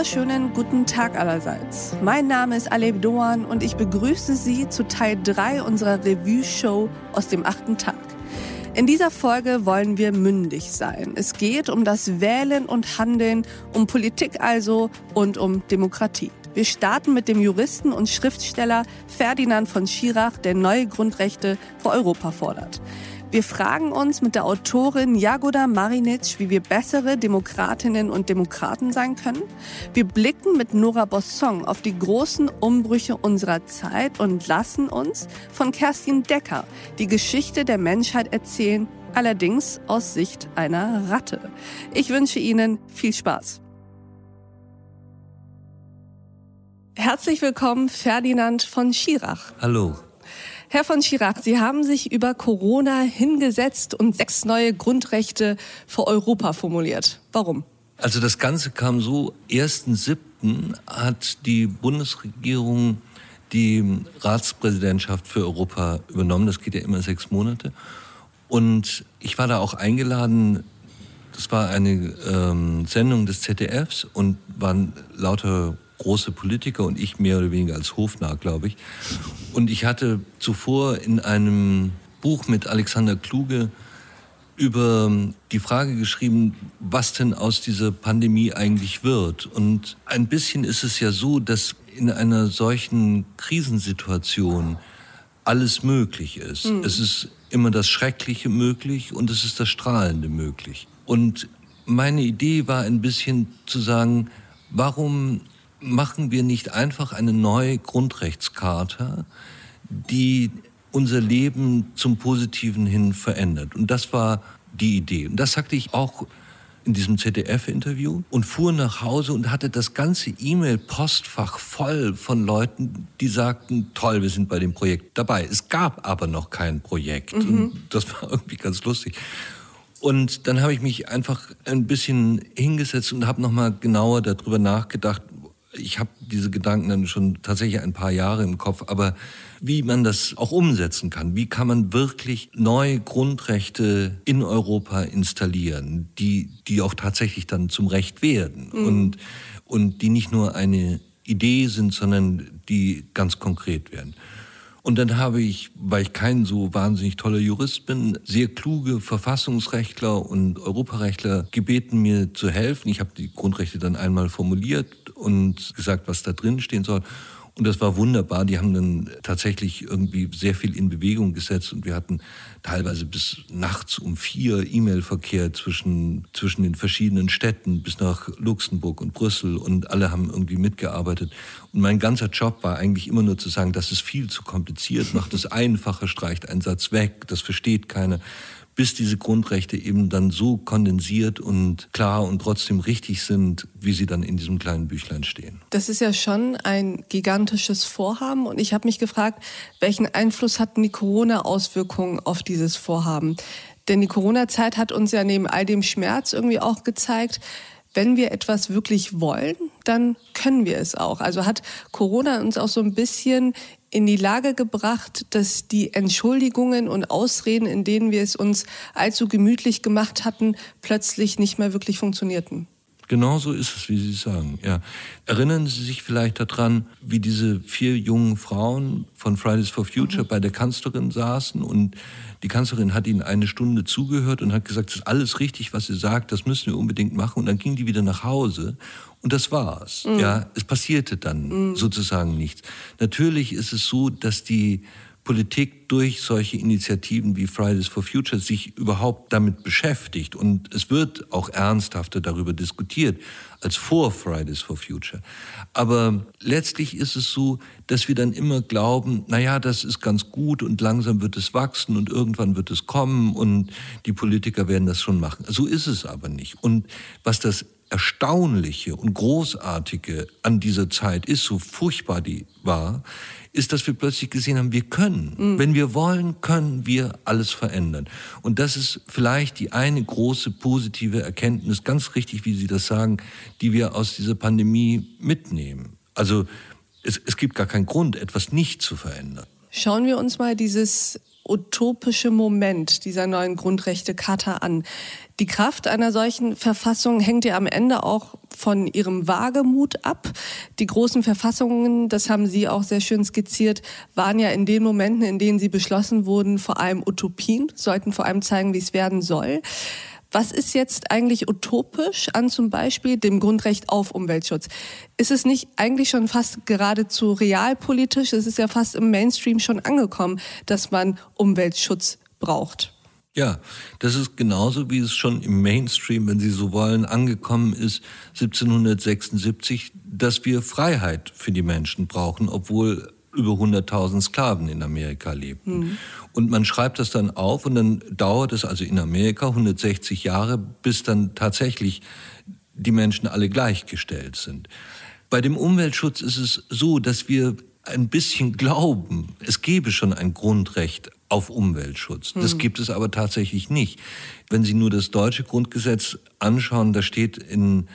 wunderschönen guten Tag allerseits. Mein Name ist Aleb Doan und ich begrüße Sie zu Teil 3 unserer Revue-Show aus dem achten Tag. In dieser Folge wollen wir mündig sein. Es geht um das Wählen und Handeln, um Politik also und um Demokratie. Wir starten mit dem Juristen und Schriftsteller Ferdinand von Schirach, der neue Grundrechte für Europa fordert. Wir fragen uns mit der Autorin Jagoda Marinic, wie wir bessere Demokratinnen und Demokraten sein können. Wir blicken mit Nora Bossong auf die großen Umbrüche unserer Zeit und lassen uns von Kerstin Decker die Geschichte der Menschheit erzählen, allerdings aus Sicht einer Ratte. Ich wünsche Ihnen viel Spaß. Herzlich willkommen, Ferdinand von Schirach. Hallo. Herr von Schirach, Sie haben sich über Corona hingesetzt und sechs neue Grundrechte für Europa formuliert. Warum? Also das Ganze kam so, 1.7. hat die Bundesregierung die Ratspräsidentschaft für Europa übernommen. Das geht ja immer sechs Monate. Und ich war da auch eingeladen. Das war eine ähm, Sendung des ZDFs und waren lauter große Politiker und ich mehr oder weniger als Hofnarr, glaube ich. Und ich hatte zuvor in einem Buch mit Alexander Kluge über die Frage geschrieben, was denn aus dieser Pandemie eigentlich wird. Und ein bisschen ist es ja so, dass in einer solchen Krisensituation alles möglich ist. Mhm. Es ist immer das Schreckliche möglich und es ist das Strahlende möglich. Und meine Idee war ein bisschen zu sagen, warum machen wir nicht einfach eine neue Grundrechtscharta, die unser Leben zum Positiven hin verändert. Und das war die Idee. Und das sagte ich auch in diesem ZDF-Interview und fuhr nach Hause und hatte das ganze E-Mail-Postfach voll von Leuten, die sagten, toll, wir sind bei dem Projekt dabei. Es gab aber noch kein Projekt. Mhm. Und das war irgendwie ganz lustig. Und dann habe ich mich einfach ein bisschen hingesetzt und habe nochmal genauer darüber nachgedacht, ich habe diese Gedanken dann schon tatsächlich ein paar Jahre im Kopf, aber wie man das auch umsetzen kann, wie kann man wirklich neue Grundrechte in Europa installieren, die, die auch tatsächlich dann zum Recht werden mhm. und, und die nicht nur eine Idee sind, sondern die ganz konkret werden. Und dann habe ich, weil ich kein so wahnsinnig toller Jurist bin, sehr kluge Verfassungsrechtler und Europarechtler gebeten, mir zu helfen. Ich habe die Grundrechte dann einmal formuliert und gesagt, was da drin stehen soll. Und das war wunderbar. Die haben dann tatsächlich irgendwie sehr viel in Bewegung gesetzt und wir hatten teilweise bis nachts um vier E-Mail-Verkehr zwischen, zwischen den verschiedenen Städten bis nach Luxemburg und Brüssel und alle haben irgendwie mitgearbeitet. Und mein ganzer Job war eigentlich immer nur zu sagen, das ist viel zu kompliziert, macht es einfacher, streicht einen Satz weg, das versteht keiner bis diese Grundrechte eben dann so kondensiert und klar und trotzdem richtig sind, wie sie dann in diesem kleinen Büchlein stehen. Das ist ja schon ein gigantisches Vorhaben und ich habe mich gefragt, welchen Einfluss hatten die Corona-Auswirkungen auf dieses Vorhaben? Denn die Corona-Zeit hat uns ja neben all dem Schmerz irgendwie auch gezeigt, wenn wir etwas wirklich wollen, dann können wir es auch. Also hat Corona uns auch so ein bisschen in die Lage gebracht, dass die Entschuldigungen und Ausreden, in denen wir es uns allzu gemütlich gemacht hatten, plötzlich nicht mehr wirklich funktionierten. Genau so ist es, wie Sie sagen. Ja. Erinnern Sie sich vielleicht daran, wie diese vier jungen Frauen von Fridays for Future mhm. bei der Kanzlerin saßen und die Kanzlerin hat ihnen eine Stunde zugehört und hat gesagt, das ist alles richtig, was sie sagt, das müssen wir unbedingt machen. Und dann ging die wieder nach Hause und das war's. Mhm. Ja, es passierte dann mhm. sozusagen nichts. Natürlich ist es so, dass die Politik durch solche Initiativen wie Fridays for Future sich überhaupt damit beschäftigt. Und es wird auch ernsthafter darüber diskutiert als vor Fridays for Future. Aber letztlich ist es so, dass wir dann immer glauben, na ja, das ist ganz gut und langsam wird es wachsen und irgendwann wird es kommen und die Politiker werden das schon machen. So ist es aber nicht. Und was das Erstaunliche und Großartige an dieser Zeit ist, so furchtbar die war, ist, dass wir plötzlich gesehen haben, wir können. Mhm. Wenn wir wollen, können wir alles verändern. Und das ist vielleicht die eine große positive Erkenntnis, ganz richtig, wie Sie das sagen, die wir aus dieser Pandemie mitnehmen. Also es, es gibt gar keinen Grund, etwas nicht zu verändern. Schauen wir uns mal dieses utopische Moment dieser neuen Grundrechte-Charta an? Die Kraft einer solchen Verfassung hängt ja am Ende auch von ihrem Wagemut ab. Die großen Verfassungen, das haben Sie auch sehr schön skizziert, waren ja in den Momenten, in denen sie beschlossen wurden, vor allem Utopien, sollten vor allem zeigen, wie es werden soll. Was ist jetzt eigentlich utopisch an zum Beispiel dem Grundrecht auf Umweltschutz? Ist es nicht eigentlich schon fast geradezu realpolitisch? Es ist ja fast im Mainstream schon angekommen, dass man Umweltschutz braucht. Ja, das ist genauso, wie es schon im Mainstream, wenn Sie so wollen, angekommen ist, 1776, dass wir Freiheit für die Menschen brauchen, obwohl über 100.000 Sklaven in Amerika lebten. Mhm. Und man schreibt das dann auf und dann dauert es also in Amerika 160 Jahre, bis dann tatsächlich die Menschen alle gleichgestellt sind. Bei dem Umweltschutz ist es so, dass wir ein bisschen glauben, es gebe schon ein Grundrecht auf Umweltschutz. Das mhm. gibt es aber tatsächlich nicht. Wenn Sie nur das deutsche Grundgesetz anschauen, da steht in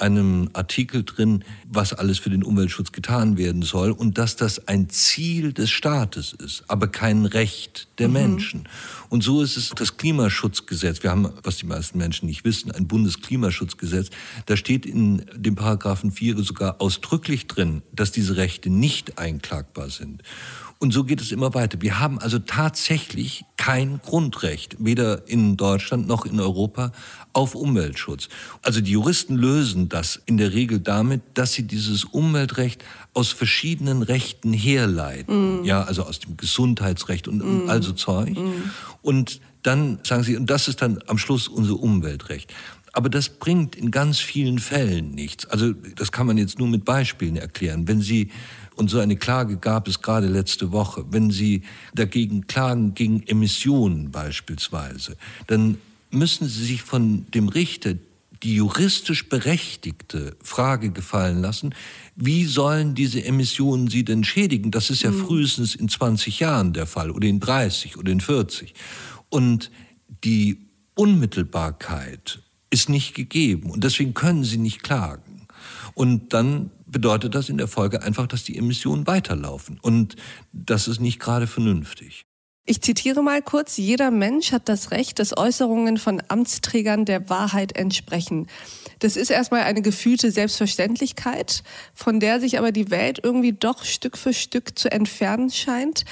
einem Artikel drin, was alles für den Umweltschutz getan werden soll und dass das ein Ziel des Staates ist, aber kein Recht der mhm. Menschen. Und so ist es das Klimaschutzgesetz. Wir haben, was die meisten Menschen nicht wissen, ein Bundesklimaschutzgesetz. Da steht in dem Paragraphen 4 sogar ausdrücklich drin, dass diese Rechte nicht einklagbar sind. Und so geht es immer weiter. Wir haben also tatsächlich kein Grundrecht, weder in Deutschland noch in Europa, auf Umweltschutz. Also die Juristen lösen das in der Regel damit, dass sie dieses Umweltrecht aus verschiedenen Rechten herleiten. Mm. Ja, also aus dem Gesundheitsrecht und, mm. und also Zeug. Mm. Und dann sagen sie, und das ist dann am Schluss unser Umweltrecht. Aber das bringt in ganz vielen Fällen nichts. Also das kann man jetzt nur mit Beispielen erklären. Wenn Sie und so eine Klage gab es gerade letzte Woche. Wenn Sie dagegen klagen, gegen Emissionen beispielsweise, dann müssen Sie sich von dem Richter die juristisch berechtigte Frage gefallen lassen, wie sollen diese Emissionen Sie denn schädigen? Das ist ja mhm. frühestens in 20 Jahren der Fall oder in 30 oder in 40. Und die Unmittelbarkeit ist nicht gegeben und deswegen können Sie nicht klagen. Und dann bedeutet das in der Folge einfach, dass die Emissionen weiterlaufen. Und das ist nicht gerade vernünftig. Ich zitiere mal kurz, jeder Mensch hat das Recht, dass Äußerungen von Amtsträgern der Wahrheit entsprechen. Das ist erstmal eine gefühlte Selbstverständlichkeit, von der sich aber die Welt irgendwie doch Stück für Stück zu entfernen scheint.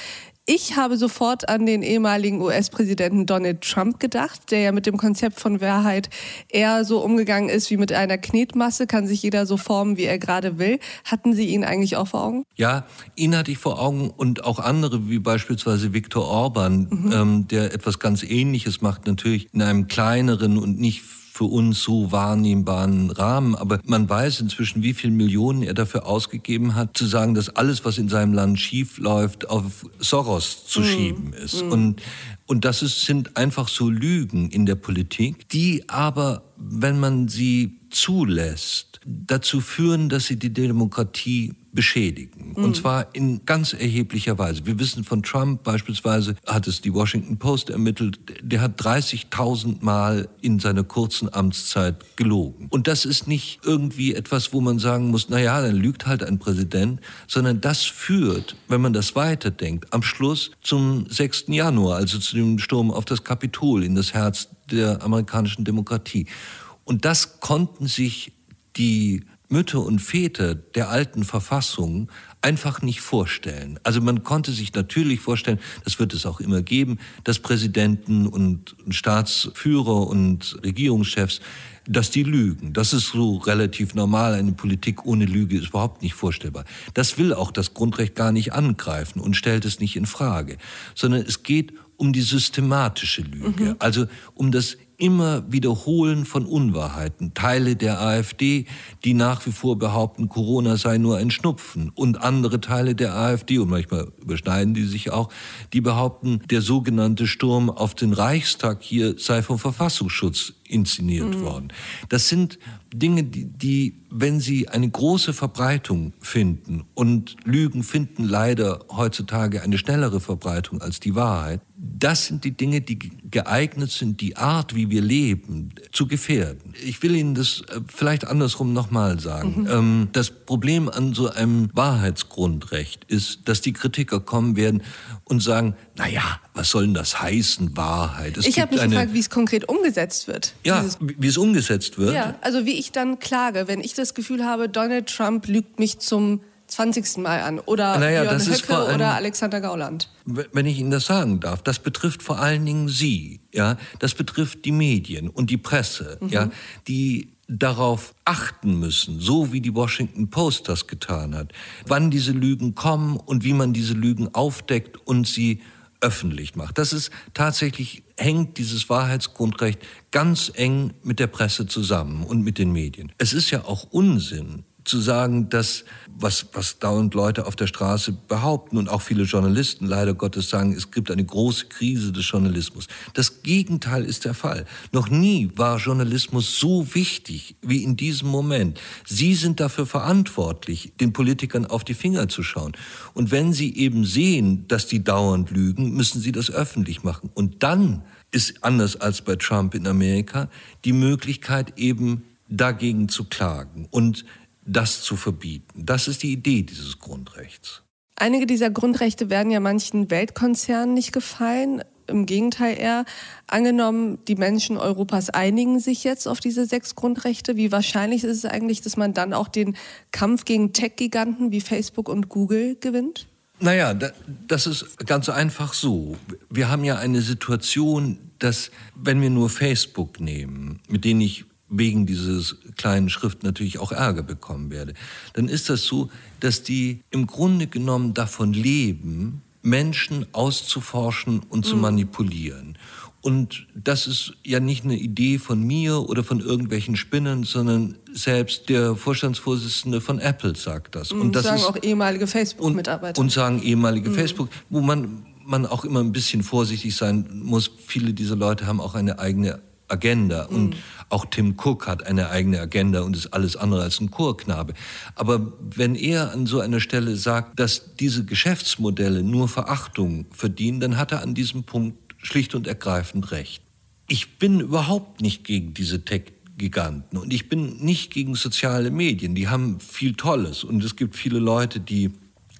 Ich habe sofort an den ehemaligen US-Präsidenten Donald Trump gedacht, der ja mit dem Konzept von Wahrheit eher so umgegangen ist wie mit einer Knetmasse, kann sich jeder so formen, wie er gerade will. Hatten Sie ihn eigentlich auch vor Augen? Ja, ihn hatte ich vor Augen und auch andere, wie beispielsweise Viktor Orban, mhm. ähm, der etwas ganz Ähnliches macht, natürlich in einem kleineren und nicht für uns so wahrnehmbaren Rahmen. Aber man weiß inzwischen, wie viel Millionen er dafür ausgegeben hat, zu sagen, dass alles, was in seinem Land schief läuft, auf Soros zu mm. schieben ist. Mm. Und, und das ist, sind einfach so Lügen in der Politik, die aber, wenn man sie zulässt, dazu führen, dass sie die Demokratie beschädigen. Mhm. Und zwar in ganz erheblicher Weise. Wir wissen von Trump beispielsweise, hat es die Washington Post ermittelt, der hat 30.000 Mal in seiner kurzen Amtszeit gelogen. Und das ist nicht irgendwie etwas, wo man sagen muss, na ja, dann lügt halt ein Präsident, sondern das führt, wenn man das weiterdenkt, am Schluss zum 6. Januar, also zu dem Sturm auf das Kapitol in das Herz der amerikanischen Demokratie. Und das konnten sich die Mütter und Väter der alten Verfassung einfach nicht vorstellen. Also man konnte sich natürlich vorstellen, das wird es auch immer geben, dass Präsidenten und Staatsführer und Regierungschefs, dass die lügen. Das ist so relativ normal. Eine Politik ohne Lüge ist überhaupt nicht vorstellbar. Das will auch das Grundrecht gar nicht angreifen und stellt es nicht in Frage, sondern es geht um die systematische Lüge, mhm. also um das immer Wiederholen von Unwahrheiten. Teile der AfD, die nach wie vor behaupten, Corona sei nur ein Schnupfen. Und andere Teile der AfD, und manchmal überschneiden die sich auch, die behaupten, der sogenannte Sturm auf den Reichstag hier sei vom Verfassungsschutz inszeniert mhm. worden. Das sind Dinge, die, die, wenn sie eine große Verbreitung finden, und Lügen finden leider heutzutage eine schnellere Verbreitung als die Wahrheit, das sind die Dinge, die geeignet sind, die Art, wie wir leben, zu gefährden. Ich will Ihnen das äh, vielleicht andersrum nochmal sagen. Mhm. Ähm, das Problem an so einem Wahrheitsgrundrecht ist, dass die Kritiker kommen werden und sagen, na ja, was soll denn das heißen, Wahrheit? Es ich habe mich eine... gefragt, wie es konkret umgesetzt wird. Ja, wie es umgesetzt wird. Ja, also wie ich dann klage, wenn ich das Gefühl habe, Donald Trump lügt mich zum 20. Mal an. Oder naja, Björn Höcke allem, oder Alexander Gauland. Wenn ich Ihnen das sagen darf, das betrifft vor allen Dingen Sie. Ja? Das betrifft die Medien und die Presse, mhm. ja? die darauf achten müssen, so wie die Washington Post das getan hat, wann diese Lügen kommen und wie man diese Lügen aufdeckt und sie öffentlich macht. Das ist tatsächlich, hängt dieses Wahrheitsgrundrecht ganz eng mit der Presse zusammen und mit den Medien. Es ist ja auch Unsinn, zu sagen, dass was, was dauernd Leute auf der Straße behaupten und auch viele Journalisten leider Gottes sagen, es gibt eine große Krise des Journalismus. Das Gegenteil ist der Fall. Noch nie war Journalismus so wichtig wie in diesem Moment. Sie sind dafür verantwortlich, den Politikern auf die Finger zu schauen. Und wenn sie eben sehen, dass die dauernd lügen, müssen sie das öffentlich machen. Und dann ist anders als bei Trump in Amerika die Möglichkeit eben dagegen zu klagen. Und das zu verbieten. Das ist die Idee dieses Grundrechts. Einige dieser Grundrechte werden ja manchen Weltkonzernen nicht gefallen. Im Gegenteil eher. Angenommen, die Menschen Europas einigen sich jetzt auf diese sechs Grundrechte. Wie wahrscheinlich ist es eigentlich, dass man dann auch den Kampf gegen Tech-Giganten wie Facebook und Google gewinnt? Naja, das ist ganz einfach so. Wir haben ja eine Situation, dass, wenn wir nur Facebook nehmen, mit denen ich wegen dieses kleinen Schrift natürlich auch Ärger bekommen werde, dann ist das so, dass die im Grunde genommen davon leben, Menschen auszuforschen und zu mhm. manipulieren. Und das ist ja nicht eine Idee von mir oder von irgendwelchen Spinnern, sondern selbst der Vorstandsvorsitzende von Apple sagt das. Und, und das sagen ist, auch ehemalige Facebook-Mitarbeiter. Und, und, sagen ehemalige mhm. Facebook, wo man, man auch immer ein bisschen vorsichtig sein muss. Viele dieser Leute haben auch eine eigene Agenda. Und mhm. auch Tim Cook hat eine eigene Agenda und ist alles andere als ein Chorknabe. Aber wenn er an so einer Stelle sagt, dass diese Geschäftsmodelle nur Verachtung verdienen, dann hat er an diesem Punkt schlicht und ergreifend recht. Ich bin überhaupt nicht gegen diese Tech-Giganten und ich bin nicht gegen soziale Medien. Die haben viel Tolles und es gibt viele Leute, die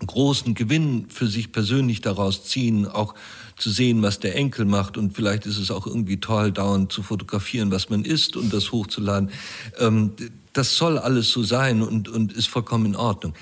großen Gewinn für sich persönlich daraus ziehen, auch zu sehen, was der Enkel macht. Und vielleicht ist es auch irgendwie toll, dauernd zu fotografieren, was man isst und das hochzuladen. Ähm, das soll alles so sein und, und ist vollkommen in Ordnung.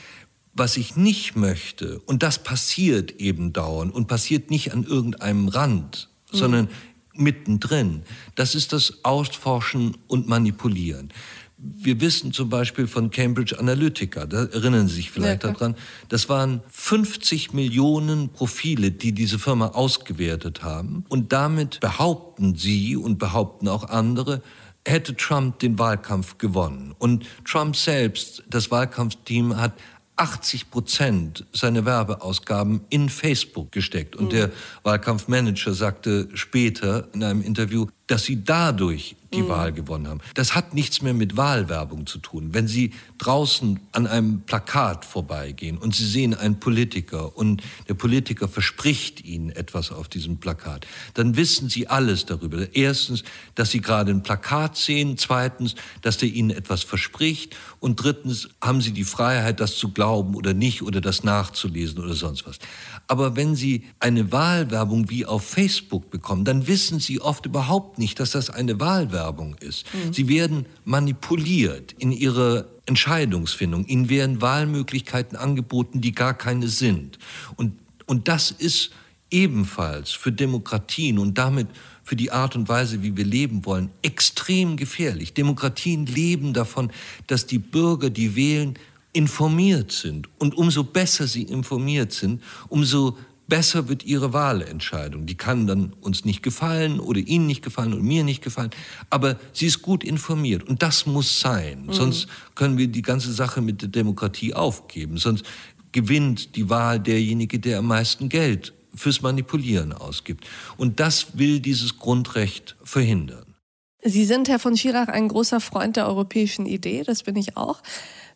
Was ich nicht möchte, und das passiert eben dauernd und passiert nicht an irgendeinem Rand, mhm. sondern mittendrin, das ist das Ausforschen und Manipulieren. Wir wissen zum Beispiel von Cambridge Analytica, da erinnern Sie sich vielleicht ja, daran, das waren 50 Millionen Profile, die diese Firma ausgewertet haben. Und damit behaupten Sie und behaupten auch andere, hätte Trump den Wahlkampf gewonnen. Und Trump selbst, das Wahlkampfteam, hat 80 Prozent seiner Werbeausgaben in Facebook gesteckt. Und mhm. der Wahlkampfmanager sagte später in einem Interview, dass sie dadurch die mhm. Wahl gewonnen haben. Das hat nichts mehr mit Wahlwerbung zu tun. Wenn Sie draußen an einem Plakat vorbeigehen und Sie sehen einen Politiker und der Politiker verspricht Ihnen etwas auf diesem Plakat, dann wissen Sie alles darüber. Erstens, dass Sie gerade ein Plakat sehen. Zweitens, dass der Ihnen etwas verspricht. Und drittens haben Sie die Freiheit, das zu glauben oder nicht oder das nachzulesen oder sonst was. Aber wenn Sie eine Wahlwerbung wie auf Facebook bekommen, dann wissen Sie oft überhaupt nicht, dass das eine Wahlwerbung ist. Mhm. Sie werden manipuliert in ihrer Entscheidungsfindung. Ihnen werden Wahlmöglichkeiten angeboten, die gar keine sind. Und, und das ist ebenfalls für Demokratien und damit für die Art und Weise, wie wir leben wollen, extrem gefährlich. Demokratien leben davon, dass die Bürger, die wählen, informiert sind. Und umso besser sie informiert sind, umso besser wird ihre Wahlentscheidung. Die kann dann uns nicht gefallen oder Ihnen nicht gefallen oder mir nicht gefallen, aber sie ist gut informiert und das muss sein. Mhm. Sonst können wir die ganze Sache mit der Demokratie aufgeben. Sonst gewinnt die Wahl derjenige, der am meisten Geld fürs Manipulieren ausgibt. Und das will dieses Grundrecht verhindern. Sie sind, Herr von Schirach, ein großer Freund der europäischen Idee, das bin ich auch.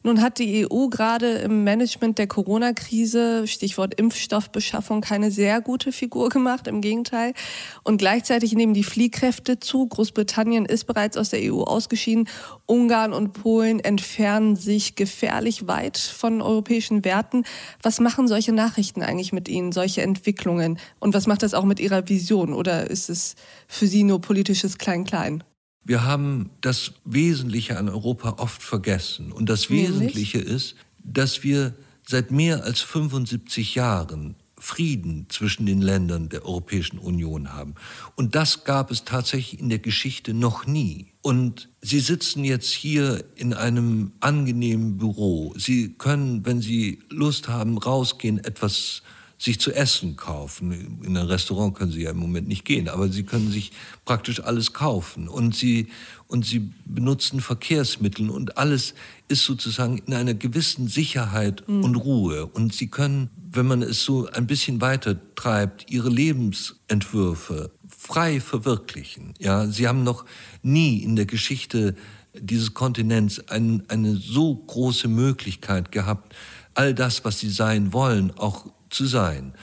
Nun hat die EU gerade im Management der Corona-Krise, Stichwort Impfstoffbeschaffung, keine sehr gute Figur gemacht, im Gegenteil. Und gleichzeitig nehmen die Fliehkräfte zu. Großbritannien ist bereits aus der EU ausgeschieden. Ungarn und Polen entfernen sich gefährlich weit von europäischen Werten. Was machen solche Nachrichten eigentlich mit Ihnen, solche Entwicklungen? Und was macht das auch mit Ihrer Vision? Oder ist es für Sie nur politisches Klein-Klein? Wir haben das Wesentliche an Europa oft vergessen. Und das Wesentliche ist, dass wir seit mehr als 75 Jahren Frieden zwischen den Ländern der Europäischen Union haben. Und das gab es tatsächlich in der Geschichte noch nie. Und Sie sitzen jetzt hier in einem angenehmen Büro. Sie können, wenn Sie Lust haben, rausgehen, etwas sich zu essen kaufen. In ein Restaurant können Sie ja im Moment nicht gehen, aber Sie können sich praktisch alles kaufen und Sie, und Sie benutzen Verkehrsmittel und alles ist sozusagen in einer gewissen Sicherheit mhm. und Ruhe. Und Sie können, wenn man es so ein bisschen weiter treibt, Ihre Lebensentwürfe frei verwirklichen. Ja, Sie haben noch nie in der Geschichte dieses Kontinents ein, eine so große Möglichkeit gehabt, all das, was Sie sein wollen, auch zu sein.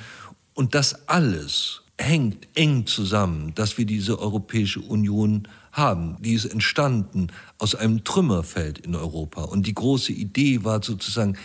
Und das alles hängt eng zusammen, dass wir diese Europäische Union haben. Die ist entstanden aus einem Trümmerfeld in Europa. Und die große Idee war sozusagen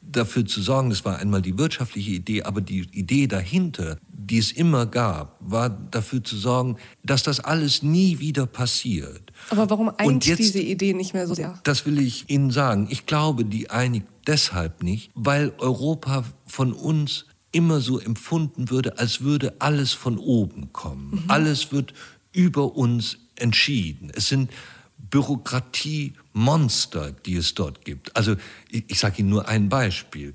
dafür zu sorgen, das war einmal die wirtschaftliche Idee, aber die Idee dahinter, die es immer gab, war dafür zu sorgen, dass das alles nie wieder passiert. Aber warum jetzt, diese Idee nicht mehr so sehr? Das will ich Ihnen sagen. Ich glaube, die einigt deshalb nicht, weil Europa von uns immer so empfunden würde, als würde alles von oben kommen. Mhm. Alles wird über uns entschieden. Es sind Bürokratiemonster, die es dort gibt. Also ich, ich sage Ihnen nur ein Beispiel.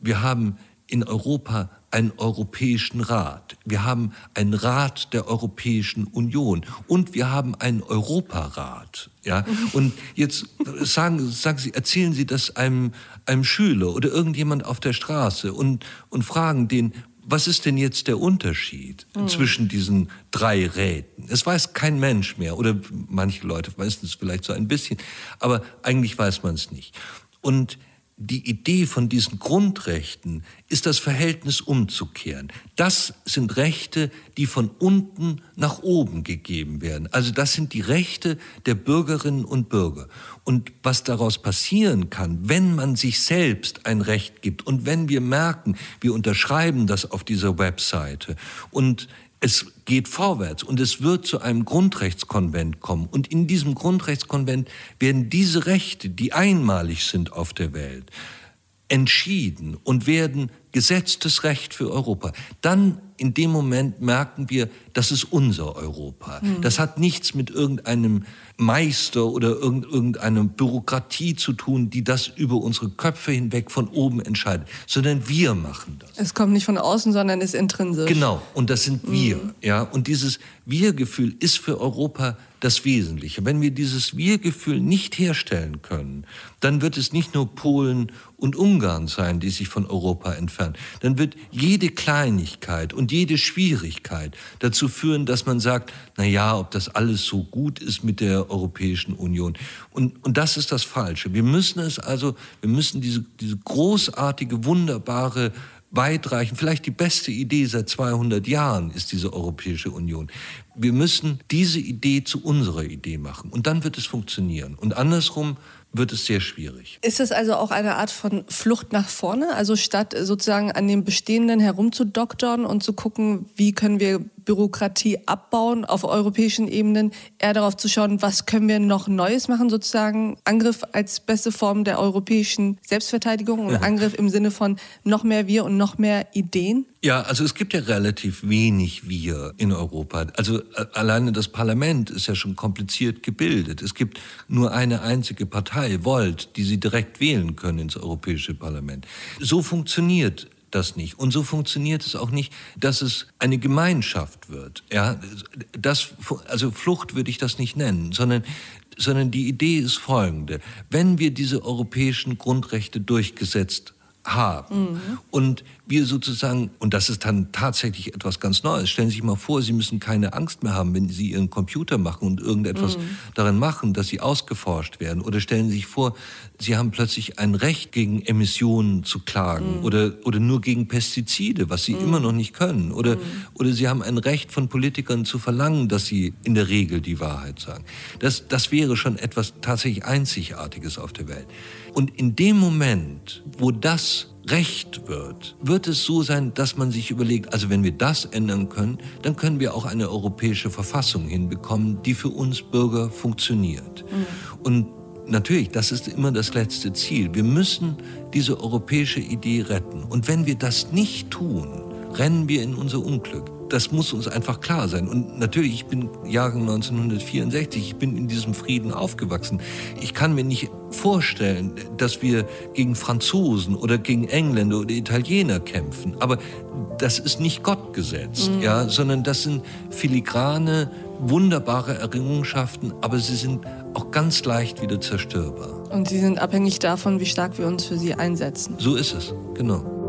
Wir haben in Europa einen Europäischen Rat. Wir haben einen Rat der Europäischen Union und wir haben einen Europarat. Ja? Und jetzt sagen, sagen Sie, erzählen Sie das einem, einem Schüler oder irgendjemand auf der Straße und, und fragen den, was ist denn jetzt der Unterschied mhm. zwischen diesen drei Räten? Es weiß kein Mensch mehr oder manche Leute wissen es vielleicht so ein bisschen, aber eigentlich weiß man es nicht. Und die Idee von diesen Grundrechten ist das Verhältnis umzukehren. Das sind Rechte, die von unten nach oben gegeben werden. Also das sind die Rechte der Bürgerinnen und Bürger. Und was daraus passieren kann, wenn man sich selbst ein Recht gibt und wenn wir merken, wir unterschreiben das auf dieser Webseite und es geht vorwärts und es wird zu einem Grundrechtskonvent kommen. Und in diesem Grundrechtskonvent werden diese Rechte, die einmalig sind auf der Welt, entschieden und werden gesetztes Recht für Europa. Dann in dem Moment merken wir, das ist unser Europa. Mhm. Das hat nichts mit irgendeinem Meister oder irgendeiner Bürokratie zu tun, die das über unsere Köpfe hinweg von oben entscheidet, sondern wir machen das. Es kommt nicht von außen, sondern ist intrinsisch. Genau, und das sind wir. Mhm. Ja, und dieses Wir-Gefühl ist für Europa das Wesentliche. Wenn wir dieses Wir-Gefühl nicht herstellen können, dann wird es nicht nur Polen und Ungarn sein, die sich von Europa entfernen. Dann wird jede Kleinigkeit und jede Schwierigkeit dazu führen, dass man sagt, na ja, ob das alles so gut ist mit der Europäischen Union. Und, und das ist das Falsche. Wir müssen es also, wir müssen diese, diese großartige, wunderbare weitreichend, vielleicht die beste Idee seit 200 Jahren ist diese Europäische Union. Wir müssen diese Idee zu unserer Idee machen und dann wird es funktionieren. Und andersrum wird es sehr schwierig. Ist das also auch eine Art von Flucht nach vorne? Also statt sozusagen an dem Bestehenden herumzudoktern und zu gucken, wie können wir Bürokratie abbauen auf europäischen Ebenen, eher darauf zu schauen, was können wir noch Neues machen, sozusagen Angriff als beste Form der europäischen Selbstverteidigung und ja. Angriff im Sinne von noch mehr wir und noch mehr Ideen? Ja, also es gibt ja relativ wenig wir in Europa. Also äh, alleine das Parlament ist ja schon kompliziert gebildet. Es gibt nur eine einzige Partei, Volt, die Sie direkt wählen können ins Europäische Parlament. So funktioniert das nicht. Und so funktioniert es auch nicht, dass es eine Gemeinschaft wird. Ja, das, also Flucht würde ich das nicht nennen, sondern sondern die Idee ist folgende. Wenn wir diese europäischen Grundrechte durchgesetzt haben. Mhm. Und wir sozusagen, und das ist dann tatsächlich etwas ganz Neues, stellen Sie sich mal vor, Sie müssen keine Angst mehr haben, wenn Sie Ihren Computer machen und irgendetwas mhm. darin machen, dass Sie ausgeforscht werden. Oder stellen Sie sich vor, Sie haben plötzlich ein Recht, gegen Emissionen zu klagen mhm. oder, oder nur gegen Pestizide, was Sie mhm. immer noch nicht können. Oder, mhm. oder Sie haben ein Recht von Politikern zu verlangen, dass sie in der Regel die Wahrheit sagen. Das, das wäre schon etwas tatsächlich Einzigartiges auf der Welt. Und in dem Moment, wo das Recht wird, wird es so sein, dass man sich überlegt, also wenn wir das ändern können, dann können wir auch eine europäische Verfassung hinbekommen, die für uns Bürger funktioniert. Mhm. Und natürlich, das ist immer das letzte Ziel. Wir müssen diese europäische Idee retten. Und wenn wir das nicht tun, rennen wir in unser Unglück das muss uns einfach klar sein. Und natürlich, ich bin Jahrgang 1964, ich bin in diesem Frieden aufgewachsen. Ich kann mir nicht vorstellen, dass wir gegen Franzosen oder gegen Engländer oder Italiener kämpfen. Aber das ist nicht Gott gesetzt, mhm. ja, sondern das sind filigrane, wunderbare Errungenschaften, aber sie sind auch ganz leicht wieder zerstörbar. Und sie sind abhängig davon, wie stark wir uns für sie einsetzen. So ist es, genau.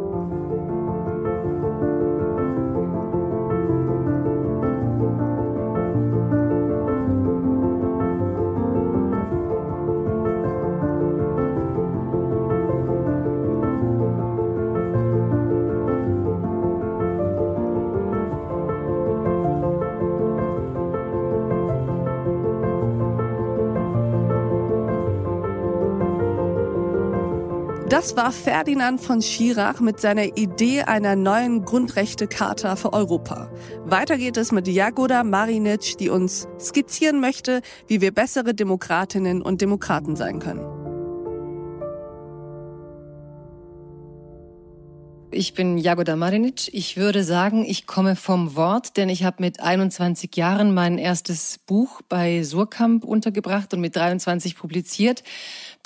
Das war Ferdinand von Schirach mit seiner Idee einer neuen Grundrechtecharta für Europa. Weiter geht es mit Jagoda Marinic, die uns skizzieren möchte, wie wir bessere Demokratinnen und Demokraten sein können. Ich bin Jagoda Marinic. Ich würde sagen, ich komme vom Wort, denn ich habe mit 21 Jahren mein erstes Buch bei Surkamp untergebracht und mit 23 publiziert.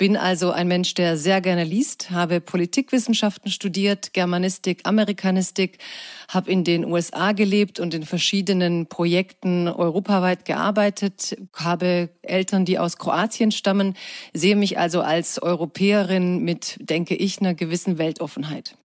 Bin also ein Mensch, der sehr gerne liest, habe Politikwissenschaften studiert, Germanistik, Amerikanistik, habe in den USA gelebt und in verschiedenen Projekten europaweit gearbeitet, habe Eltern, die aus Kroatien stammen, sehe mich also als Europäerin mit, denke ich, einer gewissen Weltoffenheit.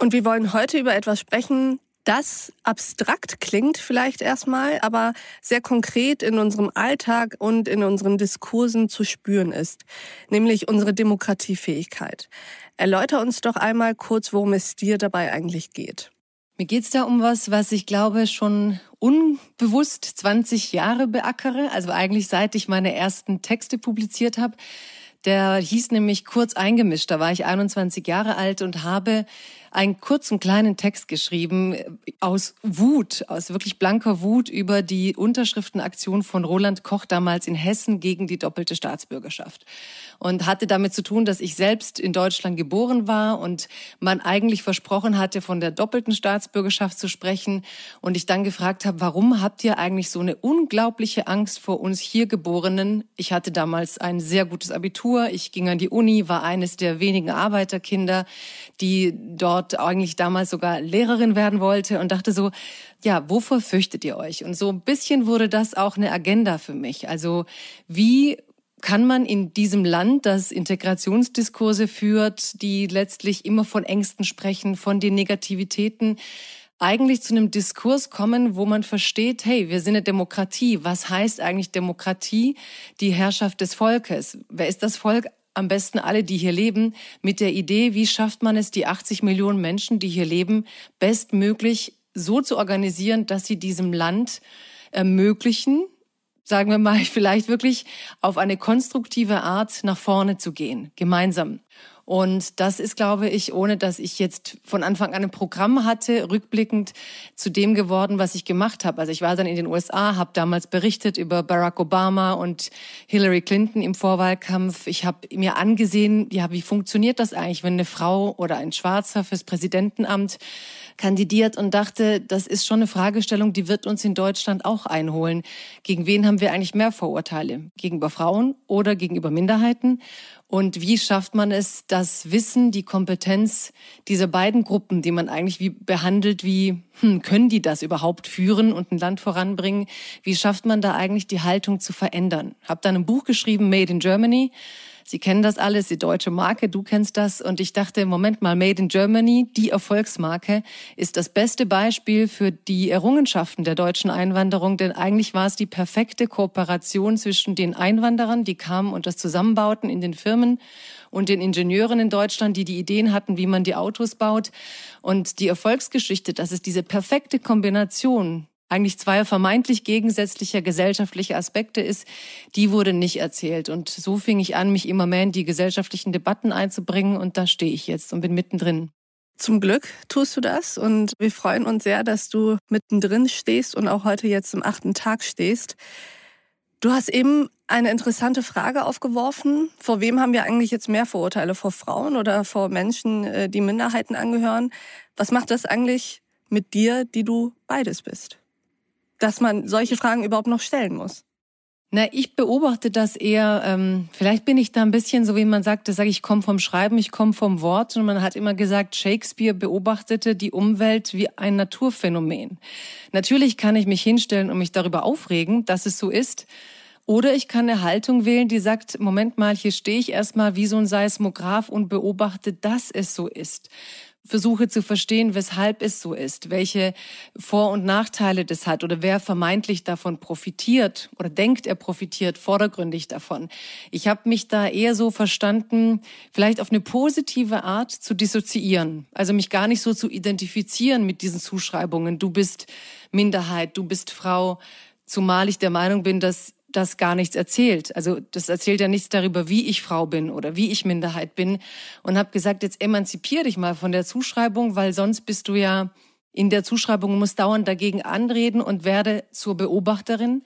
Und wir wollen heute über etwas sprechen, das abstrakt klingt vielleicht erstmal, aber sehr konkret in unserem Alltag und in unseren Diskursen zu spüren ist, nämlich unsere Demokratiefähigkeit. Erläuter uns doch einmal kurz, worum es dir dabei eigentlich geht. Mir geht's da um was, was ich glaube schon unbewusst 20 Jahre beackere, also eigentlich seit ich meine ersten Texte publiziert habe. Der hieß nämlich kurz eingemischt. Da war ich 21 Jahre alt und habe einen kurzen kleinen Text geschrieben äh, aus Wut, aus wirklich blanker Wut über die Unterschriftenaktion von Roland Koch damals in Hessen gegen die doppelte Staatsbürgerschaft. Und hatte damit zu tun, dass ich selbst in Deutschland geboren war und man eigentlich versprochen hatte, von der doppelten Staatsbürgerschaft zu sprechen. Und ich dann gefragt habe, warum habt ihr eigentlich so eine unglaubliche Angst vor uns hier Geborenen? Ich hatte damals ein sehr gutes Abitur. Ich ging an die Uni, war eines der wenigen Arbeiterkinder, die dort eigentlich damals sogar Lehrerin werden wollte und dachte so, ja, wovor fürchtet ihr euch? Und so ein bisschen wurde das auch eine Agenda für mich. Also wie kann man in diesem Land, das Integrationsdiskurse führt, die letztlich immer von Ängsten sprechen, von den Negativitäten, eigentlich zu einem Diskurs kommen, wo man versteht, hey, wir sind eine Demokratie. Was heißt eigentlich Demokratie? Die Herrschaft des Volkes. Wer ist das Volk? am besten alle, die hier leben, mit der Idee, wie schafft man es, die 80 Millionen Menschen, die hier leben, bestmöglich so zu organisieren, dass sie diesem Land ermöglichen, sagen wir mal, vielleicht wirklich auf eine konstruktive Art nach vorne zu gehen, gemeinsam. Und das ist, glaube ich, ohne dass ich jetzt von Anfang an ein Programm hatte, rückblickend zu dem geworden, was ich gemacht habe. Also ich war dann in den USA, habe damals berichtet über Barack Obama und Hillary Clinton im Vorwahlkampf. Ich habe mir angesehen, ja, wie funktioniert das eigentlich, wenn eine Frau oder ein Schwarzer fürs Präsidentenamt kandidiert und dachte, das ist schon eine Fragestellung, die wird uns in Deutschland auch einholen. Gegen wen haben wir eigentlich mehr Vorurteile? Gegenüber Frauen oder gegenüber Minderheiten? Und wie schafft man es, das Wissen, die Kompetenz dieser beiden Gruppen, die man eigentlich wie behandelt, wie hm, können die das überhaupt führen und ein Land voranbringen? Wie schafft man da eigentlich die Haltung zu verändern? Hab dann ein Buch geschrieben, Made in Germany, Sie kennen das alles, die deutsche Marke, du kennst das. Und ich dachte, Moment mal, Made in Germany, die Erfolgsmarke, ist das beste Beispiel für die Errungenschaften der deutschen Einwanderung. Denn eigentlich war es die perfekte Kooperation zwischen den Einwanderern, die kamen und das zusammenbauten in den Firmen und den Ingenieuren in Deutschland, die die Ideen hatten, wie man die Autos baut. Und die Erfolgsgeschichte, das ist diese perfekte Kombination eigentlich zwei vermeintlich gegensätzlicher gesellschaftlicher Aspekte ist, die wurde nicht erzählt. Und so fing ich an, mich immer mehr in die gesellschaftlichen Debatten einzubringen und da stehe ich jetzt und bin mittendrin. Zum Glück tust du das und wir freuen uns sehr, dass du mittendrin stehst und auch heute jetzt im achten Tag stehst. Du hast eben eine interessante Frage aufgeworfen. Vor wem haben wir eigentlich jetzt mehr Vorurteile? Vor Frauen oder vor Menschen, äh, die Minderheiten angehören? Was macht das eigentlich mit dir, die du beides bist? Dass man solche Fragen überhaupt noch stellen muss? Na, ich beobachte das eher, ähm, vielleicht bin ich da ein bisschen, so wie man sagt, das sage ich, komme vom Schreiben, ich komme vom Wort. Und man hat immer gesagt, Shakespeare beobachtete die Umwelt wie ein Naturphänomen. Natürlich kann ich mich hinstellen und mich darüber aufregen, dass es so ist. Oder ich kann eine Haltung wählen, die sagt, Moment mal, hier stehe ich erstmal wie so ein Seismograph und beobachte, dass es so ist versuche zu verstehen, weshalb es so ist, welche Vor- und Nachteile das hat oder wer vermeintlich davon profitiert oder denkt, er profitiert vordergründig davon. Ich habe mich da eher so verstanden, vielleicht auf eine positive Art zu dissoziieren, also mich gar nicht so zu identifizieren mit diesen Zuschreibungen. Du bist Minderheit, du bist Frau, zumal ich der Meinung bin, dass das gar nichts erzählt. Also das erzählt ja nichts darüber, wie ich Frau bin oder wie ich Minderheit bin. Und habe gesagt, jetzt emanzipier dich mal von der Zuschreibung, weil sonst bist du ja in der Zuschreibung, musst dauernd dagegen anreden und werde zur Beobachterin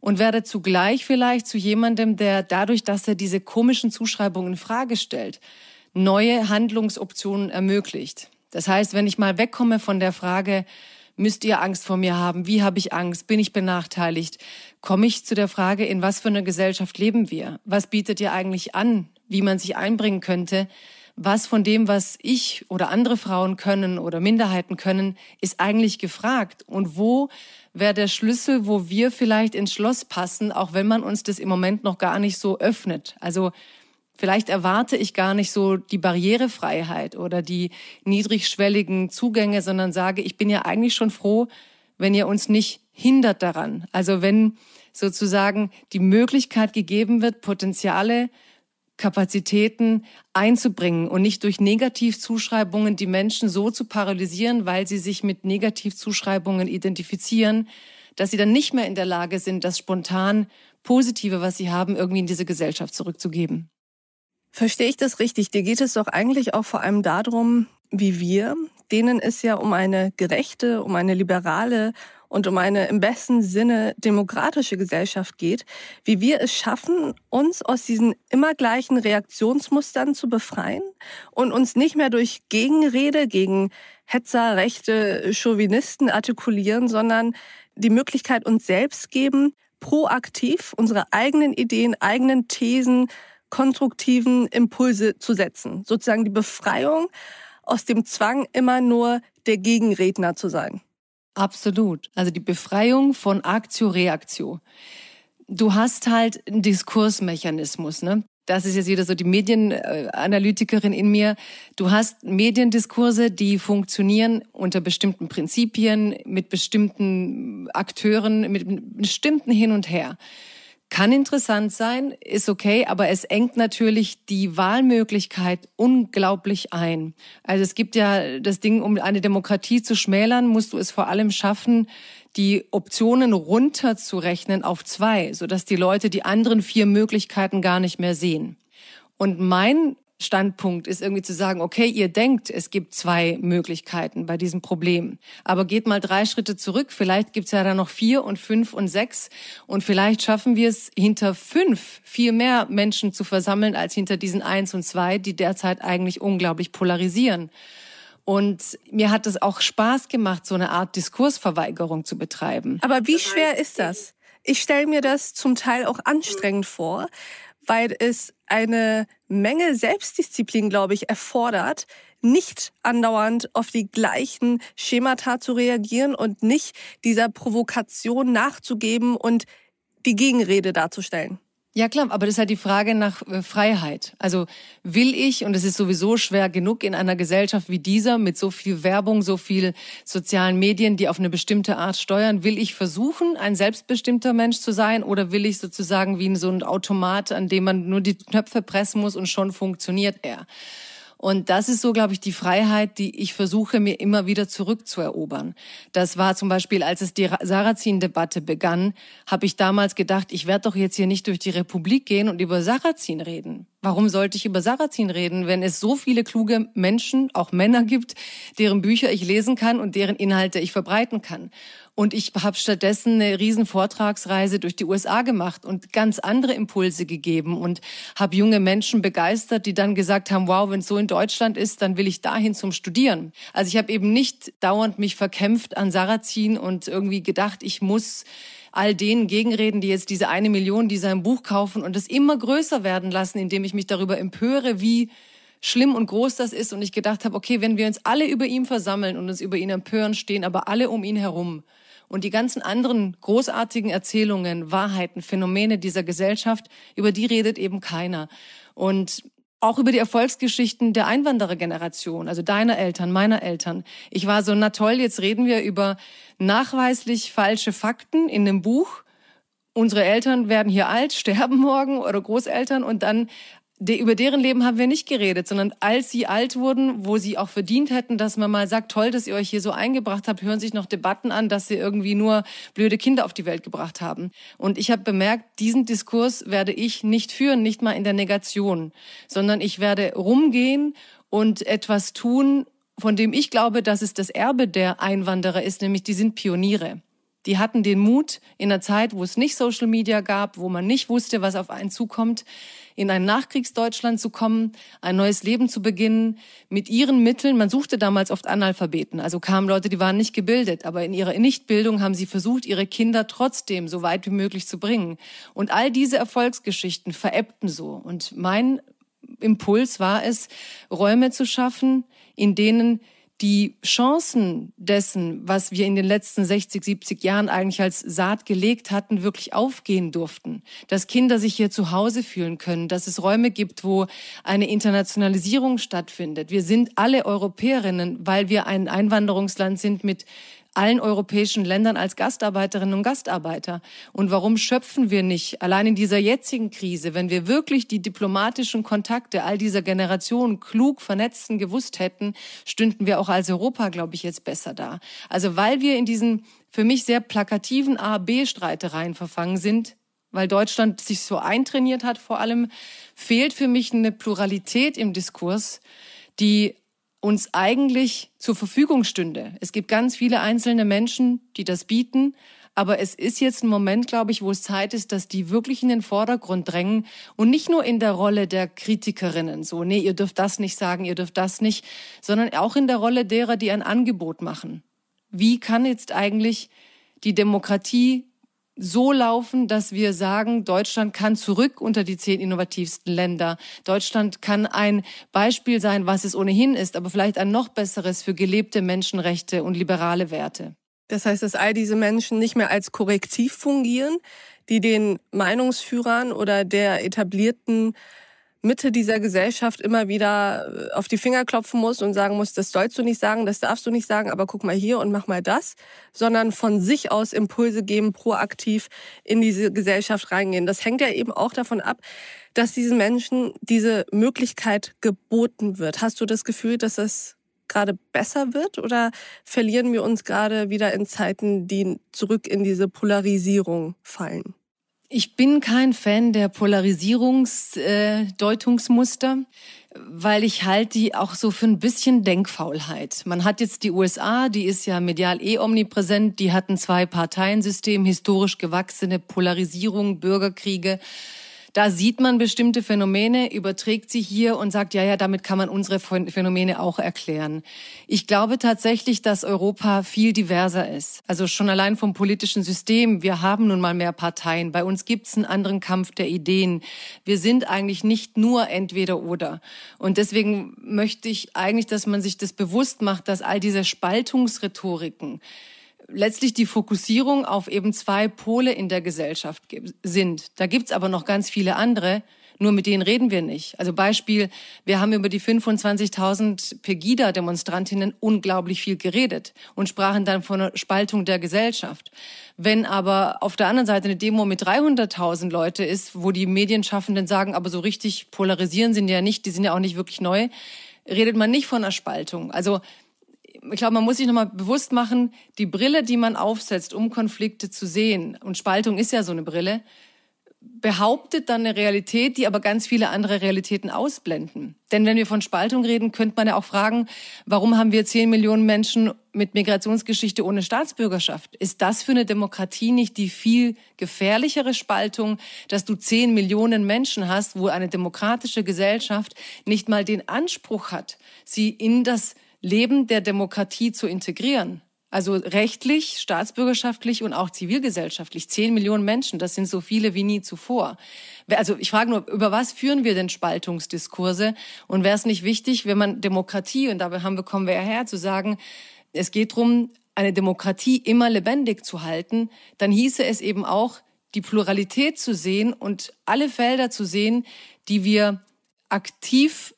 und werde zugleich vielleicht zu jemandem, der dadurch, dass er diese komischen Zuschreibungen in Frage stellt, neue Handlungsoptionen ermöglicht. Das heißt, wenn ich mal wegkomme von der Frage, Müsst ihr Angst vor mir haben? Wie habe ich Angst? Bin ich benachteiligt? Komme ich zu der Frage, in was für einer Gesellschaft leben wir? Was bietet ihr eigentlich an, wie man sich einbringen könnte? Was von dem, was ich oder andere Frauen können oder Minderheiten können, ist eigentlich gefragt? Und wo wäre der Schlüssel, wo wir vielleicht ins Schloss passen, auch wenn man uns das im Moment noch gar nicht so öffnet? Also Vielleicht erwarte ich gar nicht so die Barrierefreiheit oder die niedrigschwelligen Zugänge, sondern sage, ich bin ja eigentlich schon froh, wenn ihr uns nicht hindert daran. Also wenn sozusagen die Möglichkeit gegeben wird, Potenziale, Kapazitäten einzubringen und nicht durch Negativzuschreibungen die Menschen so zu paralysieren, weil sie sich mit Negativzuschreibungen identifizieren, dass sie dann nicht mehr in der Lage sind, das spontan Positive, was sie haben, irgendwie in diese Gesellschaft zurückzugeben. Verstehe ich das richtig? Dir geht es doch eigentlich auch vor allem darum, wie wir, denen es ja um eine gerechte, um eine liberale und um eine im besten Sinne demokratische Gesellschaft geht, wie wir es schaffen, uns aus diesen immer gleichen Reaktionsmustern zu befreien und uns nicht mehr durch Gegenrede gegen Hetzer, Rechte, Chauvinisten artikulieren, sondern die Möglichkeit uns selbst geben, proaktiv unsere eigenen Ideen, eigenen Thesen, konstruktiven Impulse zu setzen. Sozusagen die Befreiung aus dem Zwang, immer nur der Gegenredner zu sein. Absolut. Also die Befreiung von Aktio-Reaktio. Du hast halt einen Diskursmechanismus, ne? Das ist jetzt wieder so die Medienanalytikerin in mir. Du hast Mediendiskurse, die funktionieren unter bestimmten Prinzipien, mit bestimmten Akteuren, mit bestimmten Hin und Her. Kann interessant sein, ist okay, aber es engt natürlich die Wahlmöglichkeit unglaublich ein. Also es gibt ja das Ding, um eine Demokratie zu schmälern, musst du es vor allem schaffen, die Optionen runterzurechnen auf zwei, sodass die Leute die anderen vier Möglichkeiten gar nicht mehr sehen. Und mein Standpunkt ist irgendwie zu sagen, okay, ihr denkt, es gibt zwei Möglichkeiten bei diesem Problem, aber geht mal drei Schritte zurück, vielleicht gibt's ja da noch vier und fünf und sechs und vielleicht schaffen wir es hinter fünf viel mehr Menschen zu versammeln als hinter diesen eins und zwei, die derzeit eigentlich unglaublich polarisieren. Und mir hat es auch Spaß gemacht, so eine Art Diskursverweigerung zu betreiben. Aber wie schwer ist das? Ich stelle mir das zum Teil auch anstrengend vor, weil es eine Menge Selbstdisziplin, glaube ich, erfordert, nicht andauernd auf die gleichen Schemata zu reagieren und nicht dieser Provokation nachzugeben und die Gegenrede darzustellen. Ja klar, aber das ist halt die Frage nach äh, Freiheit. Also will ich, und es ist sowieso schwer genug in einer Gesellschaft wie dieser, mit so viel Werbung, so viel sozialen Medien, die auf eine bestimmte Art steuern, will ich versuchen, ein selbstbestimmter Mensch zu sein oder will ich sozusagen wie so ein Automat, an dem man nur die Knöpfe pressen muss und schon funktioniert er? Und das ist so, glaube ich, die Freiheit, die ich versuche, mir immer wieder zurückzuerobern. Das war zum Beispiel, als es die Sarrazin-Debatte begann, habe ich damals gedacht, ich werde doch jetzt hier nicht durch die Republik gehen und über Sarrazin reden. Warum sollte ich über Sarrazin reden, wenn es so viele kluge Menschen, auch Männer gibt, deren Bücher ich lesen kann und deren Inhalte ich verbreiten kann? Und ich habe stattdessen eine riesen Vortragsreise durch die USA gemacht und ganz andere Impulse gegeben und habe junge Menschen begeistert, die dann gesagt haben, wow, wenn es so in Deutschland ist, dann will ich dahin zum Studieren. Also ich habe eben nicht dauernd mich verkämpft an Sarrazin und irgendwie gedacht, ich muss all denen gegenreden, die jetzt diese eine Million, die sein Buch kaufen und es immer größer werden lassen, indem ich mich darüber empöre, wie schlimm und groß das ist. Und ich gedacht habe, okay, wenn wir uns alle über ihn versammeln und uns über ihn empören, stehen aber alle um ihn herum. Und die ganzen anderen großartigen Erzählungen, Wahrheiten, Phänomene dieser Gesellschaft, über die redet eben keiner. Und auch über die Erfolgsgeschichten der Einwanderergeneration, also deiner Eltern, meiner Eltern. Ich war so, na toll, jetzt reden wir über nachweislich falsche Fakten in einem Buch. Unsere Eltern werden hier alt, sterben morgen oder Großeltern und dann de, über deren Leben haben wir nicht geredet, sondern als sie alt wurden, wo sie auch verdient hätten, dass man mal sagt, toll, dass ihr euch hier so eingebracht habt, hören sich noch Debatten an, dass sie irgendwie nur blöde Kinder auf die Welt gebracht haben. Und ich habe bemerkt, diesen Diskurs werde ich nicht führen, nicht mal in der Negation, sondern ich werde rumgehen und etwas tun, von dem ich glaube, dass es das Erbe der Einwanderer ist, nämlich die sind Pioniere. Die hatten den Mut in einer Zeit, wo es nicht Social Media gab, wo man nicht wusste, was auf einen zukommt, in ein Nachkriegsdeutschland zu kommen, ein neues Leben zu beginnen, mit ihren Mitteln. Man suchte damals oft Analphabeten, also kamen Leute, die waren nicht gebildet, aber in ihrer Nichtbildung haben sie versucht, ihre Kinder trotzdem so weit wie möglich zu bringen. Und all diese Erfolgsgeschichten verebbten so. Und mein Impuls war es, Räume zu schaffen, in denen die Chancen dessen, was wir in den letzten 60, 70 Jahren eigentlich als Saat gelegt hatten, wirklich aufgehen durften. Dass Kinder sich hier zu Hause fühlen können, dass es Räume gibt, wo eine Internationalisierung stattfindet. Wir sind alle Europäerinnen, weil wir ein Einwanderungsland sind mit allen europäischen Ländern als Gastarbeiterinnen und Gastarbeiter. Und warum schöpfen wir nicht allein in dieser jetzigen Krise, wenn wir wirklich die diplomatischen Kontakte all dieser Generationen klug vernetzten gewusst hätten, stünden wir auch als Europa, glaube ich, jetzt besser da. Also weil wir in diesen für mich sehr plakativen A-B-Streitereien verfangen sind, weil Deutschland sich so eintrainiert hat vor allem, fehlt für mich eine Pluralität im Diskurs, die uns eigentlich zur Verfügung stünde. Es gibt ganz viele einzelne Menschen, die das bieten, aber es ist jetzt ein Moment, glaube ich, wo es Zeit ist, dass die wirklich in den Vordergrund drängen und nicht nur in der Rolle der Kritikerinnen, so, nee, ihr dürft das nicht sagen, ihr dürft das nicht, sondern auch in der Rolle derer, die ein Angebot machen. Wie kann jetzt eigentlich die Demokratie so laufen, dass wir sagen, Deutschland kann zurück unter die zehn innovativsten Länder. Deutschland kann ein Beispiel sein, was es ohnehin ist, aber vielleicht ein noch besseres für gelebte Menschenrechte und liberale Werte. Das heißt, dass all diese Menschen nicht mehr als Korrektiv fungieren, die den Meinungsführern oder der etablierten Mitte dieser Gesellschaft immer wieder äh, auf die Finger klopfen muss und sagen muss, das sollst du nicht sagen, das darfst du nicht sagen, aber guck mal hier und mach mal das, sondern von sich aus Impulse geben, proaktiv in diese Gesellschaft reingehen. Das hängt ja eben auch davon ab, dass diesen Menschen diese Möglichkeit geboten wird. Hast du das Gefühl, dass das gerade besser wird oder verlieren wir uns gerade wieder in Zeiten, die zurück in diese Polarisierung fallen? Ich bin kein Fan der Polarisierungsdeutungsmuster, weil ich halte die auch so für ein bisschen Denkfaulheit. Man hat jetzt die USA, die ist ja medial eh omnipräsent, die hatten zwei Parteiensystem, historisch gewachsene Polarisierung, Bürgerkriege. Da sieht man bestimmte Phänomene, überträgt sie hier und sagt, ja, ja, damit kann man unsere Phänomene auch erklären. Ich glaube tatsächlich, dass Europa viel diverser ist. Also schon allein vom politischen System. Wir haben nun mal mehr Parteien. Bei uns gibt es einen anderen Kampf der Ideen. Wir sind eigentlich nicht nur entweder oder. Und deswegen möchte ich eigentlich, dass man sich das bewusst macht, dass all diese Spaltungsrhetoriken, letztlich die Fokussierung auf eben zwei Pole in der Gesellschaft sind. Da gibt's aber noch ganz viele andere, nur mit denen reden wir nicht. Also Beispiel, wir haben über die 25.000 Pegida-Demonstrantinnen unglaublich viel geredet und sprachen dann von einer Spaltung der Gesellschaft. Wenn aber auf der anderen Seite eine Demo mit 300.000 Leute ist, wo die Medienschaffenden sagen, aber so richtig polarisieren sind ja nicht, die sind ja auch nicht wirklich neu, redet man nicht von einer Spaltung. Also ich glaube, man muss sich nochmal bewusst machen, die Brille, die man aufsetzt, um Konflikte zu sehen, und Spaltung ist ja so eine Brille, behauptet dann eine Realität, die aber ganz viele andere Realitäten ausblenden. Denn wenn wir von Spaltung reden, könnte man ja auch fragen, warum haben wir zehn Millionen Menschen mit Migrationsgeschichte ohne Staatsbürgerschaft? Ist das für eine Demokratie nicht die viel gefährlichere Spaltung, dass du zehn Millionen Menschen hast, wo eine demokratische Gesellschaft nicht mal den Anspruch hat, sie in das Leben der Demokratie zu integrieren? Also rechtlich, staatsbürgerschaftlich und auch zivilgesellschaftlich. Zehn Millionen Menschen, das sind so viele wie nie zuvor. Also ich frage nur, über was führen wir denn Spaltungsdiskurse? Und wäre es nicht wichtig, wenn man Demokratie, und dabei haben wir, kommen wir ja her, zu sagen, es geht darum, eine Demokratie immer lebendig zu halten, dann hieße es eben auch, die Pluralität zu sehen und alle Felder zu sehen, die wir aktiv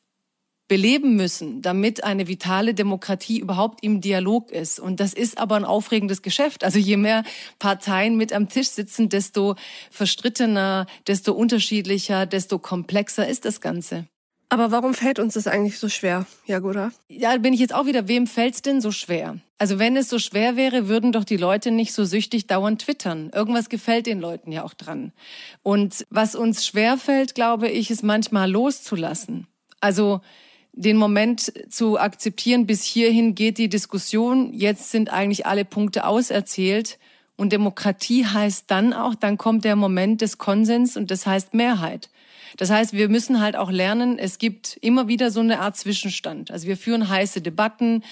beleben müssen, damit eine vitale Demokratie überhaupt im Dialog ist. Und das ist aber ein aufregendes Geschäft. Also je mehr Parteien mit am Tisch sitzen, desto verstrittener, desto unterschiedlicher, desto komplexer ist das Ganze. Aber warum fällt uns das eigentlich so schwer, Jagoda? Ja, bin ich jetzt auch wieder, wem fällt's denn so schwer? Also wenn es so schwer wäre, würden doch die Leute nicht so süchtig dauernd twittern. Irgendwas gefällt den Leuten ja auch dran. Und was uns schwer fällt, glaube ich, ist manchmal loszulassen. Also den Moment zu akzeptieren, bis hierhin geht die Diskussion, jetzt sind eigentlich alle Punkte auserzählt. Und Demokratie heißt dann auch, dann kommt der Moment des Konsens und das heißt Mehrheit. Das heißt, wir müssen halt auch lernen, es gibt immer wieder so eine Art Zwischenstand. Also wir führen heiße Debatten,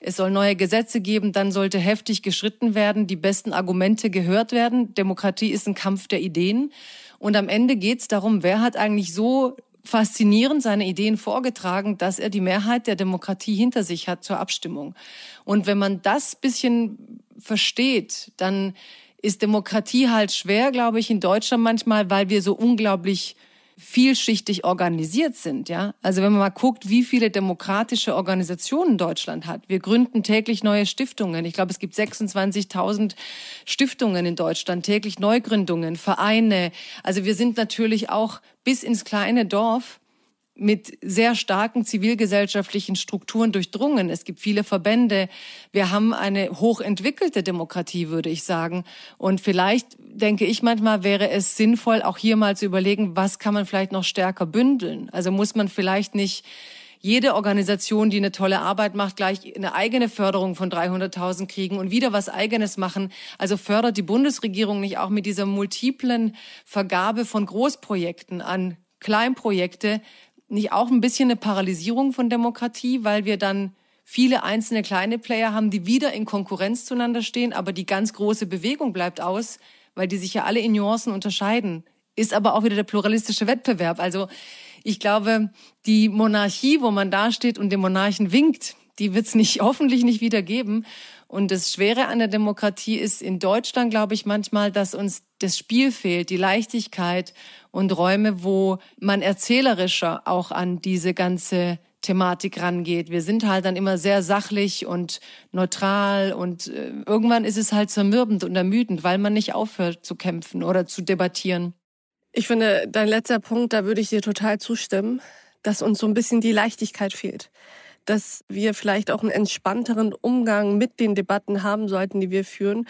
es soll neue Gesetze geben, dann sollte heftig geschritten werden, die besten Argumente gehört werden. Demokratie ist ein Kampf der Ideen. Und am Ende geht es darum, wer hat eigentlich so faszinierend seine Ideen vorgetragen, dass er die Mehrheit der Demokratie hinter sich hat zur Abstimmung. Und wenn man das bisschen versteht, dann ist Demokratie halt schwer, glaube ich, in Deutschland manchmal, weil wir so unglaublich vielschichtig organisiert sind, ja. Also wenn man mal guckt, wie viele demokratische Organisationen Deutschland hat. Wir gründen täglich neue Stiftungen. Ich glaube, es gibt 26.000 Stiftungen in Deutschland, täglich Neugründungen, Vereine. Also wir sind natürlich auch bis ins kleine Dorf mit sehr starken zivilgesellschaftlichen Strukturen durchdrungen. Es gibt viele Verbände. Wir haben eine hochentwickelte Demokratie, würde ich sagen. Und vielleicht denke ich manchmal, wäre es sinnvoll, auch hier mal zu überlegen, was kann man vielleicht noch stärker bündeln? Also muss man vielleicht nicht jede Organisation, die eine tolle Arbeit macht, gleich eine eigene Förderung von 300.000 kriegen und wieder was eigenes machen. Also fördert die Bundesregierung nicht auch mit dieser multiplen Vergabe von Großprojekten an Kleinprojekte nicht auch ein bisschen eine Paralysierung von Demokratie, weil wir dann viele einzelne kleine Player haben, die wieder in Konkurrenz zueinander stehen, aber die ganz große Bewegung bleibt aus, weil die sich ja alle in Nuancen unterscheiden. Ist aber auch wieder der pluralistische Wettbewerb. Also ich glaube, die Monarchie, wo man da steht und dem Monarchen winkt, die wird es nicht, hoffentlich nicht wieder geben. Und das Schwere an der Demokratie ist in Deutschland, glaube ich, manchmal, dass uns das Spiel fehlt, die Leichtigkeit und Räume, wo man erzählerischer auch an diese ganze Thematik rangeht. Wir sind halt dann immer sehr sachlich und neutral und äh, irgendwann ist es halt zermürbend und ermüdend, weil man nicht aufhört zu kämpfen oder zu debattieren. Ich finde, dein letzter Punkt, da würde ich dir total zustimmen, dass uns so ein bisschen die Leichtigkeit fehlt dass wir vielleicht auch einen entspannteren Umgang mit den Debatten haben sollten, die wir führen,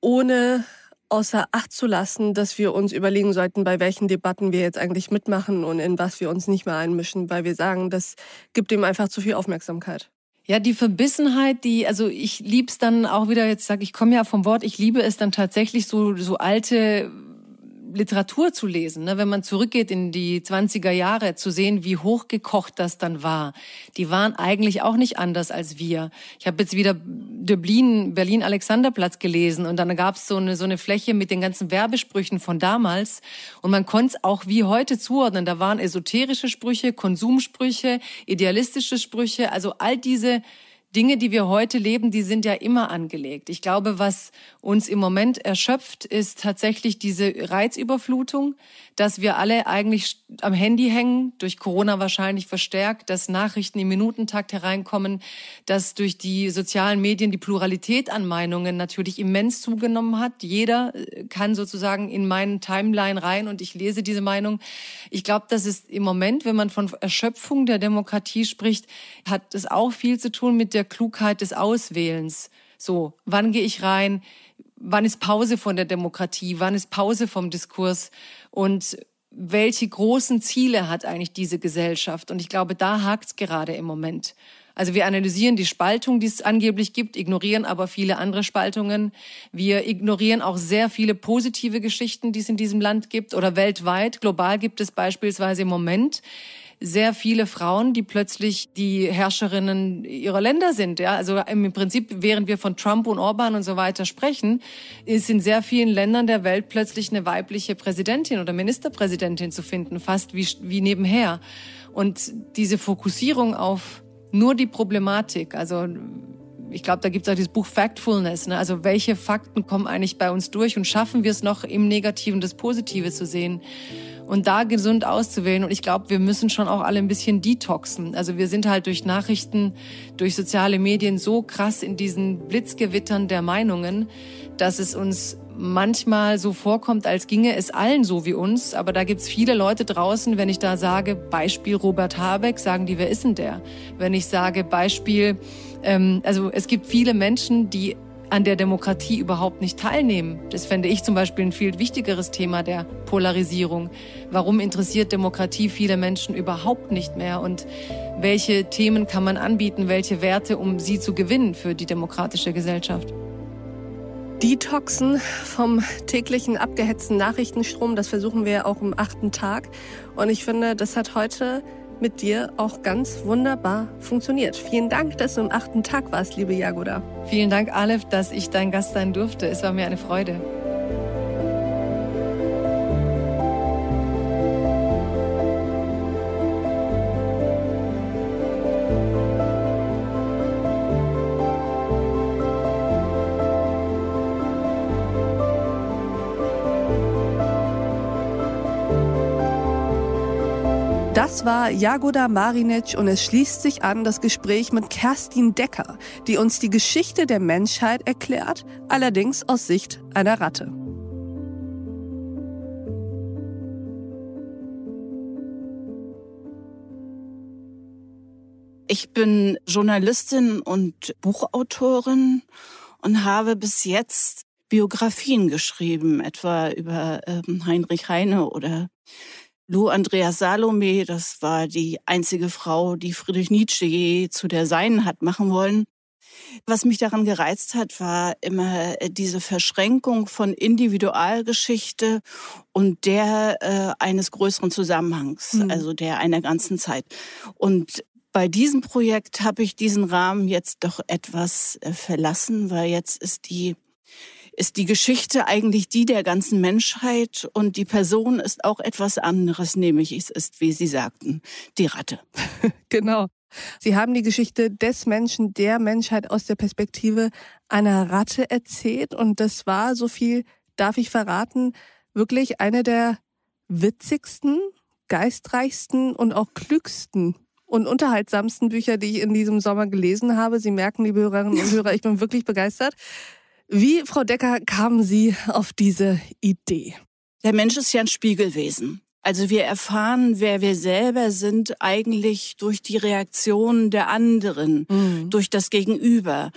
ohne außer Acht zu lassen, dass wir uns überlegen sollten, bei welchen Debatten wir jetzt eigentlich mitmachen und in was wir uns nicht mehr einmischen, weil wir sagen, das gibt dem einfach zu viel Aufmerksamkeit. Ja, die Verbissenheit, die, also ich lieb's dann auch wieder, jetzt sage ich, komme ja vom Wort, ich liebe es dann tatsächlich so, so alte Literatur zu lesen, ne? wenn man zurückgeht in die 20er Jahre, zu sehen, wie hochgekocht das dann war. Die waren eigentlich auch nicht anders als wir. Ich habe jetzt wieder Dublin, Berlin-Alexanderplatz gelesen und dann gab es so eine, so eine Fläche mit den ganzen Werbesprüchen von damals und man konnte es auch wie heute zuordnen. Da waren esoterische Sprüche, Konsumsprüche, idealistische Sprüche, also all diese Dinge, die wir heute leben, die sind ja immer angelegt. Ich glaube, was uns im Moment erschöpft, ist tatsächlich diese Reizüberflutung, dass wir alle eigentlich am Handy hängen, durch Corona wahrscheinlich verstärkt, dass Nachrichten im Minutentakt hereinkommen, dass durch die sozialen Medien die Pluralität an Meinungen natürlich immens zugenommen hat. Jeder äh, kann sozusagen in meinen Timeline rein und ich lese diese Meinung. Ich glaube, das ist im Moment, wenn man von Erschöpfung der Demokratie spricht, hat es auch viel zu tun mit der Klugheit des Auswählens. So, wann gehe ich rein? Wann ist Pause von der Demokratie? Wann ist Pause vom Diskurs? Und welche großen Ziele hat eigentlich diese Gesellschaft? Und ich glaube, da hakt es gerade im Moment. Also wir analysieren die Spaltung, die es angeblich gibt, ignorieren aber viele andere Spaltungen. Wir ignorieren auch sehr viele positive Geschichten, die es in diesem Land gibt oder weltweit. Global gibt es beispielsweise im Moment sehr viele Frauen, die plötzlich die Herrscherinnen ihrer Länder sind. Ja, also im Prinzip, während wir von Trump und Orban und so weiter sprechen, ist in sehr vielen Ländern der Welt plötzlich eine weibliche Präsidentin oder Ministerpräsidentin zu finden, fast wie, wie nebenher. Und diese Fokussierung auf nur die Problematik, also ich glaube, da gibt es auch dieses Buch Factfulness. Ne? Also welche Fakten kommen eigentlich bei uns durch und schaffen wir es noch im Negativen das Positive zu sehen? Und da gesund auszuwählen. Und ich glaube, wir müssen schon auch alle ein bisschen detoxen. Also wir sind halt durch Nachrichten, durch soziale Medien so krass in diesen Blitzgewittern der Meinungen, dass es uns manchmal so vorkommt, als ginge es allen so wie uns. Aber da gibt's viele Leute draußen, wenn ich da sage, Beispiel Robert Habeck, sagen die, wer ist denn der? Wenn ich sage, Beispiel, ähm, also es gibt viele Menschen, die an der Demokratie überhaupt nicht teilnehmen. Das fände ich zum Beispiel ein viel wichtigeres Thema der Polarisierung. Warum interessiert Demokratie viele Menschen überhaupt nicht mehr? Und welche Themen kann man anbieten, welche Werte, um sie zu gewinnen für die demokratische Gesellschaft? Detoxen vom täglichen abgehetzten Nachrichtenstrom, das versuchen wir auch im achten Tag. Und ich finde, das hat heute mit dir auch ganz wunderbar funktioniert. Vielen Dank, dass du am achten Tag warst, liebe Jagoda. Vielen Dank, Aleph, dass ich dein Gast sein durfte. Es war mir eine Freude. War Jagoda Marinic und es schließt sich an das Gespräch mit Kerstin Decker, die uns die Geschichte der Menschheit erklärt, allerdings aus Sicht einer Ratte. Ich bin Journalistin und Buchautorin und habe bis jetzt Biografien geschrieben, etwa über ähm, Heinrich Heine oder Lou Andrea Salome, das war die einzige Frau, die Friedrich Nietzsche je zu der Seinen hat machen wollen. Was mich daran gereizt hat, war immer äh, diese Verschränkung von Individualgeschichte und der äh, eines größeren Zusammenhangs, mhm. also der einer ganzen Zeit. Und bei diesem Projekt habe ich diesen Rahmen jetzt doch etwas äh, verlassen, weil jetzt ist die ist die Geschichte eigentlich die der ganzen Menschheit und die Person ist auch etwas anderes, nämlich es ist, wie Sie sagten, die Ratte. genau. Sie haben die Geschichte des Menschen, der Menschheit aus der Perspektive einer Ratte erzählt und das war, so viel darf ich verraten, wirklich eine der witzigsten, geistreichsten und auch klügsten und unterhaltsamsten Bücher, die ich in diesem Sommer gelesen habe. Sie merken, liebe Hörerinnen und Hörer, ich bin wirklich begeistert. Wie, Frau Decker, kamen Sie auf diese Idee? Der Mensch ist ja ein Spiegelwesen. Also wir erfahren, wer wir selber sind, eigentlich durch die Reaktionen der anderen, mhm. durch das Gegenüber.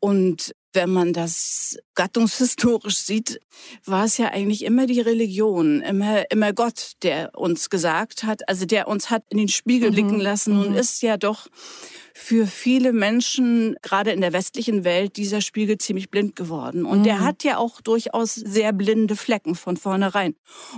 Und wenn man das gattungshistorisch sieht, war es ja eigentlich immer die Religion, immer, immer Gott, der uns gesagt hat, also der uns hat in den Spiegel mhm. blicken lassen mhm. und ist ja doch für viele Menschen, gerade in der westlichen Welt, dieser Spiegel ziemlich blind geworden. Und mhm. der hat ja auch durchaus sehr blinde Flecken von vornherein.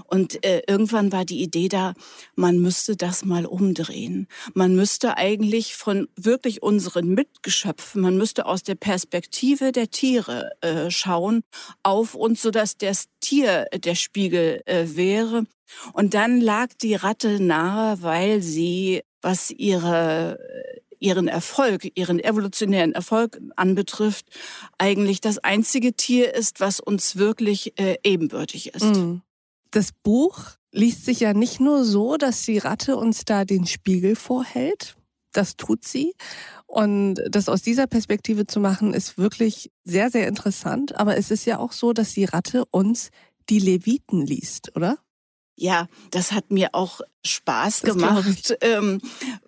Und äh, irgendwann war die Idee da, man müsste das mal umdrehen. Man müsste eigentlich von wirklich unseren Mitgeschöpfen, man müsste aus der Perspektive der Tiere äh, schauen auf uns, sodass das Tier der Spiegel äh, wäre. Und dann lag die Ratte nahe, weil sie, was ihre ihren Erfolg, ihren evolutionären Erfolg anbetrifft, eigentlich das einzige Tier ist, was uns wirklich äh, ebenbürtig ist. Mhm. Das Buch liest sich ja nicht nur so, dass die Ratte uns da den Spiegel vorhält. Das tut sie. Und das aus dieser Perspektive zu machen, ist wirklich sehr, sehr interessant. Aber es ist ja auch so, dass die Ratte uns die Leviten liest, oder? Ja, das hat mir auch Spaß das gemacht. Ähm,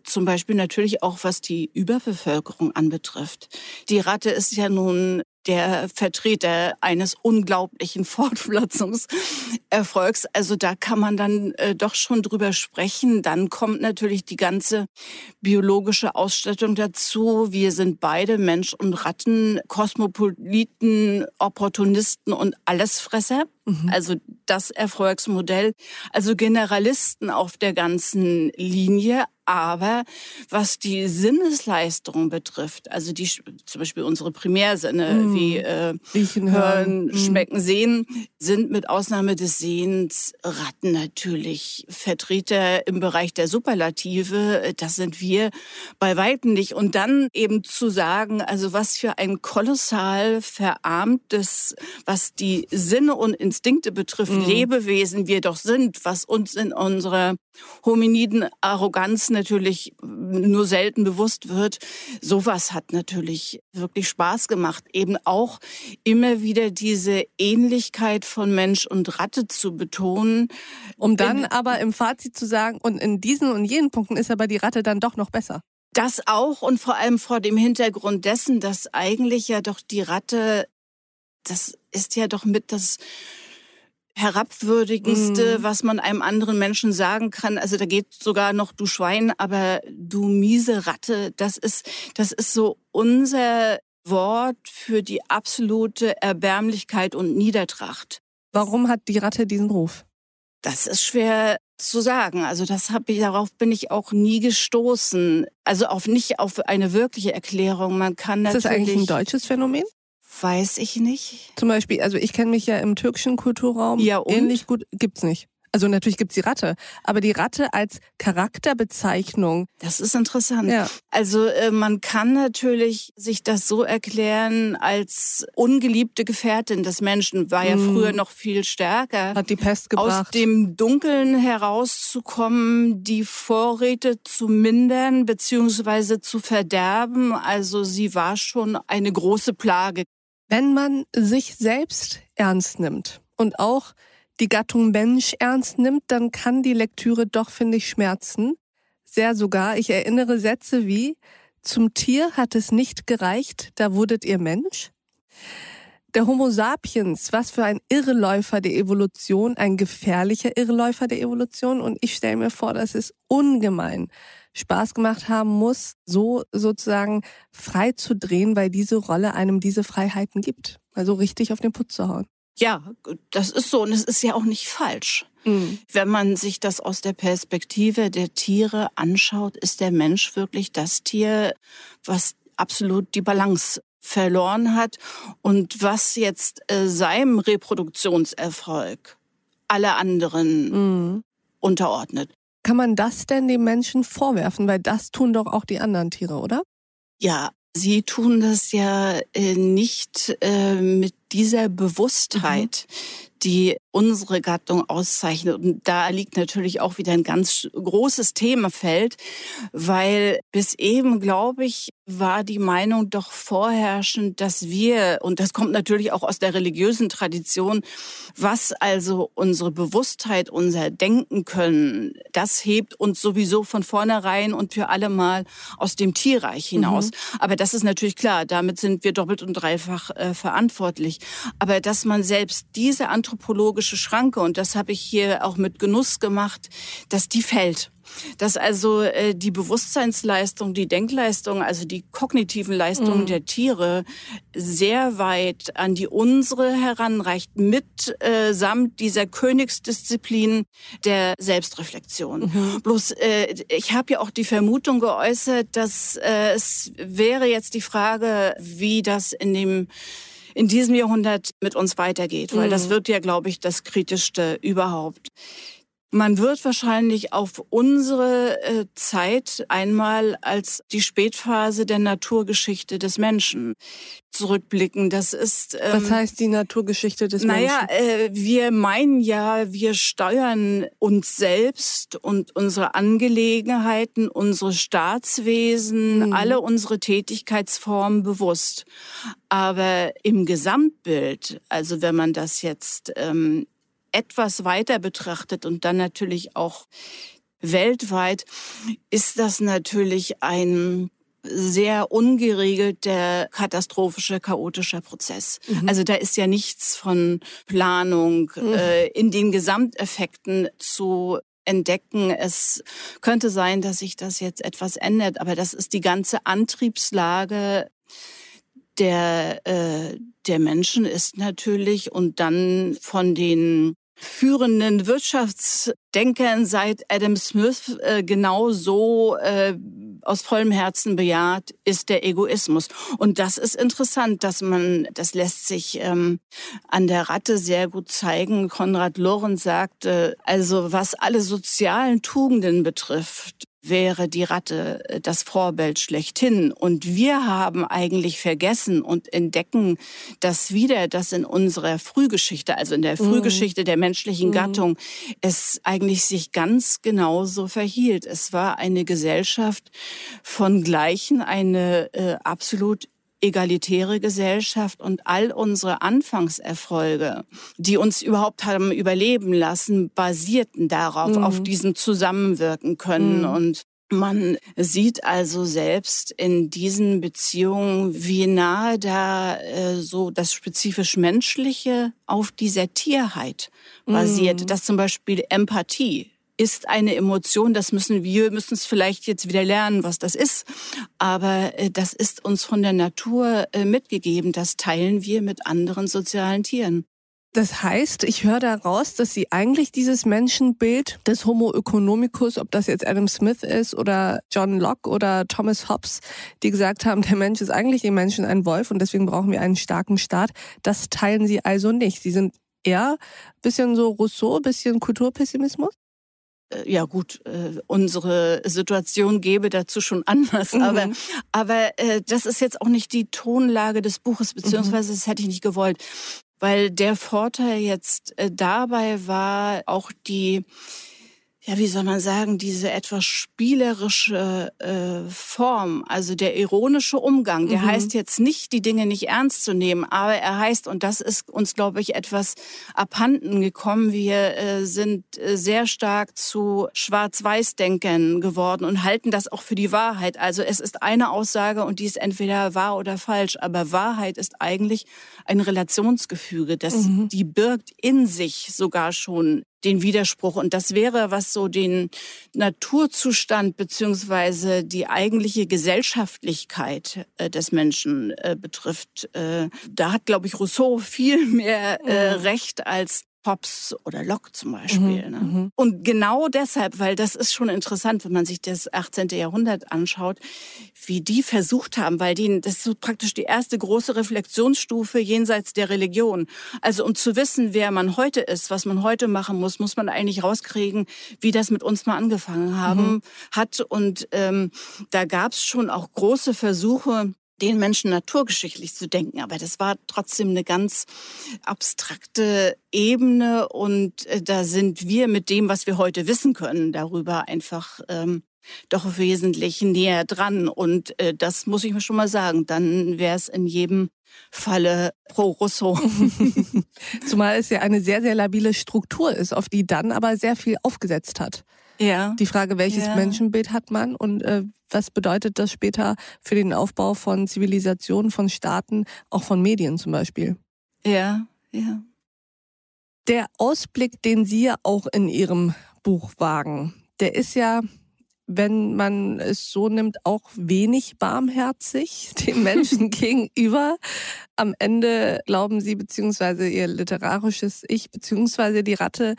zum Beispiel natürlich auch, was die Überbevölkerung anbetrifft. Die Ratte ist ja nun der Vertreter eines unglaublichen Fortpflanzungserfolgs. Also da kann man dann äh, doch schon drüber sprechen. Dann kommt natürlich die ganze biologische Ausstattung dazu. Wir sind beide Mensch und Ratten, Kosmopoliten, Opportunisten und Allesfresser. Mhm. Also das Erfolgsmodell. Also Generalisten auf der ganzen Linie, aber was die Sinnesleistung betrifft, also die zum Beispiel unsere Primärsinne mm. wie äh, Riechen, Hören, mm. Schmecken, Sehen, sind mit Ausnahme des Sehens Ratten natürlich Vertreter im Bereich der Superlative. Das sind wir bei weitem nicht. Und dann eben zu sagen, also was für ein kolossal verarmtes, was die Sinne und Instinkte betrifft, mm. Lebewesen wir doch sind, was uns in unserer hominiden Arroganz natürlich nur selten bewusst wird. Sowas hat natürlich wirklich Spaß gemacht, eben auch immer wieder diese Ähnlichkeit von Mensch und Ratte zu betonen. Um dann aber im Fazit zu sagen, und in diesen und jenen Punkten ist aber die Ratte dann doch noch besser. Das auch und vor allem vor dem Hintergrund dessen, dass eigentlich ja doch die Ratte, das ist ja doch mit das herabwürdigendste, mm. was man einem anderen Menschen sagen kann. Also da geht sogar noch du Schwein, aber du miese Ratte. Das ist, das ist so unser Wort für die absolute Erbärmlichkeit und Niedertracht. Warum hat die Ratte diesen Ruf? Das ist schwer zu sagen. Also das habe ich darauf bin ich auch nie gestoßen. Also auf nicht auf eine wirkliche Erklärung. Man kann natürlich. Ist das eigentlich ein deutsches Phänomen? Weiß ich nicht. Zum Beispiel, also ich kenne mich ja im türkischen Kulturraum ja, und? ähnlich gut, gibt's nicht. Also natürlich gibt's die Ratte, aber die Ratte als Charakterbezeichnung. Das ist interessant. Ja. Also äh, man kann natürlich sich das so erklären als ungeliebte Gefährtin des Menschen, war ja mm. früher noch viel stärker. Hat die Pest gebracht. Aus dem Dunkeln herauszukommen, die Vorräte zu mindern beziehungsweise zu verderben. Also sie war schon eine große Plage. Wenn man sich selbst ernst nimmt und auch die Gattung Mensch ernst nimmt, dann kann die Lektüre doch, finde ich, schmerzen. Sehr sogar. Ich erinnere Sätze wie, zum Tier hat es nicht gereicht, da wurdet ihr Mensch. Der Homo sapiens, was für ein Irreläufer der Evolution, ein gefährlicher Irreläufer der Evolution. Und ich stelle mir vor, dass es ungemein Spaß gemacht haben muss, so sozusagen frei zu drehen, weil diese Rolle einem diese Freiheiten gibt. Also richtig auf den Putz zu hauen. Ja, das ist so und es ist ja auch nicht falsch. Mhm. Wenn man sich das aus der Perspektive der Tiere anschaut, ist der Mensch wirklich das Tier, was absolut die Balance verloren hat und was jetzt äh, seinem Reproduktionserfolg alle anderen mhm. unterordnet. Kann man das denn den Menschen vorwerfen? Weil das tun doch auch die anderen Tiere, oder? Ja, sie tun das ja äh, nicht äh, mit dieser Bewusstheit, mhm die unsere Gattung auszeichnet. Und da liegt natürlich auch wieder ein ganz großes Themenfeld, weil bis eben, glaube ich, war die Meinung doch vorherrschend, dass wir, und das kommt natürlich auch aus der religiösen Tradition, was also unsere Bewusstheit, unser Denken können, das hebt uns sowieso von vornherein und für alle Mal aus dem Tierreich hinaus. Mhm. Aber das ist natürlich klar, damit sind wir doppelt und dreifach äh, verantwortlich. Aber dass man selbst diese anthropologische Schranke, und das habe ich hier auch mit Genuss gemacht, dass die fällt dass also äh, die Bewusstseinsleistung, die Denkleistung, also die kognitiven Leistungen mhm. der Tiere sehr weit an die unsere heranreicht, mit äh, samt dieser Königsdisziplin der Selbstreflexion. Mhm. Bloß äh, ich habe ja auch die Vermutung geäußert, dass äh, es wäre jetzt die Frage, wie das in dem in diesem Jahrhundert mit uns weitergeht, weil mhm. das wird ja, glaube ich, das Kritischste überhaupt. Man wird wahrscheinlich auf unsere äh, Zeit einmal als die Spätphase der Naturgeschichte des Menschen zurückblicken. Das ist. Ähm, Was heißt die Naturgeschichte des naja, Menschen? Naja, äh, wir meinen ja, wir steuern uns selbst und unsere Angelegenheiten, unsere Staatswesen, mhm. alle unsere Tätigkeitsformen bewusst. Aber im Gesamtbild, also wenn man das jetzt ähm, etwas weiter betrachtet und dann natürlich auch weltweit, ist das natürlich ein sehr ungeregelter, katastrophischer, chaotischer Prozess. Mhm. Also da ist ja nichts von Planung mhm. äh, in den Gesamteffekten zu entdecken. Es könnte sein, dass sich das jetzt etwas ändert, aber das ist die ganze Antriebslage der, äh, der Menschen ist natürlich und dann von den führenden Wirtschaftsdenkern seit Adam Smith äh, genau so äh, aus vollem Herzen bejaht, ist der Egoismus. Und das ist interessant, dass man, das lässt sich ähm, an der Ratte sehr gut zeigen. Konrad Lorenz sagte, also was alle sozialen Tugenden betrifft, wäre die Ratte äh, das Vorbild schlechthin. Und wir haben eigentlich vergessen und entdecken das wieder, dass in unserer Frühgeschichte, also in der mhm. Frühgeschichte der menschlichen mhm. Gattung, es eigentlich sich ganz genauso verhielt. Es war eine Gesellschaft von Gleichen, eine äh, absolut egalitäre Gesellschaft und all unsere Anfangserfolge, die uns überhaupt haben überleben lassen, basierten darauf, mhm. auf diesem Zusammenwirken können mhm. und man sieht also selbst in diesen Beziehungen, wie nahe da äh, so das spezifisch Menschliche auf dieser Tierheit basiert, mm. dass zum Beispiel Empathie ist eine Emotion, das müssen wir, müssen es vielleicht jetzt wieder lernen, was das ist. Aber äh, das ist uns von der Natur äh, mitgegeben. Das teilen wir mit anderen sozialen Tieren. Das heißt, ich höre daraus, dass Sie eigentlich dieses Menschenbild des Homo economicus, ob das jetzt Adam Smith ist oder John Locke oder Thomas Hobbes, die gesagt haben, der Mensch ist eigentlich im Menschen ein Wolf und deswegen brauchen wir einen starken Staat, das teilen Sie also nicht. Sie sind eher bisschen so Rousseau, bisschen Kulturpessimismus? Äh, ja gut, äh, unsere Situation gäbe dazu schon anders, mhm. aber, aber äh, das ist jetzt auch nicht die Tonlage des Buches, beziehungsweise mhm. das hätte ich nicht gewollt, weil der Vorteil jetzt äh, dabei war auch die ja, wie soll man sagen, diese etwas spielerische äh, Form, also der ironische Umgang, der mhm. heißt jetzt nicht, die Dinge nicht ernst zu nehmen, aber er heißt, und das ist uns, glaube ich, etwas abhanden gekommen, wir äh, sind äh, sehr stark zu Schwarz-Weiß-Denkern geworden und halten das auch für die Wahrheit. Also es ist eine Aussage und die ist entweder wahr oder falsch, aber Wahrheit ist eigentlich ein Relationsgefüge, das mhm. die birgt in sich sogar schon den Widerspruch. Und das wäre, was so den Naturzustand beziehungsweise die eigentliche Gesellschaftlichkeit äh, des Menschen äh, betrifft. Äh, da hat, glaube ich, Rousseau viel mehr äh, mhm. Recht als Hobbes oder Locke zum Beispiel. Mhm, ne? Mhm. Und genau deshalb, weil das ist schon interessant, wenn man sich das 18. Jahrhundert anschaut, wie die versucht haben, weil die, das ist so praktisch die erste große Reflexionsstufe jenseits der Religion. Also um zu wissen, wer man heute ist, was man heute machen muss, muss man eigentlich rauskriegen, wie das mit uns mal angefangen haben mhm. hat. Und ähm, da gab es schon auch große Versuche, den Menschen naturgeschichtlich zu denken. Aber das war trotzdem eine ganz abstrakte Ebene und äh, da sind wir mit dem, was wir heute wissen können, darüber einfach ähm, doch wesentlich näher dran. Und äh, das muss ich mir schon mal sagen. Dann wäre es in jedem Falle pro Rousseau. Zumal es ja eine sehr, sehr labile Struktur ist, auf die dann aber sehr viel aufgesetzt hat. Ja. Die Frage, welches ja. Menschenbild hat man und äh, was bedeutet das später für den Aufbau von Zivilisationen, von Staaten, auch von Medien zum Beispiel? Ja, ja. Der Ausblick, den Sie ja auch in Ihrem Buch wagen, der ist ja, wenn man es so nimmt, auch wenig barmherzig den Menschen gegenüber. Am Ende glauben Sie, beziehungsweise Ihr literarisches Ich, beziehungsweise die Ratte,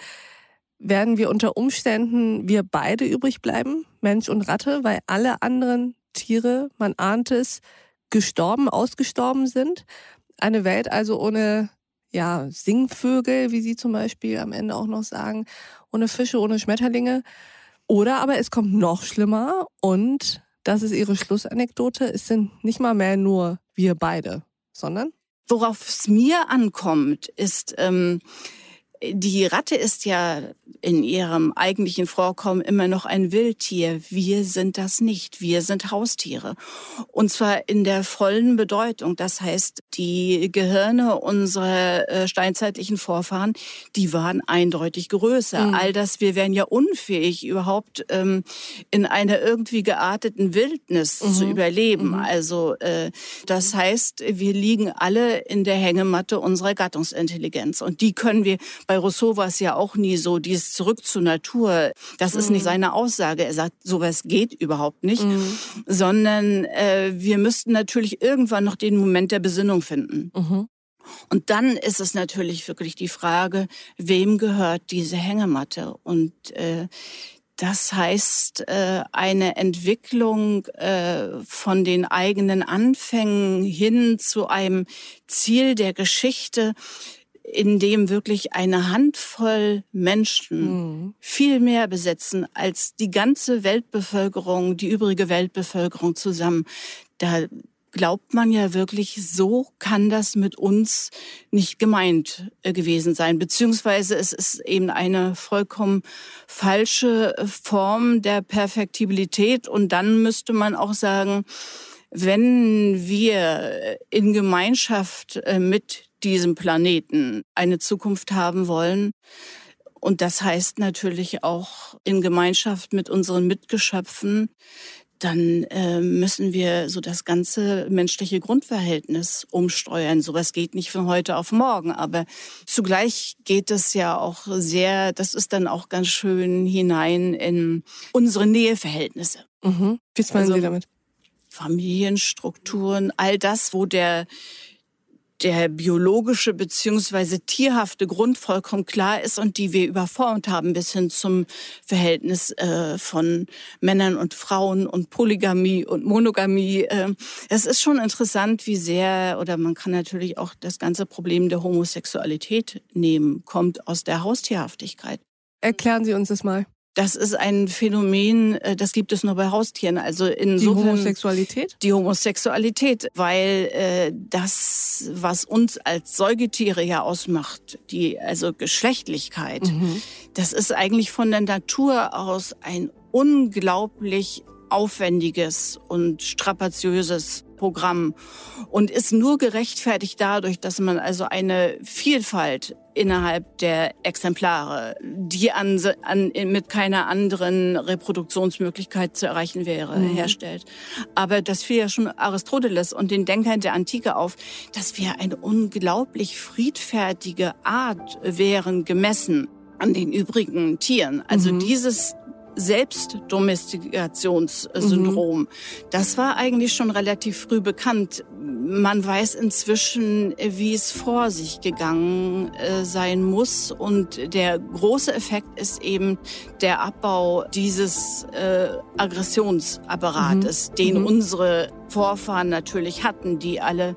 werden wir unter Umständen wir beide übrig bleiben, Mensch und Ratte, weil alle anderen Tiere, man ahnt es, gestorben, ausgestorben sind. Eine Welt also ohne ja, Singvögel, wie sie zum Beispiel am Ende auch noch sagen, ohne Fische, ohne Schmetterlinge. Oder aber es kommt noch schlimmer und das ist ihre Schlussanekdote. Es sind nicht mal mehr nur wir beide, sondern Worauf es mir ankommt, ist, ähm, die Ratte ist ja in ihrem eigentlichen Vorkommen immer noch ein Wildtier. Wir sind das nicht. Wir sind Haustiere. Und zwar in der vollen Bedeutung. Das heißt, die Gehirne unserer äh, steinzeitlichen Vorfahren, die waren eindeutig größer. Mhm. All das, wir wären ja unfähig, überhaupt ähm, in einer irgendwie gearteten Wildnis mhm. zu überleben. Mhm. Also äh, das heißt, wir liegen alle in der Hängematte unserer Gattungsintelligenz. Und die können wir bei Rousseau war es ja auch nie so, dieses Zurück zur Natur, das mhm. ist nicht mhm. seine Aussage. Er sagt, sowas geht überhaupt nicht, mhm. sondern äh, wir müssten natürlich irgendwann noch den Moment der Besinnung finden. Mhm. Und dann ist es natürlich wirklich die Frage, wem gehört diese Hängematte? Und äh, das heißt, äh, eine Entwicklung äh, von den eigenen Anfängen hin zu einem Ziel der Geschichte, in dem wirklich eine Handvoll Menschen mhm. viel mehr besetzen als die ganze Weltbevölkerung, die übrige Weltbevölkerung zusammen. Da glaubt man ja wirklich, so kann das mit uns nicht gemeint äh, gewesen sein. Beziehungsweise es ist eben eine vollkommen falsche Form der Perfektibilität. Und dann müsste man auch sagen, wenn wir in Gemeinschaft äh, mit diesem Planeten eine Zukunft haben wollen. Und das heißt natürlich auch in Gemeinschaft mit unseren Mitgeschöpfen, dann äh, müssen wir so das ganze menschliche Grundverhältnis umsteuern. Sowas geht nicht von heute auf morgen, aber zugleich geht es ja auch sehr, das ist dann auch ganz schön hinein in unsere Näheverhältnisse. Mhm. Was meinen also, Sie damit? Familienstrukturen, all das, wo der der biologische beziehungsweise tierhafte Grund vollkommen klar ist und die wir überformt haben bis hin zum Verhältnis äh, von Männern und Frauen und Polygamie und Monogamie. Äh, es ist schon interessant, wie sehr, oder man kann natürlich auch das ganze Problem der Homosexualität nehmen, kommt aus der Haustierhaftigkeit. Erklären Sie uns das mal. Das ist ein Phänomen, äh, das gibt es nur bei Haustieren. Also insofern die Homosexualität. Die Homosexualität, weil äh, das, was uns als Säugetiere ja ausmacht, die also Geschlechtlichkeit, mhm. das ist eigentlich von der Natur aus ein unglaublich aufwendiges und strapaziöses Programm und ist nur gerechtfertigt dadurch, dass man also eine Vielfalt innerhalb der Exemplare, die an, an, mit keiner anderen Reproduktionsmöglichkeit zu erreichen wäre, mhm. herstellt. Aber das fiel ja schon Aristoteles und den Denkern der Antike auf, dass wir eine unglaublich friedfertige Art wären gemessen an den übrigen Tieren. Also mhm. dieses Selbstdomestikationssyndrom. Mhm. Das war eigentlich schon relativ früh bekannt. Man weiß inzwischen, wie es vor sich gegangen äh, sein muss. Und der große Effekt ist eben der Abbau dieses äh, Aggressionsapparates, mhm. den mhm. unsere Vorfahren natürlich hatten, die alle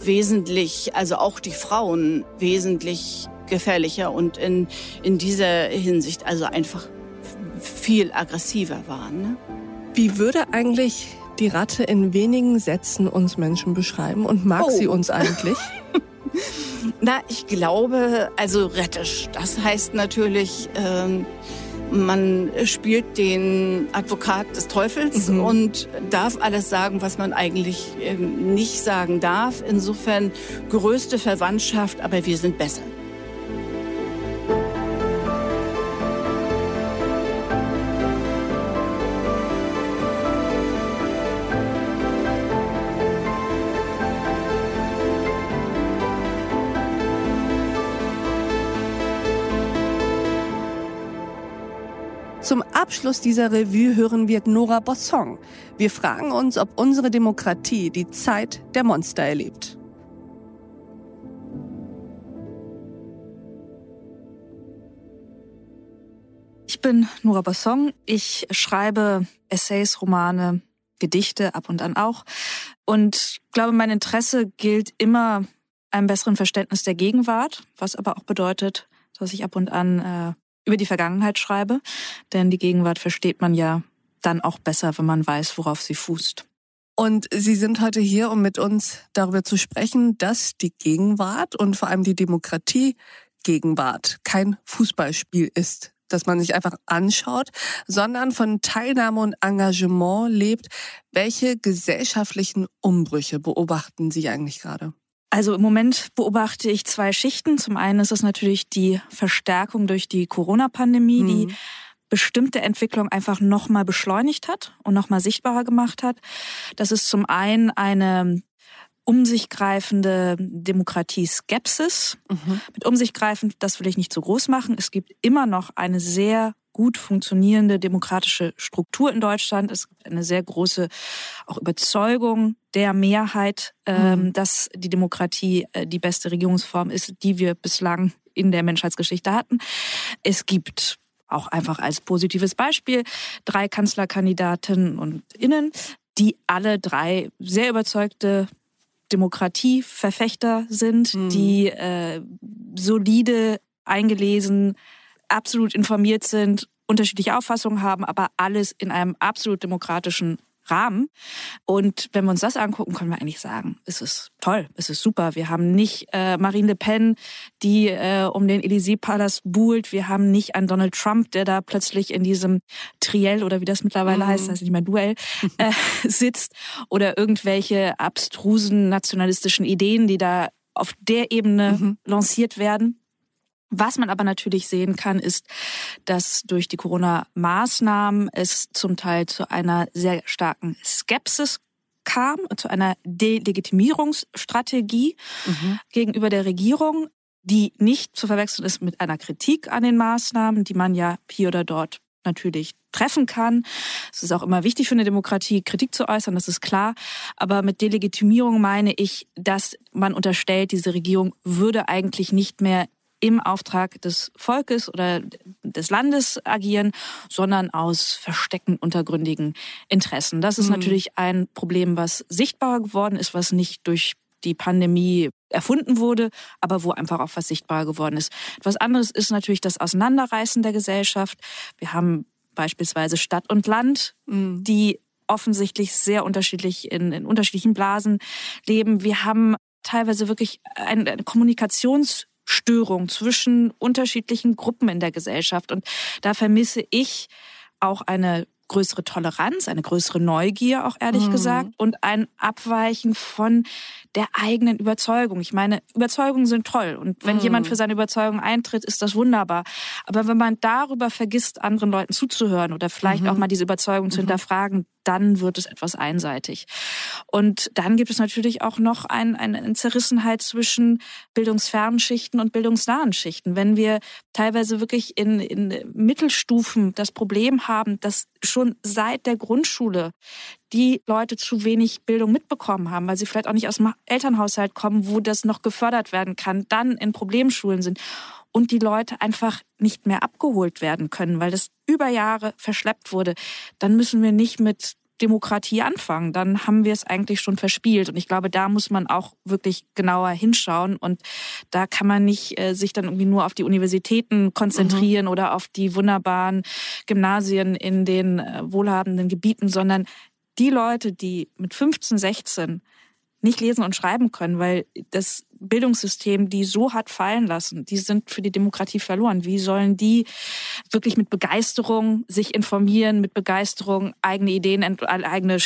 wesentlich, also auch die Frauen wesentlich gefährlicher und in, in dieser Hinsicht also einfach viel aggressiver waren. Ne? Wie würde eigentlich die Ratte in wenigen Sätzen uns Menschen beschreiben und mag oh. sie uns eigentlich? Na, ich glaube, also rettisch. Das heißt natürlich, ähm, man spielt den Advokat des Teufels mhm. und darf alles sagen, was man eigentlich ähm, nicht sagen darf. Insofern größte Verwandtschaft, aber wir sind besser. Zum Abschluss dieser Revue hören wir Nora Bossong. Wir fragen uns, ob unsere Demokratie die Zeit der Monster erlebt. Ich bin Nora Bossong. Ich schreibe Essays, Romane, Gedichte ab und an auch. Und glaube, mein Interesse gilt immer einem besseren Verständnis der Gegenwart, was aber auch bedeutet, dass ich ab und an äh, über die Vergangenheit schreibe. Denn die Gegenwart versteht man ja dann auch besser, wenn man weiß, worauf sie fußt. Und Sie sind heute hier, um mit uns darüber zu sprechen, dass die Gegenwart und vor allem die Demokratie Gegenwart kein Fußballspiel ist, das man sich einfach anschaut, sondern von Teilnahme und Engagement lebt. Welche gesellschaftlichen Umbrüche beobachten Sie eigentlich gerade? Also im Moment beobachte ich zwei Schichten. Zum einen ist es natürlich die Verstärkung durch die Corona-Pandemie, mhm. die bestimmte Entwicklung einfach nochmal beschleunigt hat und nochmal sichtbarer gemacht hat. Das ist zum einen eine um sich greifende Demokratie-Skepsis. Mhm. Mit um sich greifend, das will ich nicht zu groß machen. Es gibt immer noch eine sehr gut funktionierende demokratische Struktur in Deutschland. Es gibt eine sehr große auch Überzeugung der Mehrheit, ähm, mhm. dass die Demokratie äh, die beste Regierungsform ist, die wir bislang in der Menschheitsgeschichte hatten. Es gibt auch einfach als positives Beispiel drei Kanzlerkandidaten und Innen, die alle drei sehr überzeugte Demokratieverfechter sind, mhm. die äh, solide, eingelesen, absolut informiert sind, unterschiedliche Auffassungen haben, aber alles in einem absolut demokratischen Rahmen. Und wenn wir uns das angucken, können wir eigentlich sagen, es ist toll, es ist super. Wir haben nicht äh, Marine Le Pen, die äh, um den Élysée-Palast buhlt. Wir haben nicht einen Donald Trump, der da plötzlich in diesem Triell oder wie das mittlerweile mhm. heißt, das heißt nicht mehr Duell, äh, sitzt oder irgendwelche abstrusen nationalistischen Ideen, die da auf der Ebene mhm. lanciert werden. Was man aber natürlich sehen kann, ist, dass durch die Corona-Maßnahmen es zum Teil zu einer sehr starken Skepsis kam, zu einer Delegitimierungsstrategie mhm. gegenüber der Regierung, die nicht zu verwechseln ist mit einer Kritik an den Maßnahmen, die man ja hier oder dort natürlich treffen kann. Es ist auch immer wichtig für eine Demokratie, Kritik zu äußern, das ist klar. Aber mit Delegitimierung meine ich, dass man unterstellt, diese Regierung würde eigentlich nicht mehr im Auftrag des Volkes oder des Landes agieren, sondern aus versteckten untergründigen Interessen. Das ist mhm. natürlich ein Problem, was sichtbarer geworden ist, was nicht durch die Pandemie erfunden wurde, aber wo einfach auch was sichtbarer geworden ist. Etwas anderes ist natürlich das Auseinanderreißen der Gesellschaft. Wir haben beispielsweise Stadt und Land, mhm. die offensichtlich sehr unterschiedlich in, in unterschiedlichen Blasen leben. Wir haben teilweise wirklich eine, eine Kommunikations Störung zwischen unterschiedlichen Gruppen in der Gesellschaft. Und da vermisse ich auch eine größere Toleranz, eine größere Neugier auch ehrlich mhm. gesagt und ein Abweichen von der eigenen Überzeugung. Ich meine, Überzeugungen sind toll und wenn mhm. jemand für seine Überzeugung eintritt, ist das wunderbar. Aber wenn man darüber vergisst, anderen Leuten zuzuhören oder vielleicht mhm. auch mal diese Überzeugung zu mhm. hinterfragen, dann wird es etwas einseitig. Und dann gibt es natürlich auch noch ein, eine Zerrissenheit zwischen bildungsfernen Schichten und bildungsnahen Schichten. Wenn wir teilweise wirklich in, in Mittelstufen das Problem haben, dass schon seit der Grundschule die Leute zu wenig Bildung mitbekommen haben, weil sie vielleicht auch nicht aus dem Elternhaushalt kommen, wo das noch gefördert werden kann, dann in Problemschulen sind und die Leute einfach nicht mehr abgeholt werden können, weil das über Jahre verschleppt wurde, dann müssen wir nicht mit Demokratie anfangen. Dann haben wir es eigentlich schon verspielt. Und ich glaube, da muss man auch wirklich genauer hinschauen. Und da kann man nicht äh, sich dann irgendwie nur auf die Universitäten konzentrieren mhm. oder auf die wunderbaren Gymnasien in den äh, wohlhabenden Gebieten, sondern die Leute, die mit 15, 16 nicht lesen und schreiben können, weil das Bildungssystem die so hat fallen lassen, die sind für die Demokratie verloren. Wie sollen die wirklich mit Begeisterung sich informieren, mit Begeisterung eigene Ideen, eigene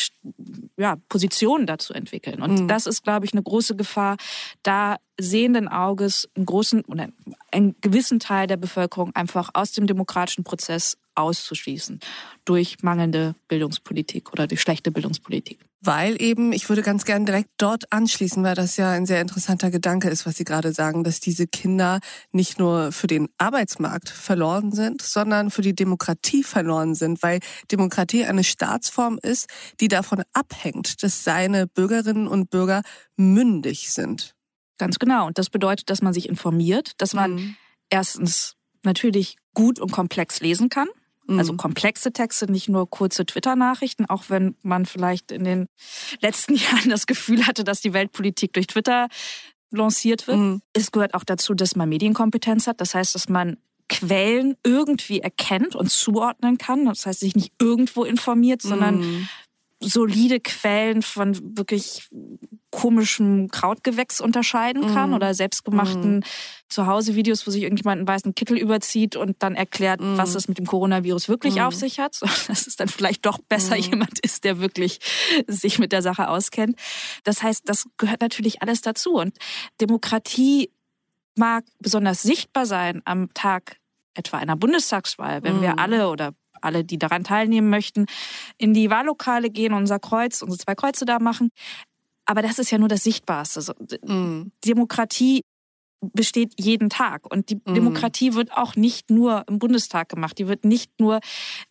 ja, Positionen dazu entwickeln? Und mhm. das ist, glaube ich, eine große Gefahr, da sehenden Auges einen großen oder einen gewissen Teil der Bevölkerung einfach aus dem demokratischen Prozess auszuschließen durch mangelnde Bildungspolitik oder die schlechte Bildungspolitik. Weil eben, ich würde ganz gern direkt dort anschließen, weil das ja ein sehr interessanter Gedanke ist, was Sie gerade sagen, dass diese Kinder nicht nur für den Arbeitsmarkt verloren sind, sondern für die Demokratie verloren sind, weil Demokratie eine Staatsform ist, die davon abhängt, dass seine Bürgerinnen und Bürger mündig sind. Ganz genau. Und das bedeutet, dass man sich informiert, dass man mhm. erstens natürlich gut und komplex lesen kann. Also mhm. komplexe Texte, nicht nur kurze Twitter-Nachrichten, auch wenn man vielleicht in den letzten Jahren das Gefühl hatte, dass die Weltpolitik durch Twitter lanciert wird. Mhm. Es gehört auch dazu, dass man Medienkompetenz hat. Das heißt, dass man Quellen irgendwie erkennt und zuordnen kann. Das heißt, sich nicht irgendwo informiert, sondern mm. solide Quellen von wirklich komischem Krautgewächs unterscheiden kann mm. oder selbstgemachten mm. Zuhause-Videos, wo sich irgendjemand einen weißen Kittel überzieht und dann erklärt, mm. was es mit dem Coronavirus wirklich mm. auf sich hat. Dass es dann vielleicht doch besser mm. jemand ist, der wirklich sich mit der Sache auskennt. Das heißt, das gehört natürlich alles dazu. Und Demokratie mag besonders sichtbar sein am Tag etwa einer Bundestagswahl, wenn mhm. wir alle oder alle, die daran teilnehmen möchten, in die Wahllokale gehen, unser Kreuz, unsere zwei Kreuze da machen. Aber das ist ja nur das Sichtbarste. Mhm. Demokratie besteht jeden Tag. Und die mhm. Demokratie wird auch nicht nur im Bundestag gemacht, die wird nicht nur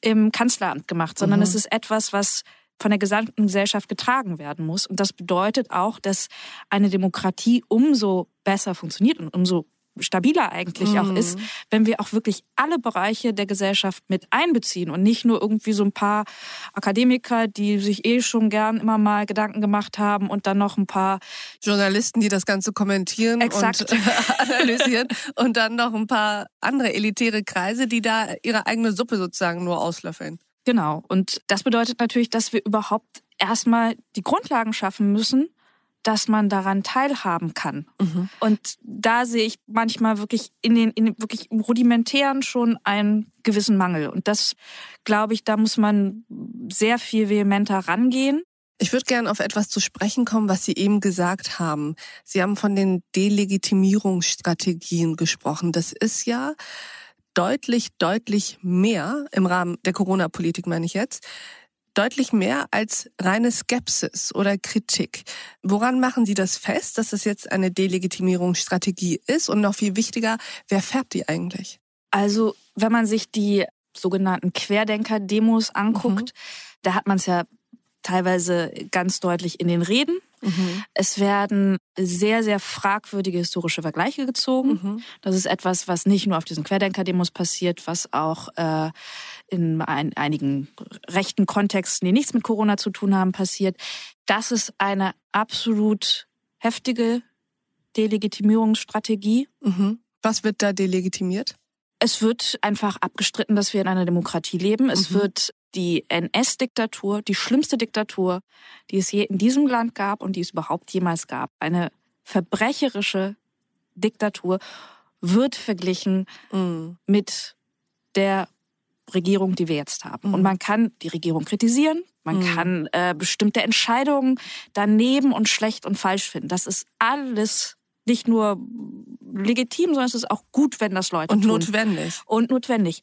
im Kanzleramt gemacht, sondern mhm. es ist etwas, was von der gesamten Gesellschaft getragen werden muss. Und das bedeutet auch, dass eine Demokratie umso besser funktioniert und umso stabiler eigentlich mhm. auch ist, wenn wir auch wirklich alle Bereiche der Gesellschaft mit einbeziehen und nicht nur irgendwie so ein paar Akademiker, die sich eh schon gern immer mal Gedanken gemacht haben und dann noch ein paar Journalisten, die das Ganze kommentieren Exakt. und analysieren und dann noch ein paar andere elitäre Kreise, die da ihre eigene Suppe sozusagen nur auslöffeln. Genau. Und das bedeutet natürlich, dass wir überhaupt erstmal die Grundlagen schaffen müssen, dass man daran teilhaben kann. Mhm. Und da sehe ich manchmal wirklich in den, in den wirklich rudimentären schon einen gewissen Mangel. Und das, glaube ich, da muss man sehr viel vehementer rangehen. Ich würde gerne auf etwas zu sprechen kommen, was Sie eben gesagt haben. Sie haben von den Delegitimierungsstrategien gesprochen. Das ist ja deutlich, deutlich mehr im Rahmen der Corona-Politik, meine ich jetzt, deutlich mehr als reine Skepsis oder Kritik. Woran machen Sie das fest, dass es jetzt eine Delegitimierungsstrategie ist? Und noch viel wichtiger, wer färbt die eigentlich? Also, wenn man sich die sogenannten Querdenker-Demos anguckt, mhm. da hat man es ja teilweise ganz deutlich in den Reden. Mhm. Es werden sehr, sehr fragwürdige historische Vergleiche gezogen. Mhm. Das ist etwas, was nicht nur auf diesen Querdenker-Demos passiert, was auch äh, in ein, einigen rechten Kontexten, die nichts mit Corona zu tun haben, passiert. Das ist eine absolut heftige Delegitimierungsstrategie. Mhm. Was wird da delegitimiert? Es wird einfach abgestritten, dass wir in einer Demokratie leben. Es mhm. wird die NS-Diktatur, die schlimmste Diktatur, die es je in diesem Land gab und die es überhaupt jemals gab, eine verbrecherische Diktatur, wird verglichen mhm. mit der Regierung, die wir jetzt haben. Mhm. Und man kann die Regierung kritisieren, man mhm. kann äh, bestimmte Entscheidungen daneben und schlecht und falsch finden. Das ist alles nicht nur legitim, sondern es ist auch gut, wenn das Leute und tun. notwendig und notwendig.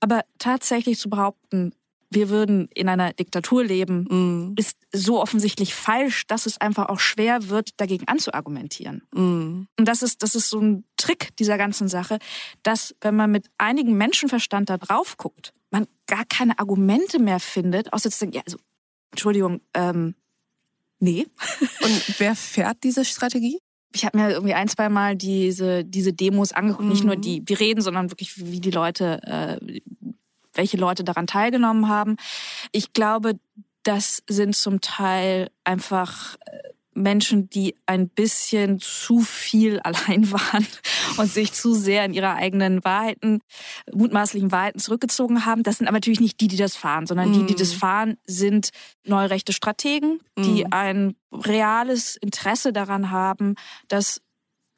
Aber tatsächlich zu behaupten, wir würden in einer Diktatur leben, mm. ist so offensichtlich falsch, dass es einfach auch schwer wird, dagegen anzuargumentieren. Mm. Und das ist, das ist so ein Trick dieser ganzen Sache, dass wenn man mit einigem Menschenverstand da drauf guckt, man gar keine Argumente mehr findet, außer zu sagen, ja, also, Entschuldigung, ähm, nee. Und wer fährt diese Strategie? ich habe mir irgendwie ein, zwei Mal diese, diese Demos angeguckt, mhm. nicht nur mhm. die, wir reden, sondern wirklich, wie die Leute äh, welche Leute daran teilgenommen haben. Ich glaube, das sind zum Teil einfach äh, Menschen, die ein bisschen zu viel allein waren und sich zu sehr in ihre eigenen Wahrheiten, mutmaßlichen Wahrheiten zurückgezogen haben. Das sind aber natürlich nicht die, die das fahren, sondern mm. die, die das mm. fahren, sind neurechte Strategen, die mm. ein reales Interesse daran haben, dass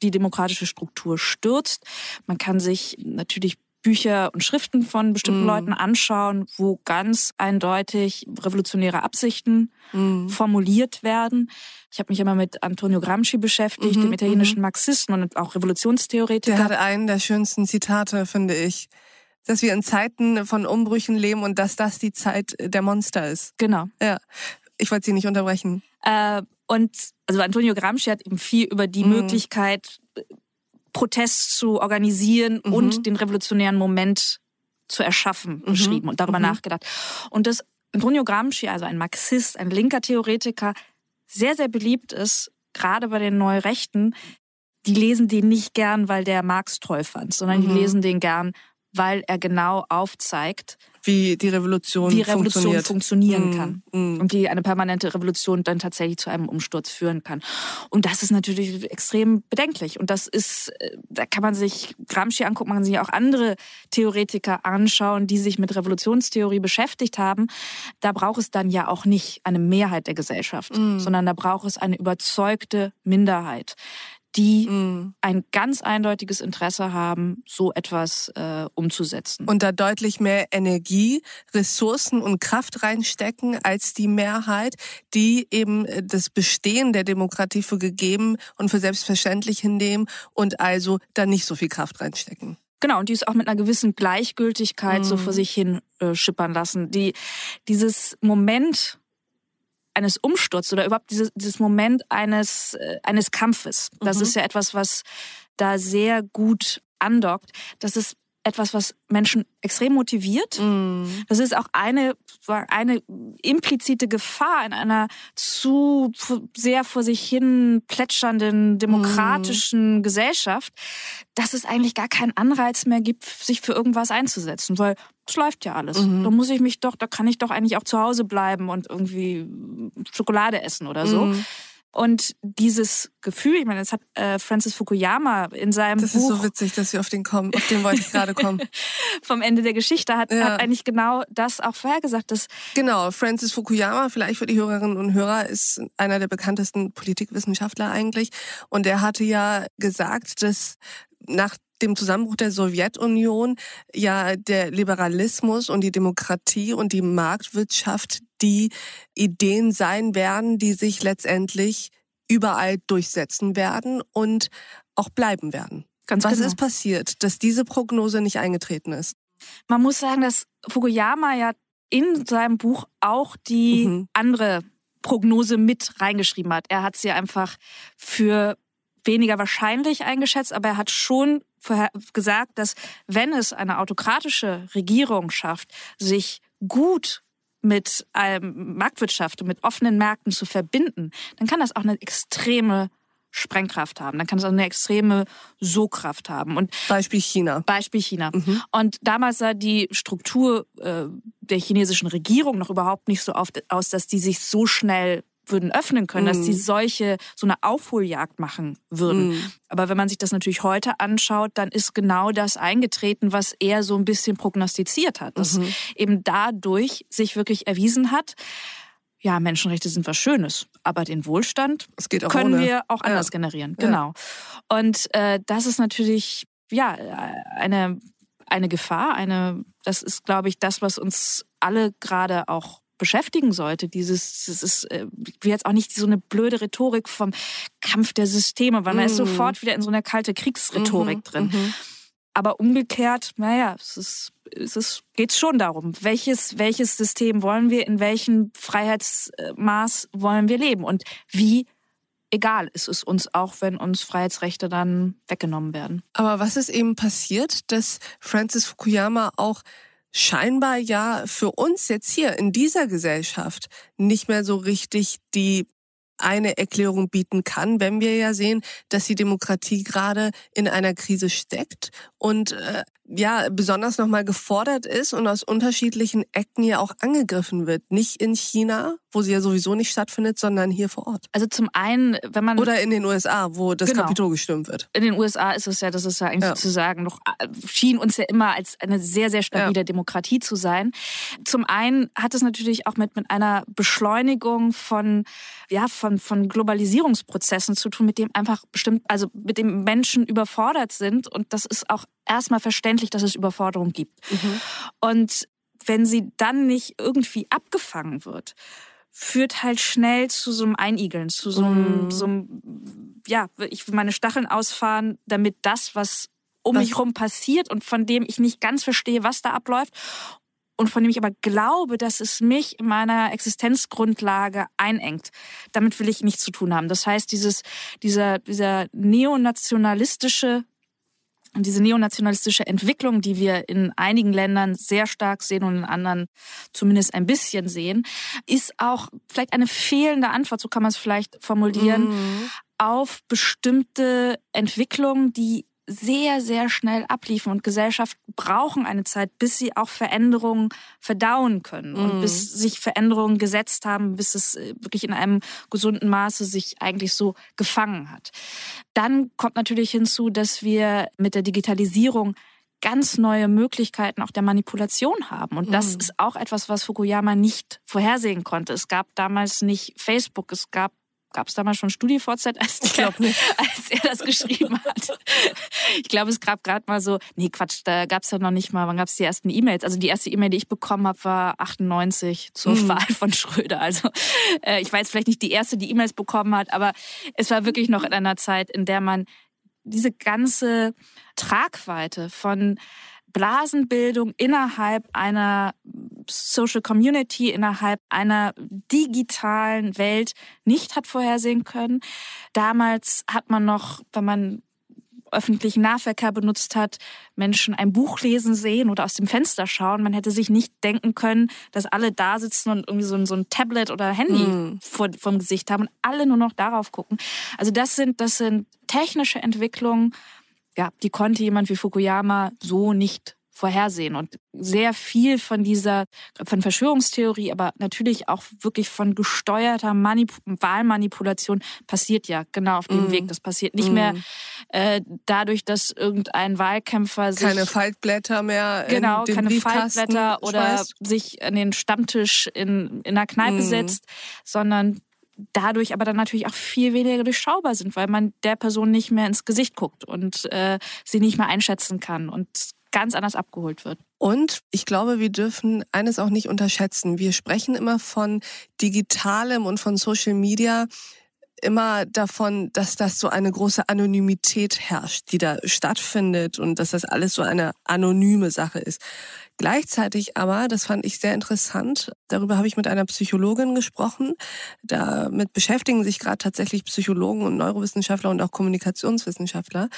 die demokratische Struktur stürzt. Man kann sich natürlich Bücher und Schriften von bestimmten mm. Leuten anschauen, wo ganz eindeutig revolutionäre Absichten mm. formuliert werden. Ich habe mich immer mit Antonio Gramsci beschäftigt, mm -hmm, dem italienischen -hmm. Marxisten und auch Revolutionstheoretiker. Der hat einen der schönsten Zitate, finde ich. Dass wir in Zeiten von Umbrüchen leben und dass das die Zeit der Monster ist. Genau. Ja. Ich wollte Sie nicht unterbrechen. Äh, und also Antonio Gramsci hat eben viel über die mm. Möglichkeit Protest zu organisieren mhm. und den revolutionären Moment zu erschaffen, mhm. beschrieben und darüber mhm. nachgedacht. Und dass Antonio Gramsci, also ein Marxist, ein linker Theoretiker, sehr, sehr beliebt ist, gerade bei den Neurechten, die lesen den nicht gern, weil der Marx toll fand, sondern die mhm. lesen den gern, weil er genau aufzeigt, wie die Revolution, wie Revolution funktionieren Mm, kann mm. und wie eine permanente Revolution dann tatsächlich zu einem Umsturz führen kann. Und das ist natürlich extrem bedenklich. Und das ist, äh, da kann man sich Gramsci angucken, man kann sich auch andere Theoretiker anschauen, die sich mit Revolutionstheorie beschäftigt haben. Da braucht es dann ja auch nicht eine Mehrheit der Gesellschaft, Mm. sondern da braucht es eine überzeugte Minderheit, die Mm. ein ganz eindeutiges Interesse haben, so etwas äh, umzusetzen. Und da deutlich mehr Energie, Ressourcen und Kraft reinstecken als die Mehrheit, die eben äh, das Bestehen der Demokratie für gegeben und für selbstverständlich hinnehmen und also da nicht so viel Kraft reinstecken. Genau, und die es auch mit einer gewissen Gleichgültigkeit so Mhm. vor sich hin äh, schippern lassen. Die, dieses Moment eines Umsturzes oder überhaupt dieses, dieses Moment eines, äh, eines Kampfes, das Mhm. ist ja etwas, was da sehr gut andockt. Das ist etwas, was Menschen extrem motiviert. Mhm. Das ist auch eine, eine implizite Gefahr in einer zu sehr vor sich hin plätschernden demokratischen Gesellschaft, dass es eigentlich gar keinen Anreiz mehr gibt, sich für irgendwas einzusetzen, weil es läuft ja alles. Mhm. Da muss ich mich doch, da kann ich doch eigentlich auch zu Hause bleiben und irgendwie Schokolade essen oder so. Mhm. Und dieses Gefühl, ich meine, das hat äh, Francis Fukuyama in seinem Das ist Buch so witzig, dass wir auf den kommen. Auf den wollte ich gerade kommen. vom Ende der Geschichte hat, Ja. hat eigentlich genau das auch vorhergesagt, dass Genau, Francis Fukuyama, vielleicht für die Hörerinnen und Hörer, ist einer der bekanntesten Politikwissenschaftler eigentlich. Und er hatte ja gesagt, dass nach dem Zusammenbruch der Sowjetunion ja der Liberalismus und die Demokratie und die Marktwirtschaft die Ideen sein werden, die sich letztendlich überall durchsetzen werden und auch bleiben werden. ganz Was genau. ist passiert, dass diese Prognose nicht eingetreten ist? Man muss sagen, dass Fukuyama ja in seinem Buch auch die Mhm. andere Prognose mit reingeschrieben hat. Er hat sie einfach für weniger wahrscheinlich eingeschätzt, aber er hat schon vorher gesagt, dass wenn es eine autokratische Regierung schafft, sich gut mit ähm, Marktwirtschaft und mit offenen Märkten zu verbinden, dann kann das auch eine extreme Sprengkraft haben. Dann kann es auch eine extreme So-Kraft haben. Und Beispiel China. Beispiel China. Mhm. Und damals sah die Struktur äh, der chinesischen Regierung noch überhaupt nicht so oft aus, dass die sich so schnell würden öffnen können, dass Mhm. die solche so eine Aufholjagd machen würden. Mhm. Aber wenn man sich das natürlich heute anschaut, dann ist genau das eingetreten, was er so ein bisschen prognostiziert hat, dass Mhm. eben dadurch sich wirklich erwiesen hat, ja, Menschenrechte sind was Schönes, aber den Wohlstand können ohne. wir auch anders Ja. generieren. Ja. Genau. Und äh, das ist natürlich ja eine eine Gefahr. Eine das ist, glaube ich, das, was uns alle gerade auch beschäftigen sollte. Dieses, das ist äh, jetzt auch nicht so eine blöde Rhetorik vom Kampf der Systeme, weil man ist Mhm. sofort wieder in so einer kalte Kriegsrhetorik Mhm, drin. mhm. Aber umgekehrt, naja, es ist, es ist, geht's schon darum, welches, welches System wollen wir, in welchem Freiheitsmaß wollen wir leben und wie egal ist es uns auch, wenn uns Freiheitsrechte dann weggenommen werden. Aber was ist eben passiert, dass Francis Fukuyama auch scheinbar ja für uns jetzt hier in dieser Gesellschaft nicht mehr so richtig die eine Erklärung bieten kann, wenn wir ja sehen, dass die Demokratie gerade in einer Krise steckt und äh, ja besonders nochmal gefordert ist und aus unterschiedlichen Ecken ja auch angegriffen wird. Nicht in China, wo sie ja sowieso nicht stattfindet, sondern hier vor Ort. Also zum einen, wenn man Oder in den USA, wo das Genau. Kapitol gestürmt wird. in den USA ist es ja, das ist ja eigentlich Ja. sozusagen noch, äh, schien uns ja immer als eine sehr, sehr stabile Demokratie zu sein. Zum einen hat es natürlich auch mit, mit einer Beschleunigung von, ja, von, von Globalisierungsprozessen zu tun, mit dem einfach bestimmt, also mit dem Menschen überfordert sind. Und das ist auch erstmal verständlich, dass es Überforderung gibt. Und wenn sie dann nicht irgendwie abgefangen wird, führt halt schnell zu so einem Einigeln, zu so einem, Mhm. so einem ja, ich will meine Stacheln ausfahren, damit das, was um Was- mich rum passiert und von dem ich nicht ganz verstehe, was da abläuft und von dem ich aber glaube, dass es mich in meiner Existenzgrundlage einengt. Damit will ich nichts zu tun haben. Das heißt, dieses, dieser, dieser neonationalistische und diese neonationalistische Entwicklung, die wir in einigen Ländern sehr stark sehen und in anderen zumindest ein bisschen sehen, ist auch vielleicht eine fehlende Antwort, so kann man es vielleicht formulieren, Mhm. auf bestimmte Entwicklungen, die sehr, sehr schnell abliefen und Gesellschaften brauchen eine Zeit, bis sie auch Veränderungen verdauen können und mhm. bis sich Veränderungen gesetzt haben, bis es äh, wirklich in einem gesunden Maße sich eigentlich so gefangen hat. Dann kommt natürlich hinzu, dass wir mit der Digitalisierung ganz neue Möglichkeiten auch der Manipulation haben. Und das mhm. ist auch etwas, was Fukuyama nicht vorhersehen konnte. Es gab damals nicht Facebook, es gab gab es damals schon StudiVZ, als, der, als er das geschrieben hat. Ich glaube, es gab gerade mal so, nee Quatsch, da gab es ja noch nicht mal, wann gab es die ersten E-Mails? Also die erste E-Mail, die ich bekommen habe, war 98 zur mhm. Wahl von Schröder. Also äh, ich weiß vielleicht nicht die erste, die E-Mails bekommen hat, aber es war wirklich noch in einer Zeit, in der man diese ganze Tragweite von Blasenbildung innerhalb einer Social Community, innerhalb einer digitalen Welt nicht hat vorhersehen können. Damals hat man noch, wenn man öffentlichen Nahverkehr benutzt hat, Menschen ein Buch lesen sehen oder aus dem Fenster schauen. Man hätte sich nicht denken können, dass alle da sitzen und irgendwie so ein, so ein Tablet oder Handy mm. vor, vom Gesicht haben und alle nur noch darauf gucken. Also das sind, das sind technische Entwicklungen, ja, die konnte jemand wie Fukuyama so nicht vorhersehen. Und sehr viel von dieser, von Verschwörungstheorie, aber natürlich auch wirklich von gesteuerter Manip Wahlmanipulation passiert ja genau auf dem mm. Weg. Das passiert nicht mm. mehr äh, dadurch, dass irgendein Wahlkämpfer sich... Keine Faltblätter mehr Genau, keine Faltblätter oder schmeißt. sich an den Stammtisch in, in einer Kneipe mm. setzt, sondern dadurch aber dann natürlich auch viel weniger durchschaubar sind, weil man der Person nicht mehr ins Gesicht guckt und äh, sie nicht mehr einschätzen kann. Und ganz anders abgeholt wird. Und ich glaube, wir dürfen eines auch nicht unterschätzen. Wir sprechen immer von digitalem und von Social Media immer davon, dass das so eine große Anonymität herrscht, die da stattfindet und dass das alles so eine anonyme Sache ist. Gleichzeitig aber, das fand ich sehr interessant, darüber habe ich mit einer Psychologin gesprochen. Damit beschäftigen sich gerade tatsächlich Psychologen und Neurowissenschaftler und auch Kommunikationswissenschaftler,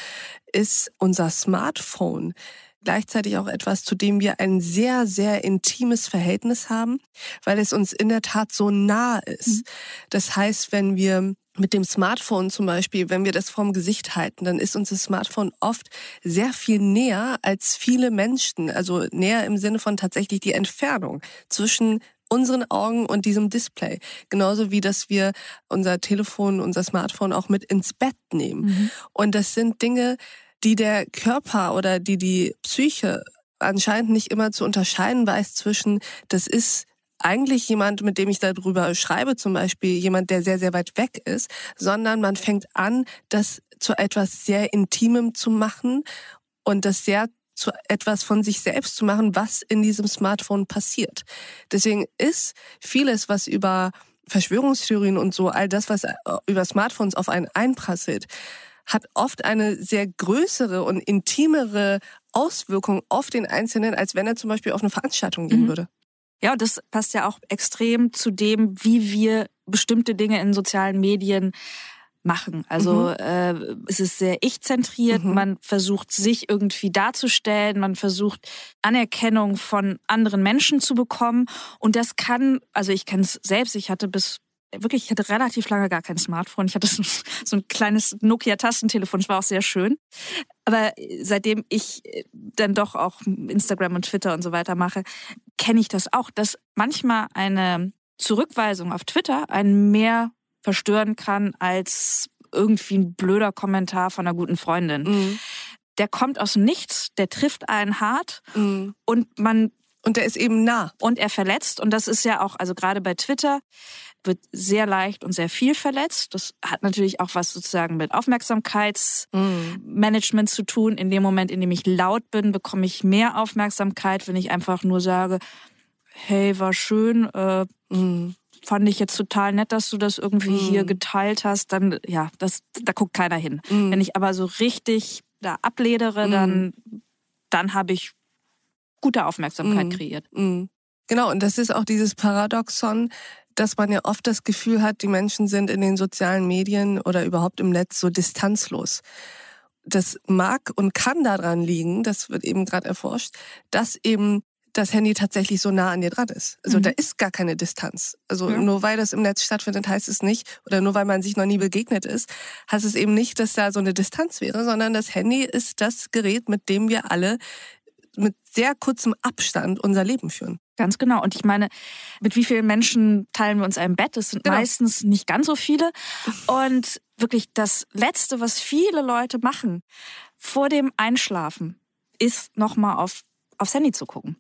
ist unser Smartphone gleichzeitig auch etwas, zu dem wir ein sehr, sehr intimes Verhältnis haben, weil es uns in der Tat so nah ist. Mhm. Das heißt, wenn wir mit dem Smartphone zum Beispiel, wenn wir das vorm Gesicht halten, dann ist unser Smartphone oft sehr viel näher als viele Menschen. Also näher im Sinne von tatsächlich die Entfernung zwischen unseren Augen und diesem Display. Genauso wie, dass wir unser Telefon, unser Smartphone auch mit ins Bett nehmen. Mhm. Und das sind Dinge, die der Körper oder die die Psyche anscheinend nicht immer zu unterscheiden weiß zwischen, das ist eigentlich jemand, mit dem ich darüber schreibe, zum Beispiel jemand, der sehr, sehr weit weg ist, sondern man fängt an, das zu etwas sehr Intimem zu machen und das sehr zu etwas von sich selbst zu machen, was in diesem Smartphone passiert. Deswegen ist vieles, was über Verschwörungstheorien und so, all das, was über Smartphones auf einen einprasselt, hat oft eine sehr größere und intimere Auswirkung auf den Einzelnen, als wenn er zum Beispiel auf eine Veranstaltung gehen mhm. würde. Ja, und das passt ja auch extrem zu dem, wie wir bestimmte Dinge in sozialen Medien machen. Also mhm. äh, es ist sehr ich-zentriert, mhm. man versucht sich irgendwie darzustellen, man versucht Anerkennung von anderen Menschen zu bekommen und das kann, also ich kenne es selbst, ich hatte bis wirklich, ich hatte relativ lange gar kein Smartphone. Ich hatte so, so ein kleines Nokia-Tastentelefon, das war auch sehr schön. Aber seitdem ich äh, dann doch auch Instagram und Twitter und so weiter mache, kenne ich das auch, dass manchmal eine Zurückweisung auf Twitter einen mehr verstören kann als irgendwie ein blöder Kommentar von einer guten Freundin. Mhm. Der kommt aus dem Nichts, der trifft einen hart mhm. und man und der ist eben nah. Und er verletzt. Und das ist ja auch, also gerade bei Twitter, wird sehr leicht und sehr viel verletzt. Das hat natürlich auch was sozusagen mit Aufmerksamkeitsmanagement zu tun. In dem Moment, in dem ich laut bin, bekomme ich mehr Aufmerksamkeit, wenn ich einfach nur sage, hey, war schön, äh, mm. fand ich jetzt total nett, dass du das irgendwie mm. hier geteilt hast, dann ja, das, da guckt keiner hin. Mm. Wenn ich aber so richtig da abledere, mm. dann, dann habe ich gute Aufmerksamkeit mm. kreiert. Mm. Genau, und das ist auch dieses Paradoxon, dass man ja oft das Gefühl hat, die Menschen sind in den sozialen Medien oder überhaupt im Netz so distanzlos. Das mag und kann daran liegen, das wird eben gerade erforscht, dass eben das Handy tatsächlich so nah an dir dran ist. Also mhm. da ist gar keine Distanz. Also ja. nur weil das im Netz stattfindet, heißt es nicht, oder nur weil man sich noch nie begegnet ist, heißt es eben nicht, dass da so eine Distanz wäre, sondern das Handy ist das Gerät, mit dem wir alle mit sehr kurzem Abstand unser Leben führen. Ganz genau. Und ich meine, mit wie vielen Menschen teilen wir uns ein Bett? Das sind genau. meistens nicht ganz so viele. Und wirklich das Letzte, was viele Leute machen vor dem Einschlafen, ist nochmal auf aufs Handy zu gucken.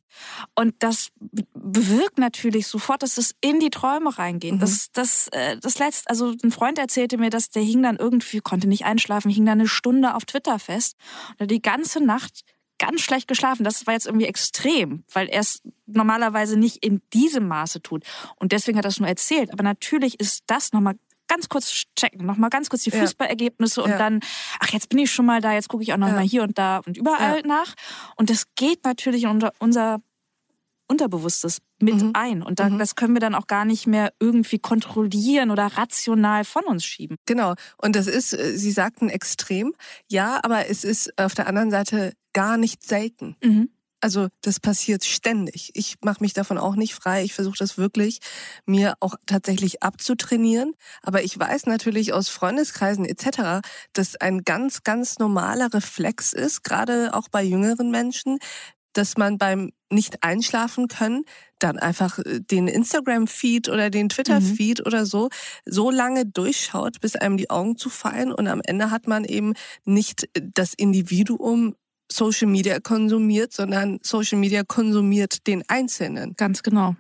Und das bewirkt natürlich sofort, dass es in die Träume reingeht. Mhm. Das, das, äh, das letzte, also ein Freund erzählte mir, dass der hing dann irgendwie, konnte nicht einschlafen, hing dann eine Stunde auf Twitter fest und die ganze Nacht ganz schlecht geschlafen. Das war jetzt irgendwie extrem, weil er es normalerweise nicht in diesem Maße tut. Und deswegen hat er es nur erzählt. Aber natürlich ist das nochmal ganz kurz checken, nochmal ganz kurz die Fußballergebnisse und ja. dann, ach, jetzt bin ich schon mal da, jetzt gucke ich auch nochmal ja. hier und da und überall ja. nach. Und das geht natürlich in unser, unser Unterbewusstes mit mhm. ein. Und dann, mhm. das können wir dann auch gar nicht mehr irgendwie kontrollieren oder rational von uns schieben. Genau. Und das ist, äh, Sie sagten extrem, ja, aber es ist auf der anderen Seite gar nicht selten. Mhm. Also das passiert ständig. Ich mache mich davon auch nicht frei. Ich versuche das wirklich mir auch tatsächlich abzutrainieren. Aber ich weiß natürlich aus Freundeskreisen etc., dass ein ganz, ganz normaler Reflex ist, gerade auch bei jüngeren Menschen, dass man beim nicht einschlafen können, dann einfach äh, den Instagram-Feed oder den Twitter-Feed mhm. oder so so lange durchschaut, bis einem die Augen zufallen und am Ende hat man eben nicht das Individuum Social Media konsumiert, sondern Social Media konsumiert den Einzelnen. Ganz genau.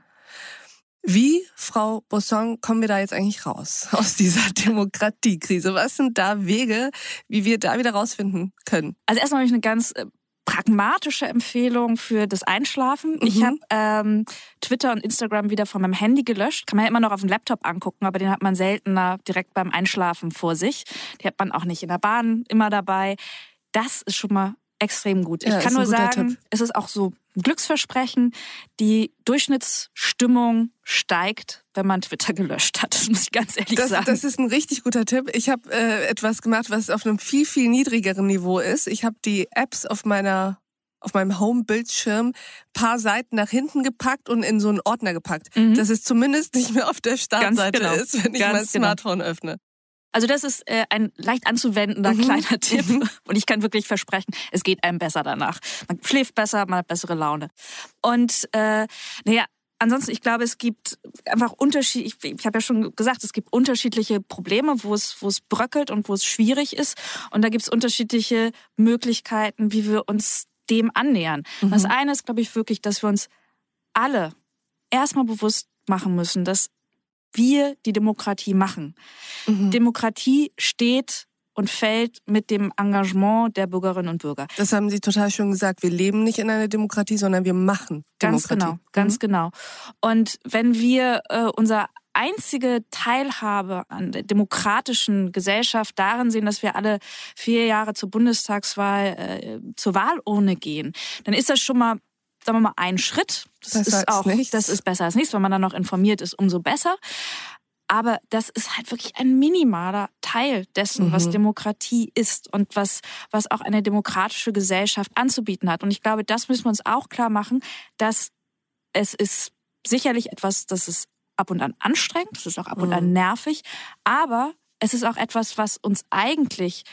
Wie, Frau Bosson, kommen wir da jetzt eigentlich raus aus dieser Demokratiekrise? Was sind da Wege, wie wir da wieder rausfinden können? Also erstmal habe ich eine ganz äh, pragmatische Empfehlung für das Einschlafen. Mhm. Ich habe ähm, Twitter und Instagram wieder von meinem Handy gelöscht. Kann man ja immer noch auf dem Laptop angucken, aber den hat man seltener direkt beim Einschlafen vor sich. Die hat man auch nicht in der Bahn immer dabei. Das ist schon mal extrem gut. Ja, ich kann nur sagen, Tipp. es ist auch so ein Glücksversprechen. Die Durchschnittsstimmung steigt, wenn man Twitter gelöscht hat. Das muss ich ganz ehrlich das, sagen. Das ist ein richtig guter Tipp. Ich habe äh, etwas gemacht, was auf einem viel, viel niedrigeren Niveau ist. Ich habe die Apps auf meiner auf meinem Home-Bildschirm paar Seiten nach hinten gepackt und in so einen Ordner gepackt, mhm. dass es zumindest nicht mehr auf der Startseite genau. ist, wenn ich Ganz mein genau. Smartphone genau. öffne. Also das ist äh, ein leicht anzuwendender mhm. kleiner Tipp mhm. und ich kann wirklich versprechen, es geht einem besser danach. Man schläft besser, man hat bessere Laune. Und äh, naja, ansonsten, ich glaube, es gibt einfach Unterschied. Ich, ich habe ja schon gesagt, es gibt unterschiedliche Probleme, wo es, wo es bröckelt und wo es schwierig ist. Und da gibt es unterschiedliche Möglichkeiten, wie wir uns dem annähern. Mhm. Das eine ist, glaube ich, wirklich, dass wir uns alle erstmal bewusst machen müssen, dass wir die Demokratie machen. Mhm. Demokratie steht und fällt mit dem Engagement der Bürgerinnen und Bürger. Das haben Sie total schön gesagt. Wir leben nicht in einer Demokratie, sondern wir machen ganz Demokratie. Genau, ganz mhm. genau. Und wenn wir äh, unser einzige Teilhabe an der demokratischen Gesellschaft darin sehen, dass wir alle vier Jahre zur Bundestagswahl äh, zur Wahlurne gehen, dann ist das schon mal sagen wir mal, ein Schritt. Das besser ist auch, nichts. das ist besser als nichts. Wenn man dann noch informiert ist, umso besser. Aber das ist halt wirklich ein minimaler Teil dessen, mhm. was Demokratie ist und was, was auch eine demokratische Gesellschaft anzubieten hat. Und ich glaube, das müssen wir uns auch klar machen, dass es ist sicherlich etwas, das ist ab und an anstrengend, das ist auch ab mhm. und an mhm. nervig, aber es ist auch etwas, was uns eigentlich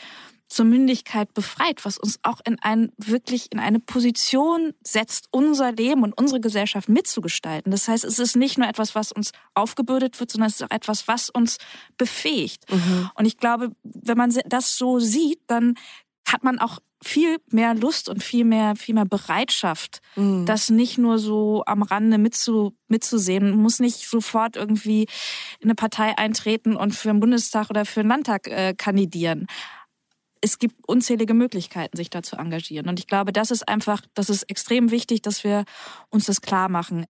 zur Mündigkeit befreit, was uns auch in ein, wirklich in eine Position setzt, unser Leben und unsere Gesellschaft mitzugestalten. Das heißt, es ist nicht nur etwas, was uns aufgebürdet wird, sondern es ist auch etwas, was uns befähigt. Mhm. Und ich glaube, wenn man das so sieht, dann hat man auch viel mehr Lust und viel mehr, viel mehr Bereitschaft, mhm. das nicht nur so am Rande mitzu, mitzusehen. Man muss nicht sofort irgendwie in eine Partei eintreten und für den Bundestag oder für den Landtag äh, kandidieren es gibt unzählige Möglichkeiten, sich da zu engagieren. Und ich glaube, das ist einfach, das ist extrem wichtig, dass wir uns das klar machen.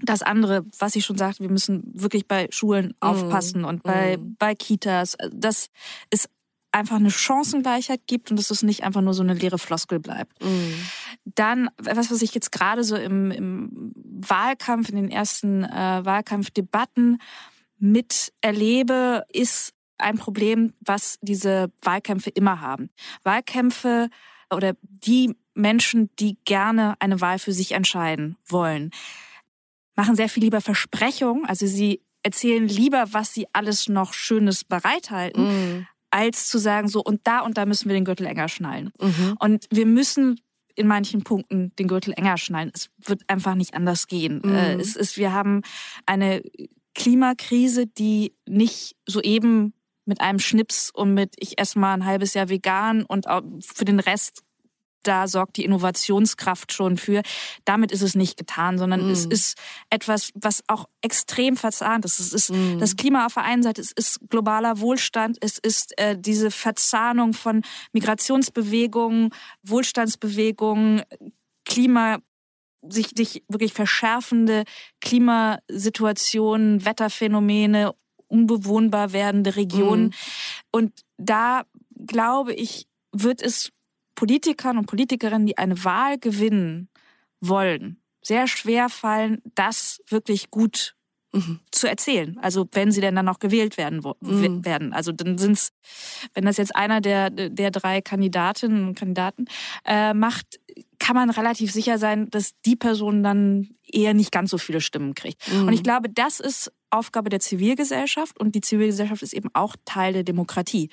Das andere, was ich schon sagte, wir müssen wirklich bei Schulen mhm. aufpassen und bei, mm. bei Kitas, dass es einfach eine Chancengleichheit gibt und dass es nicht einfach nur so eine leere Floskel bleibt. Mm. Dann, was, was ich jetzt gerade so im, im Wahlkampf, in den ersten äh, Wahlkampfdebatten miterlebe, ist ein Problem, was diese Wahlkämpfe immer haben. Wahlkämpfe oder die Menschen, die gerne eine Wahl für sich entscheiden wollen, machen sehr viel lieber Versprechungen. Also sie erzählen lieber, was sie alles noch Schönes bereithalten, mm. als zu sagen, so und da und da müssen wir den Gürtel enger schnallen. Mhm. Und wir müssen in manchen Punkten den Gürtel enger schnallen. Es wird einfach nicht anders gehen. Mhm. Es ist, wir haben eine Klimakrise, die nicht soeben mit einem Schnips und mit ich esse mal ein halbes Jahr vegan und für den Rest da sorgt die Innovationskraft schon für. Damit ist es nicht getan, sondern mm. es ist etwas, was auch extrem verzahnt ist. Es ist mm. das Klima auf der einen Seite, es ist globaler Wohlstand, es ist äh, diese Verzahnung von Migrationsbewegungen, Wohlstandsbewegungen, Klima sich, sich wirklich verschärfende Klimasituationen, Wetterphänomene, unbewohnbar werdende Regionen. Mhm. Und da glaube ich, wird es Politikern und Politikerinnen, die eine Wahl gewinnen wollen, sehr schwer fallen, das wirklich gut mhm. zu erzählen. Also wenn sie denn dann noch gewählt werden mhm. werden. Also dann sind's, wenn das jetzt einer der der drei Kandidatinnen und Kandidaten äh, macht, kann man relativ sicher sein, dass die Person dann eher nicht ganz so viele Stimmen kriegt. Mhm. Und ich glaube, das ist Aufgabe der Zivilgesellschaft und die Zivilgesellschaft ist eben auch Teil der Demokratie.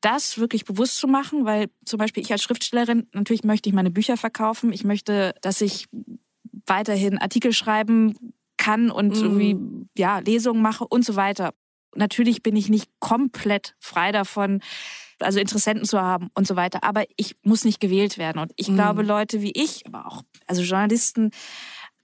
Das wirklich bewusst zu machen, weil zum Beispiel ich als Schriftstellerin, natürlich möchte ich meine Bücher verkaufen. Ich möchte, dass ich weiterhin Artikel schreiben kann und mhm. irgendwie, ja, Lesungen mache und so weiter. Natürlich bin ich nicht komplett frei davon, also Interessenten zu haben und so weiter. Aber ich muss nicht gewählt werden. Und ich mhm. glaube, Leute wie ich, aber auch, also Journalisten,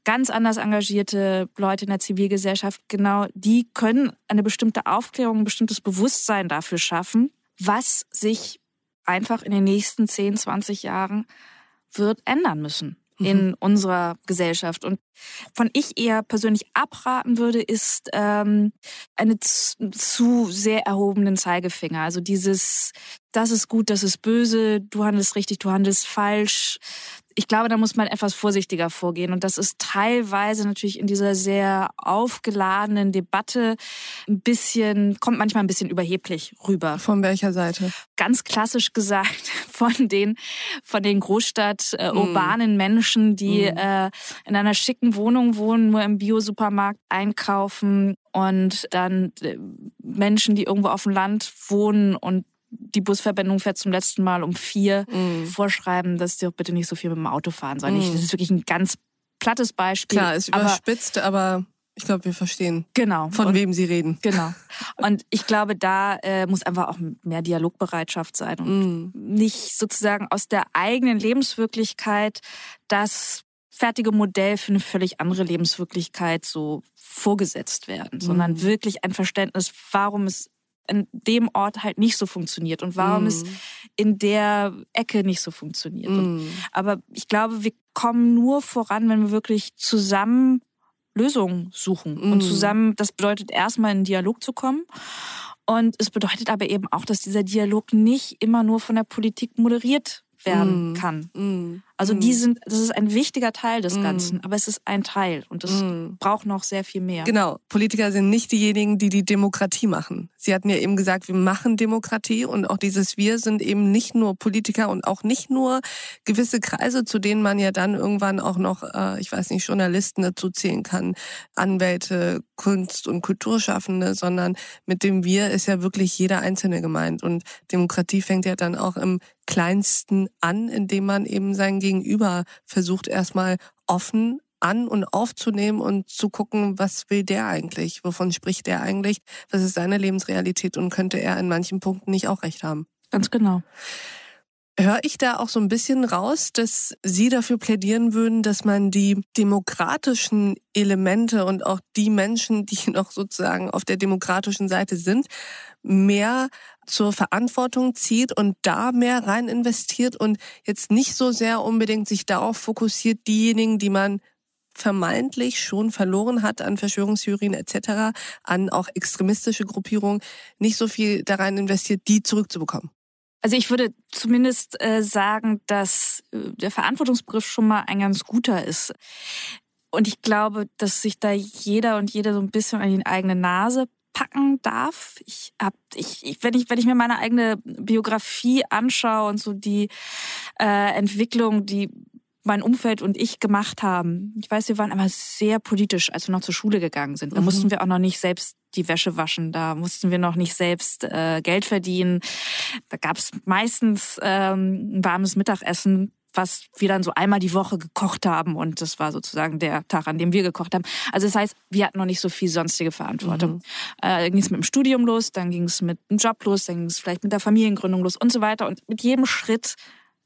ganz anders engagierte Leute in der Zivilgesellschaft, genau, die können eine bestimmte Aufklärung, ein bestimmtes Bewusstsein dafür schaffen, was sich einfach in den nächsten 10, 20 Jahren wird ändern müssen in mhm. unserer Gesellschaft. Und von ich eher persönlich abraten würde, ist ähm, eine zu sehr erhobenen Zeigefinger. Also dieses, das ist gut, das ist böse, du handelst richtig, du handelst falsch ich glaube, da muss man etwas vorsichtiger vorgehen. Und das ist teilweise natürlich in dieser sehr aufgeladenen Debatte ein bisschen, kommt manchmal ein bisschen überheblich rüber. Von welcher Seite? Ganz klassisch gesagt von den, von den Großstadt äh, urbanen mm. Menschen, die mm. äh, in einer schicken Wohnung wohnen, nur im Biosupermarkt einkaufen und dann äh, Menschen, die irgendwo auf dem Land wohnen und die Busverbindung fährt zum letzten Mal um vier, mm. vorschreiben, dass die auch bitte nicht so viel mit dem Auto fahren sollen. Mm. Das ist wirklich ein ganz plattes Beispiel. Klar, ist überspitzt, aber, aber ich glaube, wir verstehen, genau. von und, wem Sie reden. Genau. Und ich glaube, da äh, muss einfach auch mehr Dialogbereitschaft sein und mm. nicht sozusagen aus der eigenen Lebenswirklichkeit das fertige Modell für eine völlig andere Lebenswirklichkeit so vorgesetzt werden, sondern mm. wirklich ein Verständnis, warum es in dem Ort halt nicht so funktioniert und warum mm. es in der Ecke nicht so funktioniert. Mm. Und, aber ich glaube, wir kommen nur voran, wenn wir wirklich zusammen Lösungen suchen mm. und zusammen, das bedeutet erstmal in Dialog zu kommen. Und es bedeutet aber eben auch, dass dieser Dialog nicht immer nur von der Politik moderiert werden mm. kann. Also die mm. sind, das ist ein wichtiger Teil des mm. Ganzen, aber es ist ein Teil und es mm. braucht noch sehr viel mehr. Genau, Politiker sind nicht diejenigen, die die Demokratie machen. Sie hatten ja eben gesagt, wir machen Demokratie und auch dieses Wir sind eben nicht nur Politiker und auch nicht nur gewisse Kreise, zu denen man ja dann irgendwann auch noch, äh, ich weiß nicht, Journalisten dazu zählen kann, Anwälte, Kunst- und Kulturschaffende, sondern mit dem Wir ist ja wirklich jeder Einzelne gemeint und Demokratie fängt ja dann auch im Kleinsten an, indem man eben sein Gegenüber versucht erstmal offen an und aufzunehmen und zu gucken, was will der eigentlich? Wovon spricht der eigentlich? Was ist seine Lebensrealität? Und könnte er in manchen Punkten nicht auch recht haben? Ganz genau. Höre ich da auch so ein bisschen raus, dass Sie dafür plädieren würden, dass man die demokratischen Elemente und auch die Menschen, die noch sozusagen auf der demokratischen Seite sind, mehr zur Verantwortung zieht und da mehr rein investiert und jetzt nicht so sehr unbedingt sich darauf fokussiert, diejenigen, die man vermeintlich schon verloren hat an Verschwörungstheorien etc., an auch extremistische Gruppierungen, nicht so viel da rein investiert, die zurückzubekommen. Also ich würde zumindest äh, sagen, dass äh, der Verantwortungsbegriff schon mal ein ganz guter ist. Und ich glaube, dass sich da jeder und jede so ein bisschen an die eigene Nase packen darf. Ich hab, ich, ich, wenn ich, wenn ich mir meine eigene Biografie anschaue und so die äh, Entwicklung, die mein Umfeld und ich gemacht haben. Ich weiß, wir waren immer sehr politisch, als wir noch zur Schule gegangen sind. Da mhm. mussten wir auch noch nicht selbst die Wäsche waschen, da mussten wir noch nicht selbst äh, Geld verdienen. Da gab es meistens ähm, ein warmes Mittagessen was wir dann so einmal die Woche gekocht haben und das war sozusagen der Tag, an dem wir gekocht haben. Also das heißt, wir hatten noch nicht so viel sonstige Verantwortung. Mhm. Äh, ging es mit dem Studium los, dann ging es mit dem Job los, dann ging es vielleicht mit der Familiengründung los und so weiter. Und mit jedem Schritt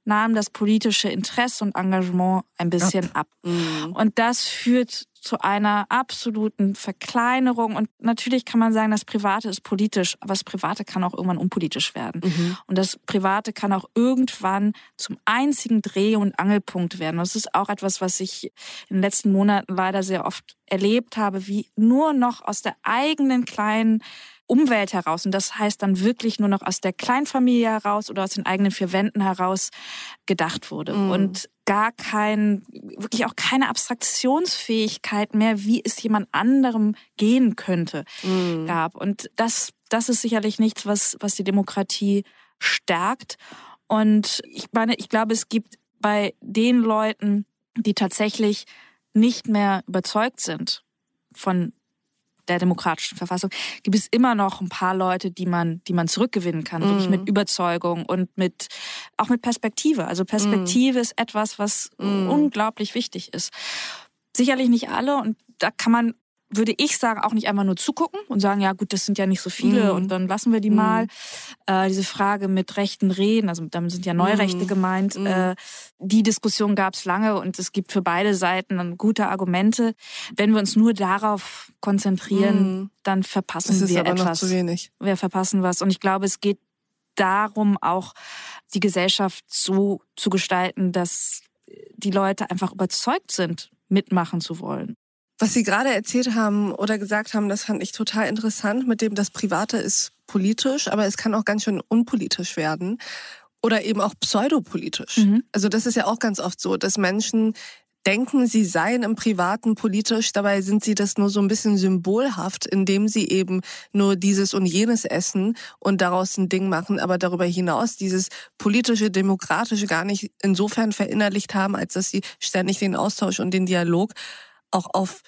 nahm das politische Interesse und Engagement ein bisschen ab. ab. Mhm. Und das führt zu einer absoluten Verkleinerung. Und natürlich kann man sagen, das Private ist politisch, aber das Private kann auch irgendwann unpolitisch werden. Mhm. Und das Private kann auch irgendwann zum einzigen Dreh- und Angelpunkt werden. Und das ist auch etwas, was ich in den letzten Monaten leider sehr oft erlebt habe, wie nur noch aus der eigenen kleinen Umwelt heraus. Und das heißt dann wirklich nur noch aus der Kleinfamilie heraus oder aus den eigenen vier Wänden heraus gedacht wurde. Mhm. Und gar kein, wirklich auch keine Abstraktionsfähigkeit mehr, wie es jemand anderem gehen könnte, mhm. gab. Und das, das ist sicherlich nichts, was, was die Demokratie stärkt. Und ich meine, ich glaube, es gibt bei den Leuten, die tatsächlich nicht mehr überzeugt sind von der demokratischen Verfassung gibt es immer noch ein paar Leute, die man, die man zurückgewinnen kann, mhm. wirklich mit Überzeugung und mit auch mit Perspektive. Also Perspektive mhm. ist etwas, was mhm. unglaublich wichtig ist. Sicherlich nicht alle und da kann man würde ich sagen, auch nicht einfach nur zugucken und sagen, ja gut, das sind ja nicht so viele mhm. und dann lassen wir die mhm. mal. Äh, diese Frage mit Rechten reden, also damit sind ja Neurechte mhm. gemeint, mhm. äh, die Diskussion gab es lange und es gibt für beide Seiten dann gute Argumente. Wenn wir uns nur darauf konzentrieren, mhm. dann verpassen wir etwas. Noch zu wenig. Wir verpassen was und ich glaube, es geht darum, auch die Gesellschaft so zu gestalten, dass die Leute einfach überzeugt sind, mitmachen zu wollen. Was Sie gerade erzählt haben oder gesagt haben, das fand ich total interessant, mit dem das Private ist politisch, aber es kann auch ganz schön unpolitisch werden oder eben auch pseudopolitisch. Mhm. Also das ist ja auch ganz oft so, dass Menschen denken, sie seien im Privaten politisch, dabei sind sie das nur so ein bisschen symbolhaft, indem sie eben nur dieses und jenes essen und daraus ein Ding machen, aber darüber hinaus dieses politische, demokratische gar nicht insofern verinnerlicht haben, als dass sie ständig den Austausch und den Dialog auch auf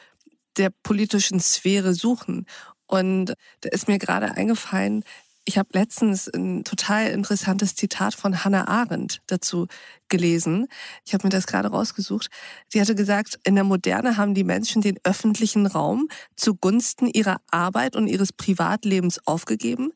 der politischen Sphäre suchen. Und da ist mir gerade eingefallen, ich habe letztens ein total interessantes Zitat von Hannah Arendt dazu gelesen. Ich habe mir das gerade rausgesucht. Sie hatte gesagt, in der Moderne haben die Menschen den öffentlichen Raum zugunsten ihrer Arbeit und ihres Privatlebens aufgegeben.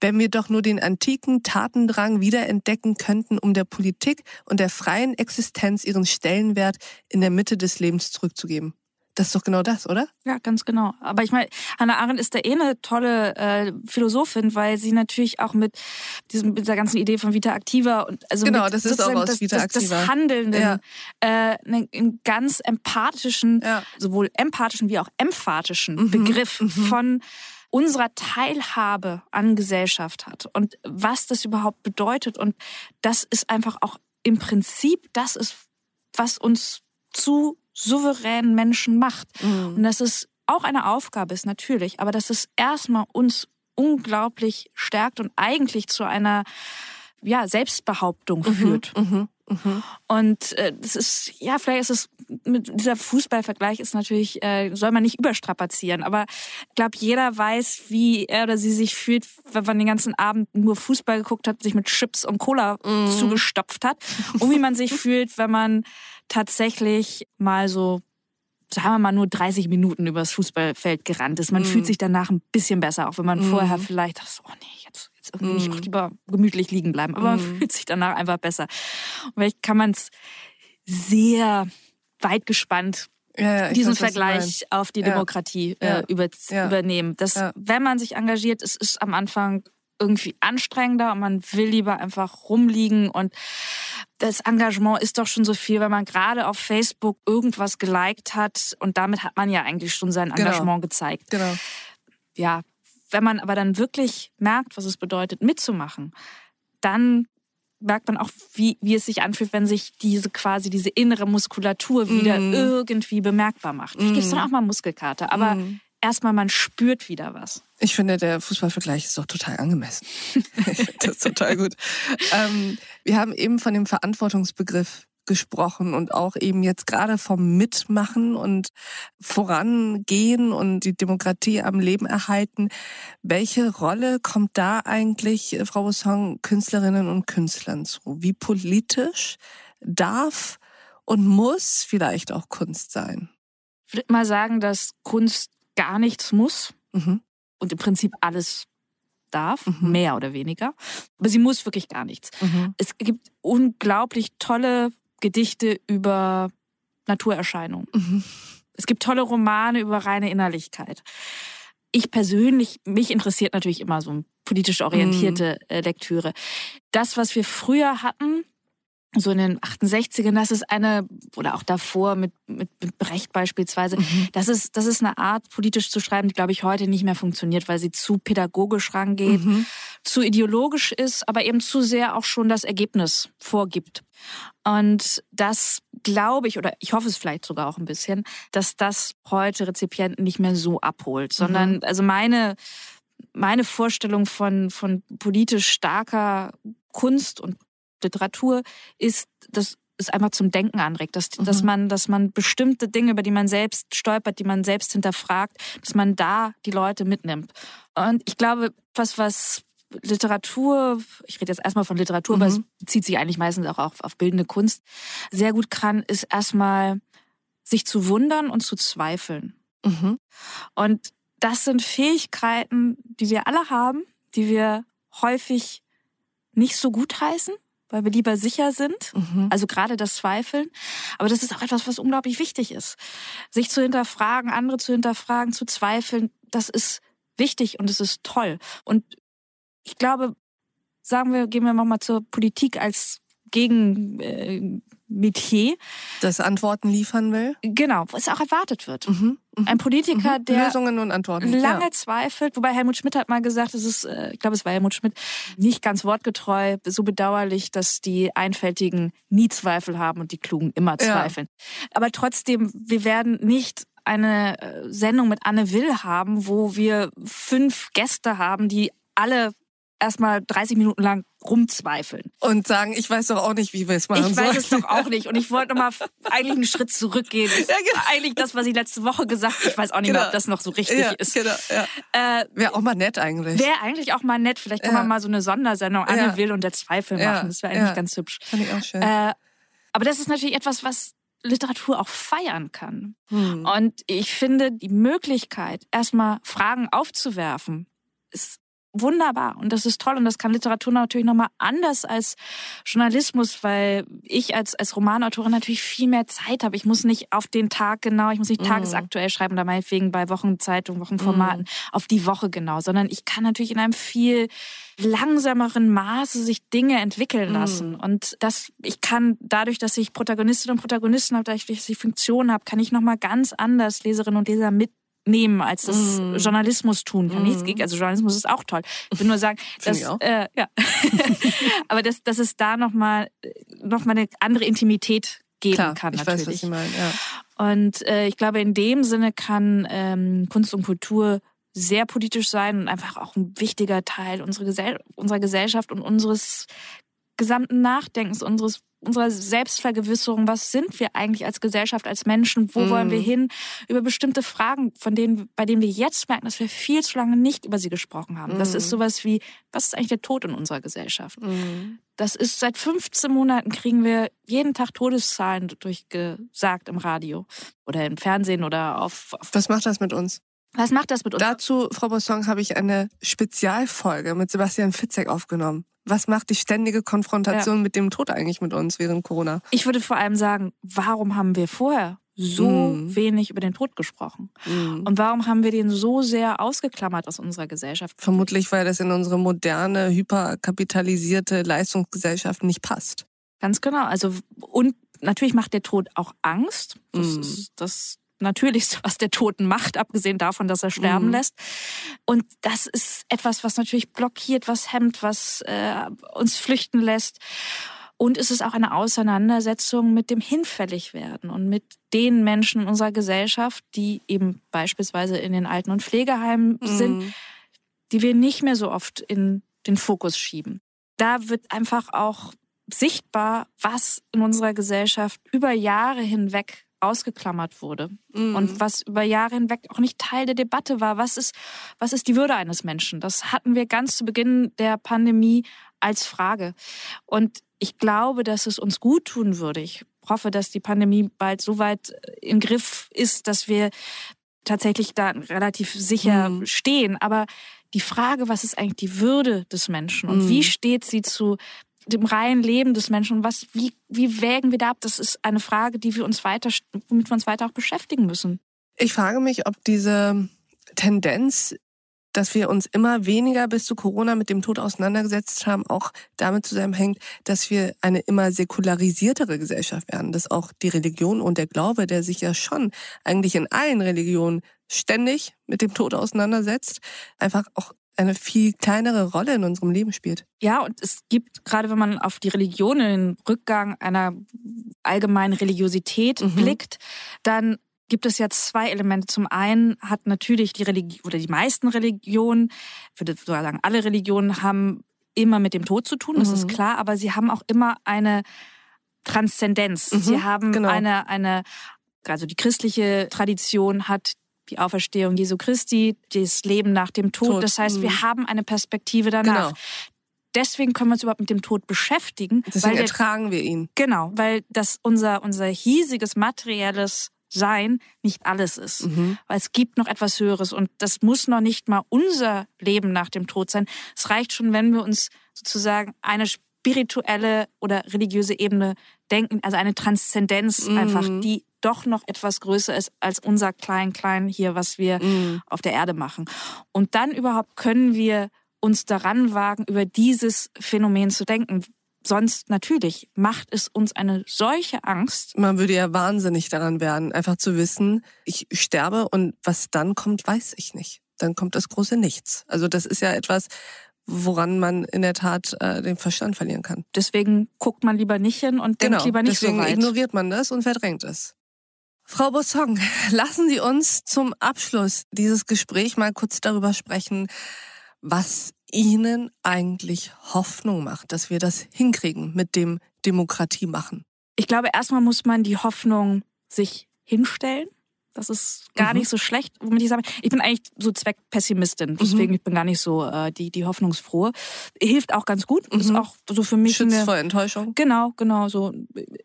Wenn wir doch nur den antiken Tatendrang wiederentdecken könnten, um der Politik und der freien Existenz ihren Stellenwert in der Mitte des Lebens zurückzugeben. Das ist doch genau das, oder? Ja, ganz genau. Aber ich meine, Hannah Arendt ist da eh eine tolle äh, Philosophin, weil sie natürlich auch mit, diesem, mit dieser ganzen Idee von Vita Activa und also genau, mit das ist auch aus das, Vita. Das, das Handelnden, ja. äh, einen ganz empathischen, ja. sowohl empathischen wie auch emphatischen mhm. Begriff mhm. von unserer Teilhabe an Gesellschaft hat und was das überhaupt bedeutet. Und das ist einfach auch im Prinzip, das ist, was uns zu souveränen Menschen macht. Mhm. Und dass es auch eine Aufgabe ist, natürlich, aber dass es erstmal uns unglaublich stärkt und eigentlich zu einer ja, Selbstbehauptung mhm. führt. Mhm. Mhm. Und äh, das ist, ja, vielleicht ist es, mit dieser Fußballvergleich ist natürlich, äh, soll man nicht überstrapazieren, aber ich glaube, jeder weiß, wie er oder sie sich fühlt, wenn man den ganzen Abend nur Fußball geguckt hat, sich mit Chips und Cola mhm. zugestopft hat und wie man sich fühlt, wenn man tatsächlich mal so sagen wir mal, nur 30 Minuten übers Fußballfeld gerannt ist. Man mm. fühlt sich danach ein bisschen besser, auch wenn man mm. vorher vielleicht dachte, oh nee, jetzt, jetzt irgendwie mm. nicht auch lieber gemütlich liegen bleiben. Aber man mhm. fühlt sich danach einfach besser. Und vielleicht kann man es sehr weit gespannt ja, ja, diesen weiß, Vergleich auf die Demokratie ja. äh, über, übernehmen. Dass, wenn man sich engagiert, es ist am Anfang irgendwie anstrengender und man will lieber einfach rumliegen und das Engagement ist doch schon so viel, wenn man gerade auf Facebook irgendwas geliked hat und damit hat man ja eigentlich schon sein genau. Engagement genau. gezeigt. Genau. Ja, wenn man aber dann wirklich merkt, was es bedeutet, mitzumachen, dann merkt man auch, wie, wie es sich anfühlt, wenn sich diese quasi diese innere Muskulatur wieder mm. irgendwie bemerkbar macht. Ich gebe dann auch mal Muskelkater, aber mm erstmal man spürt wieder was. Ich finde, der Fußballvergleich ist doch total angemessen. das ist total gut. Ähm, wir haben eben von dem Verantwortungsbegriff gesprochen und auch eben jetzt gerade vom Mitmachen und Vorangehen und die Demokratie am Leben erhalten. Welche Rolle kommt da eigentlich, äh, Frau Bossong, Künstlerinnen und Künstlern zu? Wie politisch darf und muss vielleicht auch Kunst sein? Ich würde mal sagen, dass Kunst gar nichts muss mhm. und im Prinzip alles darf, mhm. mehr oder weniger. Aber sie muss wirklich gar nichts. Mhm. Es gibt unglaublich tolle Gedichte über Naturerscheinungen. Mhm. Es gibt tolle Romane über reine Innerlichkeit. Ich persönlich, mich interessiert natürlich immer so politisch orientierte mhm. Lektüre. Das, was wir früher hatten, so in den 68ern, das ist eine, oder auch davor mit, mit, mit Brecht beispielsweise, mhm. das, ist, das ist eine Art, politisch zu schreiben, die, glaube ich, heute nicht mehr funktioniert, weil sie zu pädagogisch rangeht, mhm. zu ideologisch ist, aber eben zu sehr auch schon das Ergebnis vorgibt. Und das glaube ich, oder ich hoffe es vielleicht sogar auch ein bisschen, dass das heute Rezipienten nicht mehr so abholt, sondern, mhm. also meine, meine Vorstellung von, von politisch starker Kunst und Literatur ist, dass es einfach zum Denken anregt, dass, mhm. dass man, dass man bestimmte Dinge, über die man selbst stolpert, die man selbst hinterfragt, dass man da die Leute mitnimmt. Und ich glaube, was, was Literatur, ich rede jetzt erstmal von Literatur, mhm. aber es bezieht sich eigentlich meistens auch auf, auf bildende Kunst, sehr gut kann, ist erstmal sich zu wundern und zu zweifeln. Mhm. Und das sind Fähigkeiten, die wir alle haben, die wir häufig nicht so gut heißen weil wir lieber sicher sind. Mhm. Also gerade das Zweifeln. Aber das ist auch etwas, was unglaublich wichtig ist. Sich zu hinterfragen, andere zu hinterfragen, zu zweifeln, das ist wichtig und es ist toll. Und ich glaube, sagen wir, gehen wir nochmal zur Politik als gegen äh, Metier. Das Antworten liefern will? Genau, was auch erwartet wird. Mhm, mh. Ein Politiker, mhm. der Lösungen und Antworten. lange ja. zweifelt, wobei Helmut Schmidt hat mal gesagt, es ist, äh, ich glaube, es war Helmut Schmidt, nicht ganz wortgetreu, so bedauerlich, dass die Einfältigen nie Zweifel haben und die Klugen immer zweifeln. Ja. Aber trotzdem, wir werden nicht eine äh, Sendung mit Anne Will haben, wo wir fünf Gäste haben, die alle erstmal 30 Minuten lang rumzweifeln. Und sagen, ich weiß doch auch nicht, wie wir es machen Ich sollen. weiß es doch auch nicht. Und ich wollte nochmal eigentlich einen Schritt zurückgehen. Ja, genau. Eigentlich das, was ich letzte Woche gesagt habe. Ich weiß auch nicht genau. mehr, ob das noch so richtig ja, ist. Genau, ja. Äh, wäre auch mal nett eigentlich. Wäre eigentlich auch mal nett. Vielleicht kann man mal so eine Sondersendung Anne Will und der Zweifel machen. Das wäre eigentlich ganz hübsch. Fand ich auch schön. Äh, aber das ist natürlich etwas, was Literatur auch feiern kann. Hm. Und ich finde, die Möglichkeit, erstmal Fragen aufzuwerfen, ist wunderbar und das ist toll und das kann Literatur natürlich nochmal anders als Journalismus, weil ich als, als Romanautorin natürlich viel mehr Zeit habe. Ich muss nicht auf den Tag genau, ich muss nicht mm. tagesaktuell schreiben oder meinetwegen bei Wochenzeitungen, Wochenformaten mm. auf die Woche genau, sondern ich kann natürlich in einem viel langsameren Maße sich Dinge entwickeln mhm. lassen. Mm. Und das, ich kann dadurch, dass ich Protagonistinnen und Protagonisten habe, dadurch, dass ich Funktionen habe, kann ich nochmal ganz anders Leserinnen und Leser mit nehmen, als das mm. Journalismus tun kann. Mm. Nichts gegen, also Journalismus ist auch toll. Ich will nur sagen, dass, äh, ja. aber dass, dass es da nochmal noch mal eine andere Intimität geben Klar, kann, ich natürlich. Weiß, was Sie meinen, ja. Und äh, ich glaube, in dem Sinne kann ähm, Kunst und Kultur sehr politisch sein und einfach auch ein wichtiger Teil unserer, Gesell unserer Gesellschaft und unseres gesamten Nachdenkens, unseres unserer Selbstvergewisserung, was sind wir eigentlich als Gesellschaft, als Menschen, wo mm. wollen wir hin, über bestimmte Fragen, von denen, bei denen wir jetzt merken, dass wir viel zu lange nicht über sie gesprochen haben. Mm. Das ist mm. sowas wie, was ist eigentlich der Tod in unserer Gesellschaft? Mm. Das ist seit 15 Monaten kriegen wir jeden Tag Todeszahlen durchgesagt im Radio oder im Fernsehen oder auf, auf Was macht das mit uns? Was macht das mit uns? Dazu, Frau Bossong, habe ich eine Spezialfolge mit Sebastian Fitzek aufgenommen. Was macht die ständige Konfrontation ja. mit dem Tod eigentlich mit uns während Corona? Ich würde vor allem sagen, warum haben wir vorher so mm. wenig über den Tod gesprochen? Mm. Und warum haben wir den so sehr ausgeklammert aus unserer Gesellschaft? Vermutlich, weil das in unsere moderne, hyperkapitalisierte Leistungsgesellschaft nicht passt. Ganz genau. Also, und natürlich macht der Tod auch Angst. Das mm. ist, das Natürlichste, was der Toten macht, abgesehen davon, dass er sterben mhm. lässt. Und das ist etwas, was natürlich blockiert, was hemmt, was äh, uns flüchten lässt. Und es ist auch eine Auseinandersetzung mit dem Hinfälligwerden und mit den Menschen in unserer Gesellschaft, die eben beispielsweise in den Alten- und Pflegeheimen mhm. sind, die wir nicht mehr so oft in den Fokus schieben. Da wird einfach auch sichtbar, was in unserer Gesellschaft über Jahre hinweg ausgeklammert wurde mhm. und was über Jahre hinweg auch nicht Teil der Debatte war. Was ist, was ist die Würde eines Menschen? Das hatten wir ganz zu Beginn der Pandemie als Frage. Und ich glaube, dass es uns gut tun würde. Ich hoffe, dass die Pandemie bald so weit im Griff ist, dass wir tatsächlich da relativ sicher mhm. stehen. Aber die Frage, was ist eigentlich die Würde des Menschen und mhm. wie steht sie zu dem reinen Leben des Menschen was, wie, wie wägen wir da ab? Das ist eine Frage, die wir uns weiter, womit wir uns weiter auch beschäftigen müssen. Ich frage mich, ob diese Tendenz, dass wir uns immer weniger bis zu Corona mit dem Tod auseinandergesetzt haben, auch damit zusammenhängt, dass wir eine immer säkularisiertere Gesellschaft werden, dass auch die Religion und der Glaube, der sich ja schon eigentlich in allen Religionen ständig mit dem Tod auseinandersetzt, einfach auch eine viel kleinere Rolle in unserem Leben spielt. Ja, und es gibt, gerade wenn man auf die Religion, den Rückgang einer allgemeinen Religiosität mhm. blickt, dann gibt es ja zwei Elemente. Zum einen hat natürlich die Religion oder die meisten Religionen, ich würde sogar sagen, alle Religionen haben immer mit dem Tod zu tun, das mhm. ist klar, aber sie haben auch immer eine Transzendenz. Mhm, sie haben genau. eine, eine, also die christliche Tradition hat die Auferstehung Jesu Christi, das Leben nach dem Tod. Tod. Das heißt, wir mhm. haben eine Perspektive danach. Genau. Deswegen können wir uns überhaupt mit dem Tod beschäftigen. Deswegen weil ertragen wir ihn. Genau, weil das unser, unser hiesiges materielles sein nicht alles ist. Mhm. Weil es gibt noch etwas Höheres und das muss noch nicht mal unser Leben nach dem Tod sein. Es reicht schon, wenn wir uns sozusagen eine spirituelle oder religiöse Ebene denken, also eine Transzendenz mhm. einfach, die doch noch etwas größer ist als unser Klein-Klein hier, was wir mhm. auf der Erde machen. Und dann überhaupt können wir uns daran wagen, über dieses Phänomen zu denken. Sonst natürlich macht es uns eine solche Angst. Man würde ja wahnsinnig daran werden, einfach zu wissen, ich sterbe und was dann kommt, weiß ich nicht. Dann kommt das große Nichts. Also das ist ja etwas, woran man in der Tat äh, den Verstand verlieren kann. Deswegen guckt man lieber nicht hin und genau, denkt lieber nicht deswegen so weit. ignoriert man das und verdrängt es. Frau Bossong, lassen Sie uns zum Abschluss dieses Gesprächs mal kurz darüber sprechen, was Ihnen eigentlich Hoffnung macht, dass wir das hinkriegen mit dem Demokratie machen. Ich glaube, erstmal muss man die Hoffnung sich hinstellen das ist gar mhm. nicht so schlecht, womit ich sage. Ich bin eigentlich so Zweckpessimistin, mhm. deswegen mhm. ich bin gar nicht so äh, die die hoffnungsfrohe. Hilft auch ganz gut, mhm. ist auch so für mich Schützt eine, vor Enttäuschung. Genau, genau so.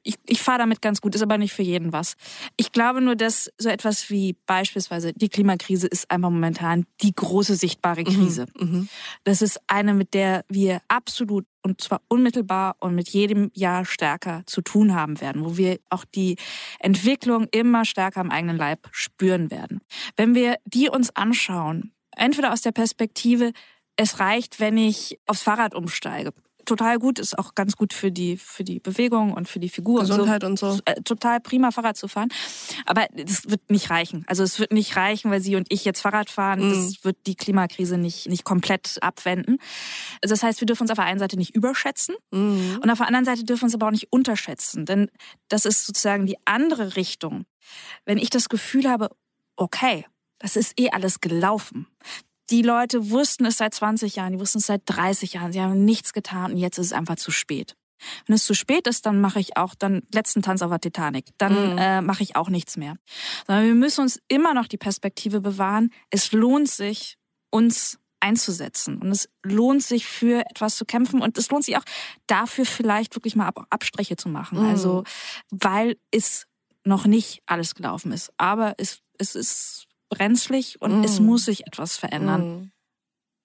Ich, ich fahre damit ganz gut, ist aber nicht für jeden was. Ich glaube nur, dass so etwas wie beispielsweise die Klimakrise ist einfach momentan die große sichtbare mhm. Krise. Mhm. Das ist eine, mit der wir absolut und zwar unmittelbar und mit jedem Jahr stärker zu tun haben werden, wo wir auch die Entwicklung immer stärker am eigenen Leib spüren werden. Wenn wir die uns anschauen, entweder aus der Perspektive, es reicht, wenn ich aufs Fahrrad umsteige total gut, ist auch ganz gut für die, für die Bewegung und für die Figur. Gesundheit und so. Und so. Äh, total prima Fahrrad zu fahren. Aber das wird nicht reichen. Also es wird nicht reichen, weil Sie und ich jetzt Fahrrad fahren. Mhm. Das wird die Klimakrise nicht, nicht komplett abwenden. Also das heißt, wir dürfen uns auf der einen Seite nicht überschätzen mhm. und auf der anderen Seite dürfen wir uns aber auch nicht unterschätzen. Denn das ist sozusagen die andere Richtung. Wenn ich das Gefühl habe, okay, das ist eh alles gelaufen die Leute wussten es seit 20 Jahren, die wussten es seit 30 Jahren, sie haben nichts getan und jetzt ist es einfach zu spät. Wenn es zu spät ist, dann mache ich auch dann letzten Tanz auf der Titanic. Dann mhm. äh, mache ich auch nichts mehr. Sondern wir müssen uns immer noch die Perspektive bewahren. Es lohnt sich, uns einzusetzen. Und es lohnt sich für etwas zu kämpfen. Und es lohnt sich auch dafür vielleicht wirklich mal Abstriche zu machen. Mhm. Also, weil es noch nicht alles gelaufen ist. Aber es, es ist brenzlig und mm. es muss sich etwas verändern. Mm.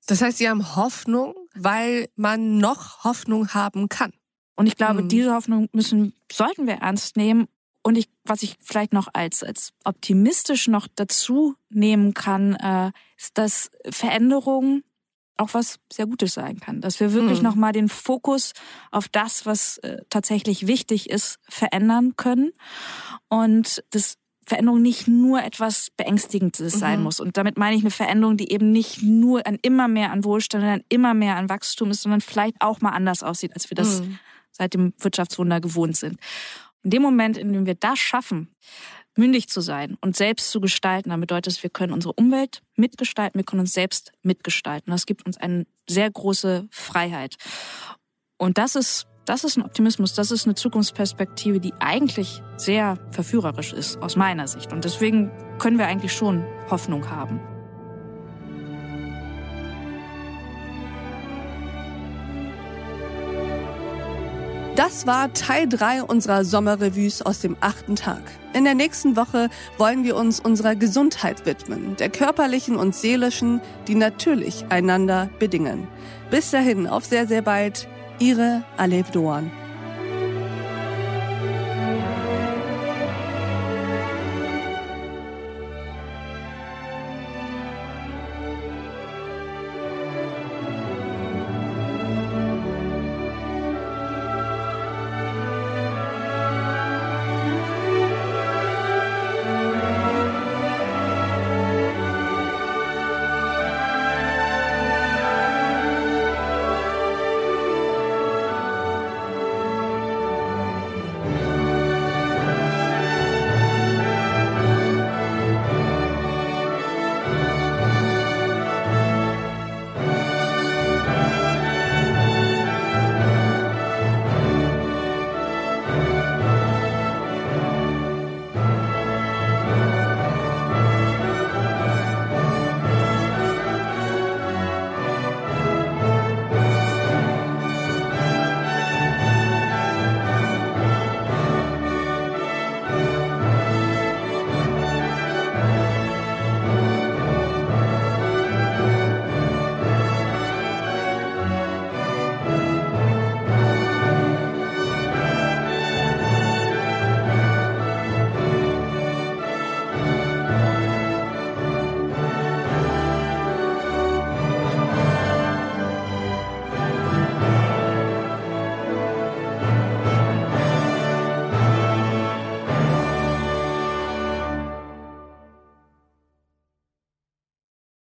Das heißt, Sie haben Hoffnung, weil man noch Hoffnung haben kann. Und ich glaube, mm. diese Hoffnung müssen, sollten wir ernst nehmen. Und ich, was ich vielleicht noch als, als optimistisch noch dazu nehmen kann, äh, ist, dass Veränderung auch was sehr Gutes sein kann. Dass wir wirklich mhm. nochmal den Fokus auf das, was äh, tatsächlich wichtig ist, verändern können. Und das Veränderung nicht nur etwas Beängstigendes mhm. sein muss. Und damit meine ich eine Veränderung, die eben nicht nur an immer mehr an Wohlstand, an immer mehr an Wachstum ist, sondern vielleicht auch mal anders aussieht, als wir das mhm. seit dem Wirtschaftswunder gewohnt sind. In dem Moment, in dem wir das schaffen, mündig zu sein und selbst zu gestalten, dann bedeutet es, wir können unsere Umwelt mitgestalten, wir können uns selbst mitgestalten. Das gibt uns eine sehr große Freiheit. Und das ist, das ist ein Optimismus, das ist eine Zukunftsperspektive, die eigentlich sehr verführerisch ist, aus meiner Sicht. Und deswegen können wir eigentlich schon Hoffnung haben. Das war Teil 3 unserer Sommerrevues aus dem achten Tag. In der nächsten Woche wollen wir uns unserer Gesundheit widmen, der körperlichen und seelischen, die natürlich einander bedingen. Bis dahin, auf sehr, sehr bald, Ihre Alev Doan.